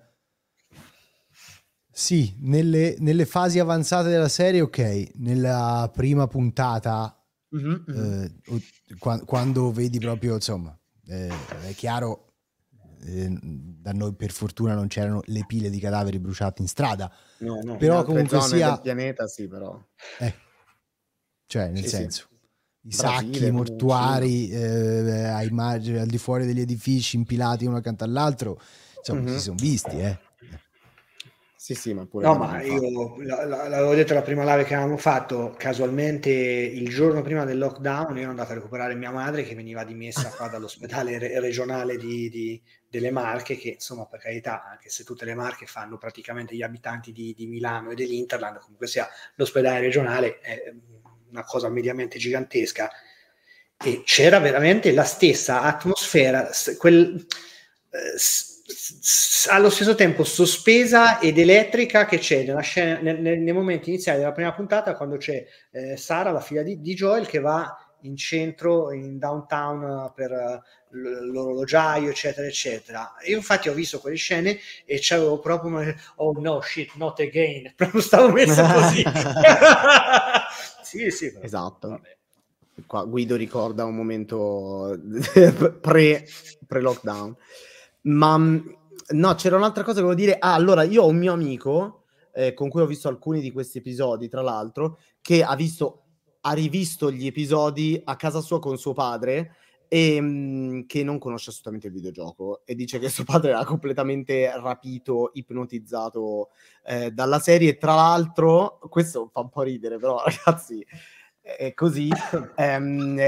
Sì, nelle, nelle fasi avanzate della serie, ok. Nella prima puntata Mm-hmm. Eh, quando, quando, vedi proprio, insomma, eh, è chiaro, eh, da noi per fortuna non c'erano le pile di cadaveri bruciati in strada, no, no, però comunque sia... del pianeta sì, però... Eh, cioè, nel sì, senso... Sì. I Brasile, sacchi mortuari eh, ai margini, al di fuori degli edifici impilati uno accanto all'altro, insomma, mm-hmm. si sono visti, eh. Sì, sì, ma pure... No, ma io l'avevo detto la prima live che avevamo fatto, casualmente il giorno prima del lockdown io ero andato a recuperare mia madre che veniva dimessa qua dall'ospedale re- regionale di, di, delle Marche, che insomma per carità, anche se tutte le Marche fanno praticamente gli abitanti di, di Milano e dell'Interland, comunque sia l'ospedale regionale è una cosa mediamente gigantesca. E c'era veramente la stessa atmosfera, quel... Eh, allo stesso tempo sospesa ed elettrica che c'è nella scena, nel, nel, nei momenti iniziali della prima puntata quando c'è eh, Sara, la figlia di, di, Joel, che va in centro, in downtown per uh, l'orologiaio, eccetera, eccetera. Io infatti ho visto quelle scene e c'avevo proprio un oh no, shit, not again, proprio stavo messo così. sì, sì. Però, esatto. Vabbè. Qua Guido ricorda un momento pre, pre-lockdown. Ma mm, no, c'era un'altra cosa che volevo dire. Ah, allora, io ho un mio amico eh, con cui ho visto alcuni di questi episodi, tra l'altro, che ha visto, ha rivisto gli episodi a casa sua con suo padre e mm, che non conosce assolutamente il videogioco e dice che suo padre era completamente rapito, ipnotizzato eh, dalla serie. Tra l'altro, questo fa un po' ridere, però ragazzi, è così. ehm,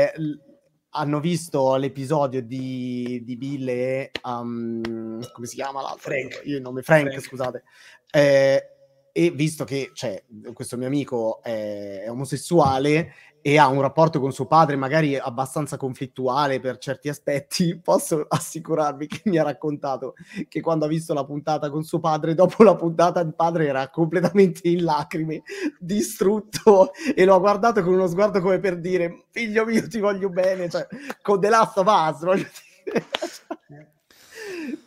hanno visto l'episodio di, di Bill e um, come si chiama l'altro? Frank. Io il nome Frank, Frank. scusate. Eh, e visto che cioè, questo mio amico è, è, omosessuale e ha un rapporto con suo padre magari abbastanza conflittuale per certi aspetti, posso assicurarvi che mi ha raccontato che quando ha visto la puntata con suo padre, dopo la puntata il padre era completamente in lacrime, distrutto e lo ha guardato con uno sguardo come per dire figlio mio ti voglio bene, cioè con The Last of Us, voglio dire.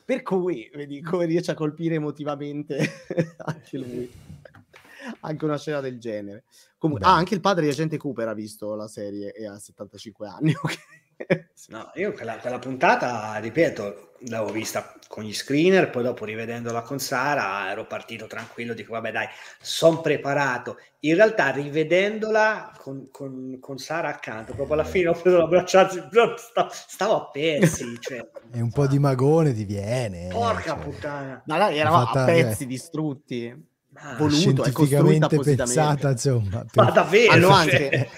per cui vedi come riesce a colpire emotivamente anche lui anche una scena del genere. Comunque, ah, anche il padre di Agente Cooper ha visto la serie e ha 75 anni. Okay. No, io quella, quella, puntata, ripeto, l'avevo vista con gli screener, poi dopo rivedendola con Sara ero partito tranquillo, dico vabbè dai, sono preparato. In realtà rivedendola con, con, con, Sara accanto, proprio alla fine ho preso la bracciata, stavo a pezzi. Cioè, e un po' di magone ti viene. Eh, Porca cioè. puttana. No, no, eravamo a pezzi eh. distrutti ah, voluto, è costruita pensata, insomma. Per... Ma davvero? Hanno cioè... anche,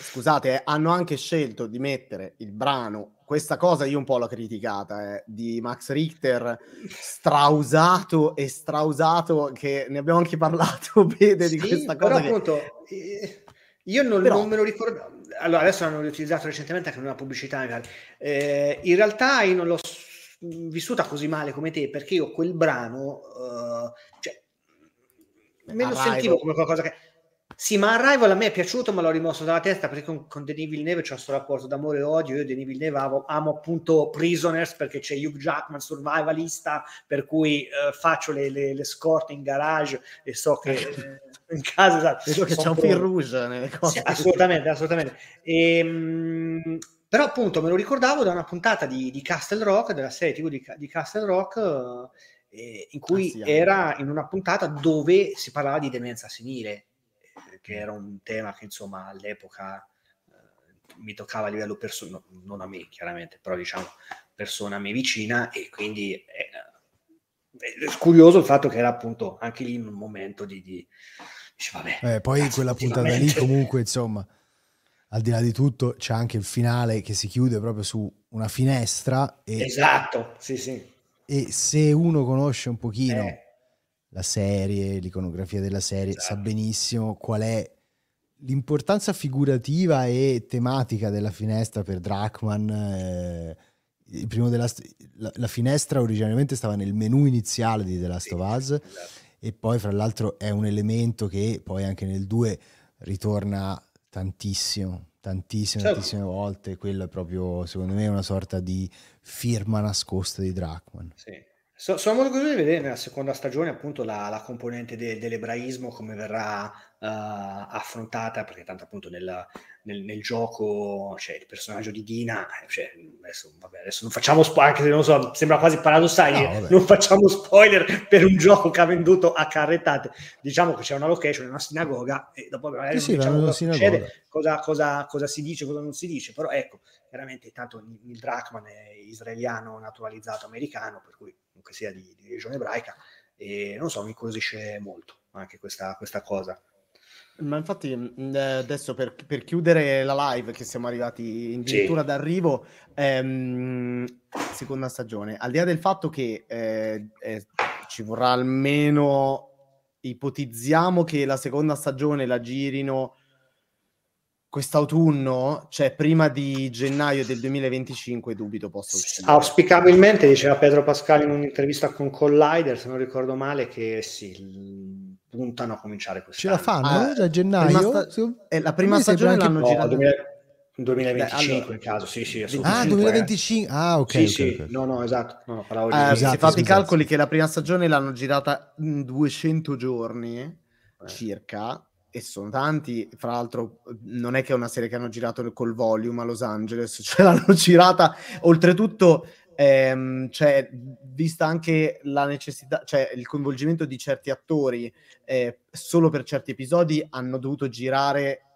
scusate, eh, hanno anche scelto di mettere il brano, questa cosa io un po' l'ho criticata, eh, di Max Richter, strausato e strausato, che ne abbiamo anche parlato bene di questa cosa. Però che... appunto... Io non, Però... non, me lo ricordo. Allora, adesso l'hanno utilizzato recentemente anche in una pubblicità. Eh, in realtà io non l'ho vissuta così male come te perché io quel brano, uh, cioè, me lo Arrival. sentivo come qualcosa che... Sì, ma Arrival a me è piaciuto, ma l'ho rimosso dalla testa perché con, con Denis Villeneuve c'è questo rapporto d'amore e odio. Io Denis Villeneuve amo, amo appunto Prisoners perché c'è Hugh Jackman, survivalista, per cui uh, faccio le, le, le, scorte in garage e so che eh, in casa... Esatto, Vedo che c'è un fil rouge nelle cose. Sì, assolutamente, assolutamente. E, ehm, mh, però appunto me lo ricordavo da una puntata di, di Castle Rock, della serie TV di, di Castle Rock... Eh, in cui ah, sì, era in una puntata dove si parlava di demenza senile, eh, che era un tema che insomma all'epoca eh, mi toccava a livello personale, non a me chiaramente, però diciamo persona a me vicina e quindi è, è curioso il fatto che era appunto anche lì in un momento di... di dice, vabbè, eh, poi quella puntata lì comunque insomma al di là di tutto c'è anche il finale che si chiude proprio su una finestra. E, esatto, sì, sì. E se uno conosce un pochino eh. La serie, l'iconografia della serie, esatto. sa benissimo qual è l'importanza figurativa e tematica della finestra per Drachman. Eh, della, la, la, finestra originariamente stava nel menu iniziale di The Last of Us esatto. e poi fra l'altro è un elemento che poi anche nel 2 ritorna tantissimo, tantissime, certo. tantissime volte. Quello è proprio, secondo me, una sorta di firma nascosta di Drachman. Sì. So, sono molto curioso di vedere nella seconda stagione appunto la, la componente de, dell'ebraismo come verrà uh, affrontata, perché tanto appunto nel, nel, nel, gioco c'è il personaggio di Dina, cioè, adesso, vabbè, adesso non facciamo spoiler, anche se non so, sembra quasi paradossale, no, non facciamo spoiler per un gioco che ha venduto a carrettate. Diciamo che c'è una location, una sinagoga, e dopo magari sì, diciamo cosa succede, cosa, cosa, cosa si dice, cosa non si dice, però ecco, chiaramente tanto il Drachman è israeliano naturalizzato americano, per cui comunque sia di, di regione ebraica, e non so, mi incuriosisce molto anche questa, questa cosa. Ma infatti mm, eh, adesso per, per, chiudere la live, che siamo arrivati addirittura sì. d'arrivo, ehm, seconda stagione, al di là del fatto che eh, eh, ci vorrà almeno, ipotizziamo che la seconda stagione la girino quest'autunno, cioè prima di gennaio del 2025, dubito possa uscire. Auspicabilmente, diceva Pedro Pascali in un'intervista con Collider, se non ricordo male, che sì, puntano a cominciare quest'anno. Ce la fanno? Ah, a gennaio? Sta- eh, la prima stagione l'hanno no, girata... 2000... 2025 Beh, allora, in caso, sì, sì, Ah, 2025. Eh. Ah, ok. Sì, okay, sì. Okay. No, no, esatto. No, no, eh, esatto, si fate i calcoli che la prima stagione l'hanno girata in 200 giorni eh. circa e sono tanti, fra l'altro non è che è una serie che hanno girato col volume a Los Angeles, cioè l'hanno girata, oltretutto ehm, cioè, vista anche la necessità, cioè il coinvolgimento di certi attori eh, solo per certi episodi hanno dovuto girare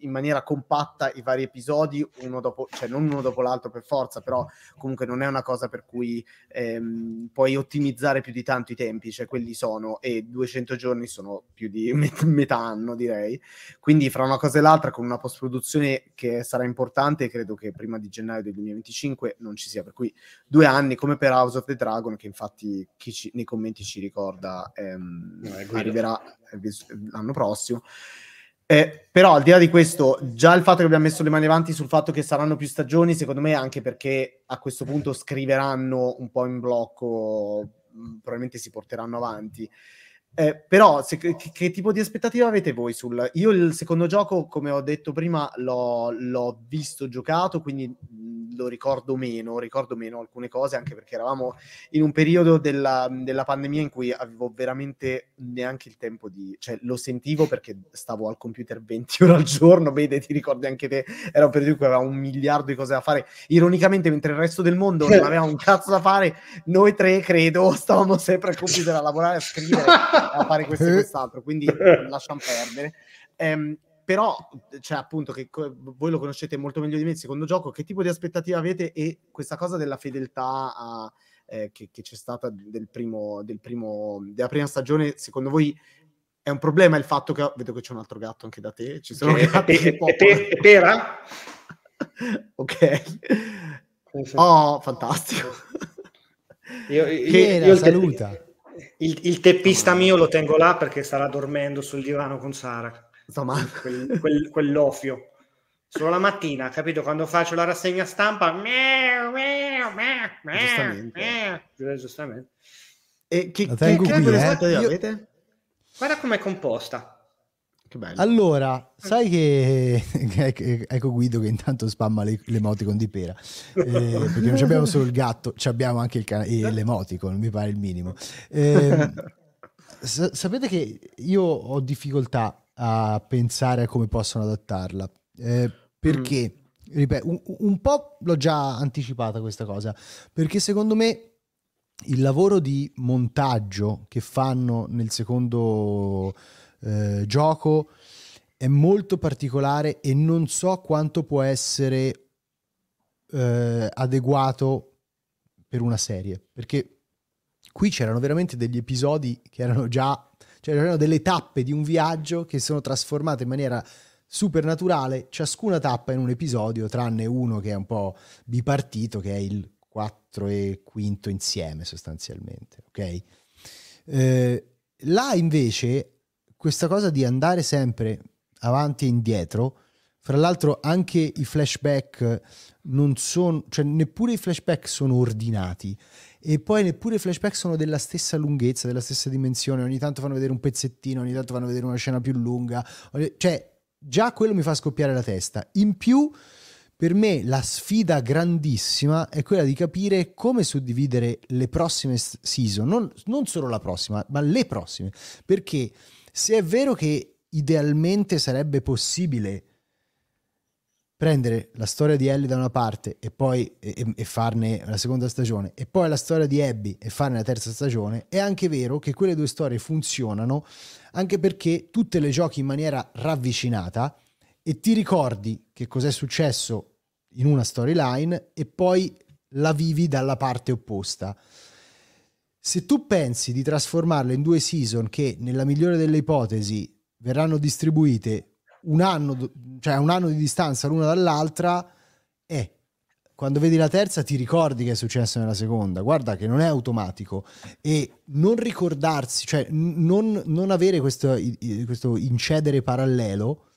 in maniera compatta i vari episodi, uno dopo, cioè non uno dopo l'altro per forza, però comunque non è una cosa per cui ehm, puoi ottimizzare più di tanto i tempi, cioè quelli sono, e 200 giorni sono più di met- metà anno direi, quindi fra una cosa e l'altra con una post-produzione che sarà importante, credo che prima di gennaio del 2025 non ci sia, per cui due anni come per House of the Dragon, che infatti chi ci, nei commenti ci ricorda ehm, no, arriverà l'anno prossimo. Eh, però al di là di questo, già il fatto che abbiamo messo le mani avanti sul fatto che saranno più stagioni, secondo me anche perché a questo punto scriveranno un po' in blocco, mm, probabilmente si porteranno avanti. Eh, però, se, che, che, tipo di aspettativa avete voi sul... Io il secondo gioco, come ho detto prima, l'ho, l'ho visto giocato, quindi mh, lo ricordo meno, ricordo meno alcune cose, anche perché eravamo in un periodo della, della, pandemia in cui avevo veramente neanche il tempo di... cioè lo sentivo perché stavo al computer 20 ore al giorno, vede, ti ricordi anche te, era un periodo in cui aveva un miliardo di cose da fare. Ironicamente, mentre il resto del mondo non aveva un cazzo da fare, noi tre, credo, stavamo sempre al computer a lavorare, a scrivere a fare questo e quest'altro, quindi lasciamo perdere. Ehm, però, cioè, appunto, che co- voi lo conoscete molto meglio di me, il secondo gioco, che tipo di aspettative avete e questa cosa della fedeltà a, eh, che, che, c'è stata del primo, del primo, della prima stagione, secondo voi è un problema il fatto che... Vedo che c'è un altro gatto anche da te, ci sono che, gatti che pe- pera? ok. Oh, fantastico. Io, io, io, io saluta. Il, il, teppista mio lo tengo là perché starà dormendo sul divano con Sara. Insomma, quel, quel, quell'offio. Solo la mattina, capito? Quando faccio la rassegna stampa, giustamente. Giustamente. E che, che, che qui, eh? Io... avete? Guarda com'è composta. Che bello. Allora, sai che ecco Guido che intanto spamma le, l'emoticon di pera eh, perché non abbiamo solo il gatto, abbiamo anche il can- l'emoticon, mi pare il minimo. Eh, sa- sapete che io ho difficoltà a pensare a come possono adattarla eh, perché, mm. ripeto, un, un po' l'ho già anticipata questa cosa perché secondo me il lavoro di montaggio che fanno nel secondo eh, gioco è molto particolare e non so quanto può essere eh, adeguato per una serie, perché qui c'erano veramente degli episodi che erano già, cioè erano delle tappe di un viaggio che sono trasformate in maniera super naturale, ciascuna tappa in un episodio, tranne uno che è un po' bipartito, che è il 4 e quinto insieme sostanzialmente, ok? Eh, là invece questa cosa di andare sempre avanti e indietro, fra l'altro anche i flashback non sono, cioè neppure i flashback sono ordinati e poi neppure i flashback sono della stessa lunghezza, della stessa dimensione, ogni tanto fanno vedere un pezzettino, ogni tanto fanno vedere una scena più lunga, cioè già quello mi fa scoppiare la testa. In più, per me la sfida grandissima è quella di capire come suddividere le prossime season, non, non solo la prossima, ma le prossime, perché se è vero che idealmente sarebbe possibile prendere la storia di Ellie da una parte e poi e, e, farne la seconda stagione e poi la storia di Abby e farne la terza stagione, è anche vero che quelle due storie funzionano anche perché tu te le giochi in maniera ravvicinata e ti ricordi che cos'è successo in una storyline e poi la vivi dalla parte opposta. Se tu pensi di trasformarle in due season che nella migliore delle ipotesi verranno distribuite un anno, cioè un anno di distanza l'una dall'altra e quando vedi la terza ti ricordi che è successo nella seconda. Guarda che non è automatico e non ricordarsi, cioè non, non avere questo, questo incedere parallelo,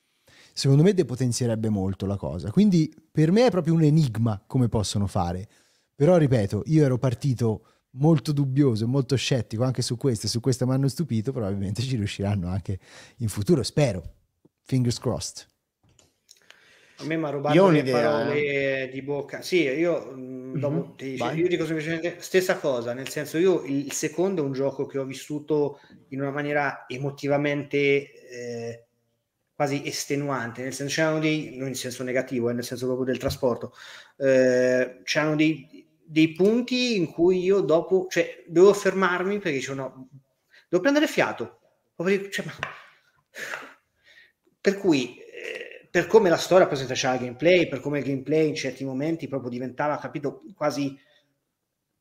secondo me depotenzierebbe molto la cosa. Quindi per me è proprio un enigma come possono fare. Però ripeto, io ero partito molto dubbioso, molto scettico anche su questo e su questo mi hanno stupito, probabilmente ci riusciranno anche in futuro, spero. Fingers crossed. A me mi ha rubato le parole di bocca. Sì, io, mm-hmm. dopo, ti, io dico semplicemente stessa cosa, nel senso io il secondo è un gioco che ho vissuto in una maniera emotivamente eh, quasi estenuante, nel senso c'erano dei, non in senso negativo, eh, nel senso proprio del trasporto, eh, c'erano dei, dei punti in cui io dopo, cioè, dovevo fermarmi perché dicevo no, devo prendere fiato. Cioè, ma per cui, eh, per come la storia presenta il gameplay, per come il gameplay in certi momenti proprio diventava, capito, quasi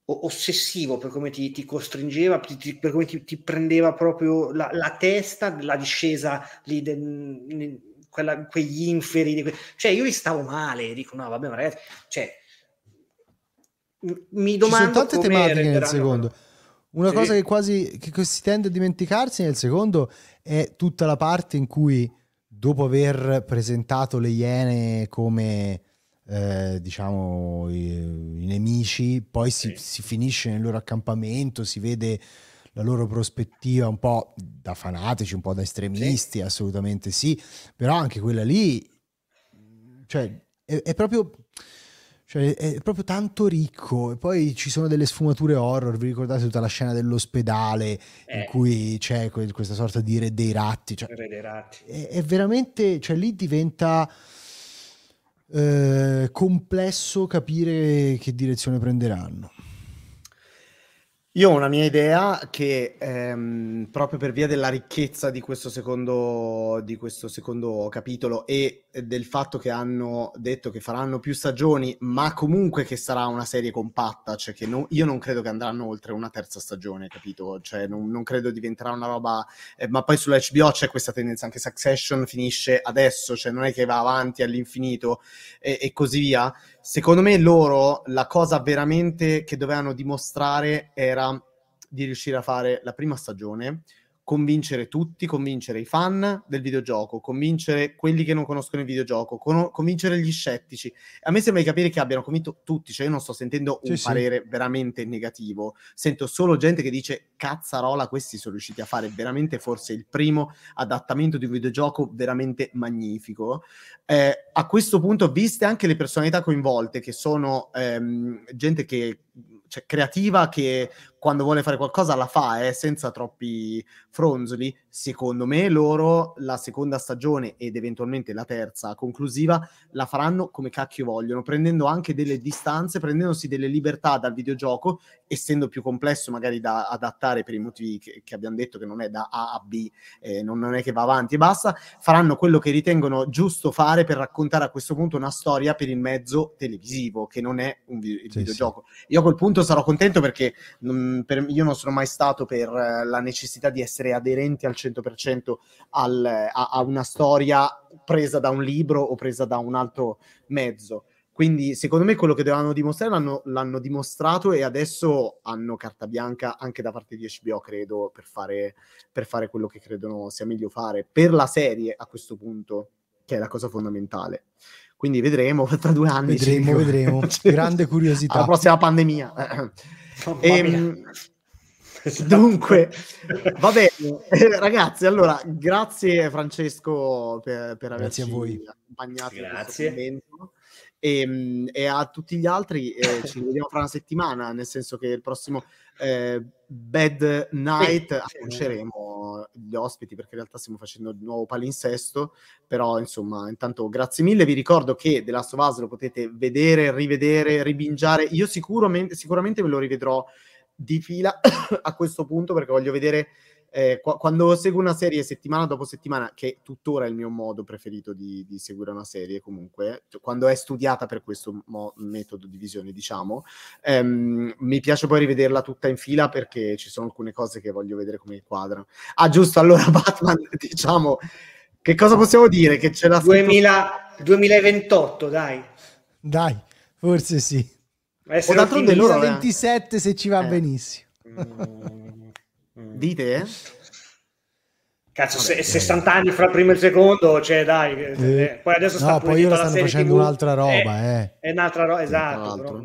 ossessivo, per come ti, ti costringeva, ti, per come ti, ti prendeva proprio la, la, testa della discesa lì, de, quella, quegli inferi. Que... Cioè, io li stavo male, dico, no, vabbè, ma ragazzi, cioè, mi domando Ci sono tante tematiche nel secondo. Una sì. cosa che quasi che si tende a dimenticarsi nel secondo è tutta la parte in cui dopo aver presentato le Iene come eh, diciamo i, i, nemici, poi si, sì. si, finisce nel loro accampamento, si vede la loro prospettiva un po' da fanatici, un po' da estremisti, sì. assolutamente sì, però anche quella lì, cioè, è, è proprio cioè, è proprio tanto ricco. E poi ci sono delle sfumature horror. Vi ricordate tutta la scena dell'ospedale eh. in cui c'è que- questa sorta di re dei ratti? Cioè, re dei ratti. È, è, veramente, cioè lì diventa eh, complesso capire che direzione prenderanno. Io ho una mia idea che ehm, proprio per via della ricchezza di questo, secondo, di questo secondo capitolo e del fatto che hanno detto che faranno più stagioni, ma comunque che sarà una serie compatta, cioè che no, io non credo che andranno oltre una terza stagione, capito? Cioè non, non credo diventerà una roba... Eh, ma poi sulla HBO c'è questa tendenza, anche Succession finisce adesso, cioè non è che va avanti all'infinito e, e così via secondo me loro la cosa veramente che dovevano dimostrare era di riuscire a fare la prima stagione convincere tutti, convincere i fan del videogioco, convincere quelli che non conoscono il videogioco, con- convincere gli scettici. A me sembra di capire che abbiano convinto tutti, cioè io non sto sentendo un sì, parere sì. veramente negativo, sento solo gente che dice cazzarola, questi sono riusciti a fare veramente forse il primo adattamento di un videogioco veramente magnifico. Eh, a questo punto, viste anche le personalità coinvolte, che sono ehm, gente che cioè, creativa che quando vuole fare qualcosa la fa, eh, senza troppi fronzoli. Secondo me loro la seconda stagione ed eventualmente la terza conclusiva la faranno come cacchio vogliono, prendendo anche delle distanze, prendendosi delle libertà dal videogioco, essendo più complesso magari da adattare per i motivi che, che abbiamo detto che non è da A a B, eh, non, non, è che va avanti e basta, faranno quello che ritengono giusto fare per raccontare a questo punto una storia per il mezzo televisivo, che non è un vi- sì, videogioco. Sì. Io a quel punto sarò contento perché... Non, per, io non sono mai stato per eh, la necessità di essere aderenti al 100% al, a, a una storia presa da un libro o presa da un altro mezzo. Quindi, secondo me, quello che dovevano dimostrare l'hanno, l'hanno, dimostrato e adesso hanno carta bianca anche da parte di HBO, credo, per fare, per fare quello che credono sia meglio fare per la serie a questo punto, che è la cosa fondamentale. Quindi vedremo tra due anni. Vedremo, vedremo. Grande curiosità. La prossima pandemia. Ehm, dunque, va bene, eh, ragazzi. Allora, grazie Francesco per, per averci accompagnato grazie. E, ehm, e, a tutti gli altri eh, ci vediamo fra una settimana, nel senso che il prossimo eh, Bad Night annunceremo gli ospiti perché in realtà stiamo facendo il nuovo palinsesto, però insomma intanto grazie mille, vi ricordo che The Last of Us lo potete vedere, rivedere, ribingiare, io sicuramente, sicuramente me lo rivedrò di fila a questo punto perché voglio vedere eh, qu- quando seguo una serie settimana dopo settimana, che tuttora è il mio modo preferito di, di seguire una serie comunque, quando è studiata per questo mo- metodo di visione, diciamo, ehm, mi piace poi rivederla tutta in fila perché ci sono alcune cose che voglio vedere come quadrano. Ah, giusto, allora Batman, diciamo, che cosa possiamo dire? Che c'è la 2000, 2028, dai. Dai, forse sì. O d'altronde loro 27 se ci va eh. benissimo. Mm. Dite? Eh? Cazzo, Vabbè, 60 eh. anni fra il primo e il secondo, cioè dai, eh, eh poi adesso sta no, poi ora stanno facendo TV, un'altra roba, eh. È un'altra roba, esatto. Però...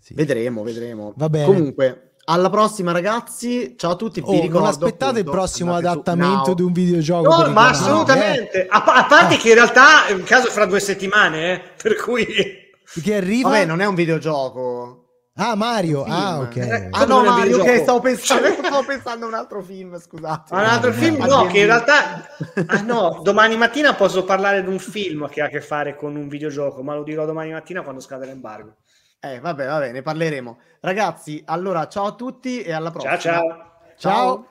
Sì. Vedremo, vedremo. Va bene. Comunque, alla prossima ragazzi, ciao a tutti. Oh, ricordo, non aspettate appunto, il prossimo adattamento di un videogioco. No, ma assolutamente. Eh. A, a, parte che in realtà è un caso fra due settimane, eh, per cui... Che arriva... Vabbè, non è un videogioco. Ah, Mario. Ah, ok. Eh, ah, no, Mario, ok, stavo pensando, stavo pensando a un altro film, scusate. un altro film? No, che in realtà... Ah no, domani mattina posso parlare di un film che ha a che fare con un videogioco, ma lo dirò domani mattina quando scade l'embargo. Eh, vabbè, vabbè, ne parleremo. Ragazzi, allora, ciao a tutti e alla prossima. Ciao, ciao. Ciao. ciao.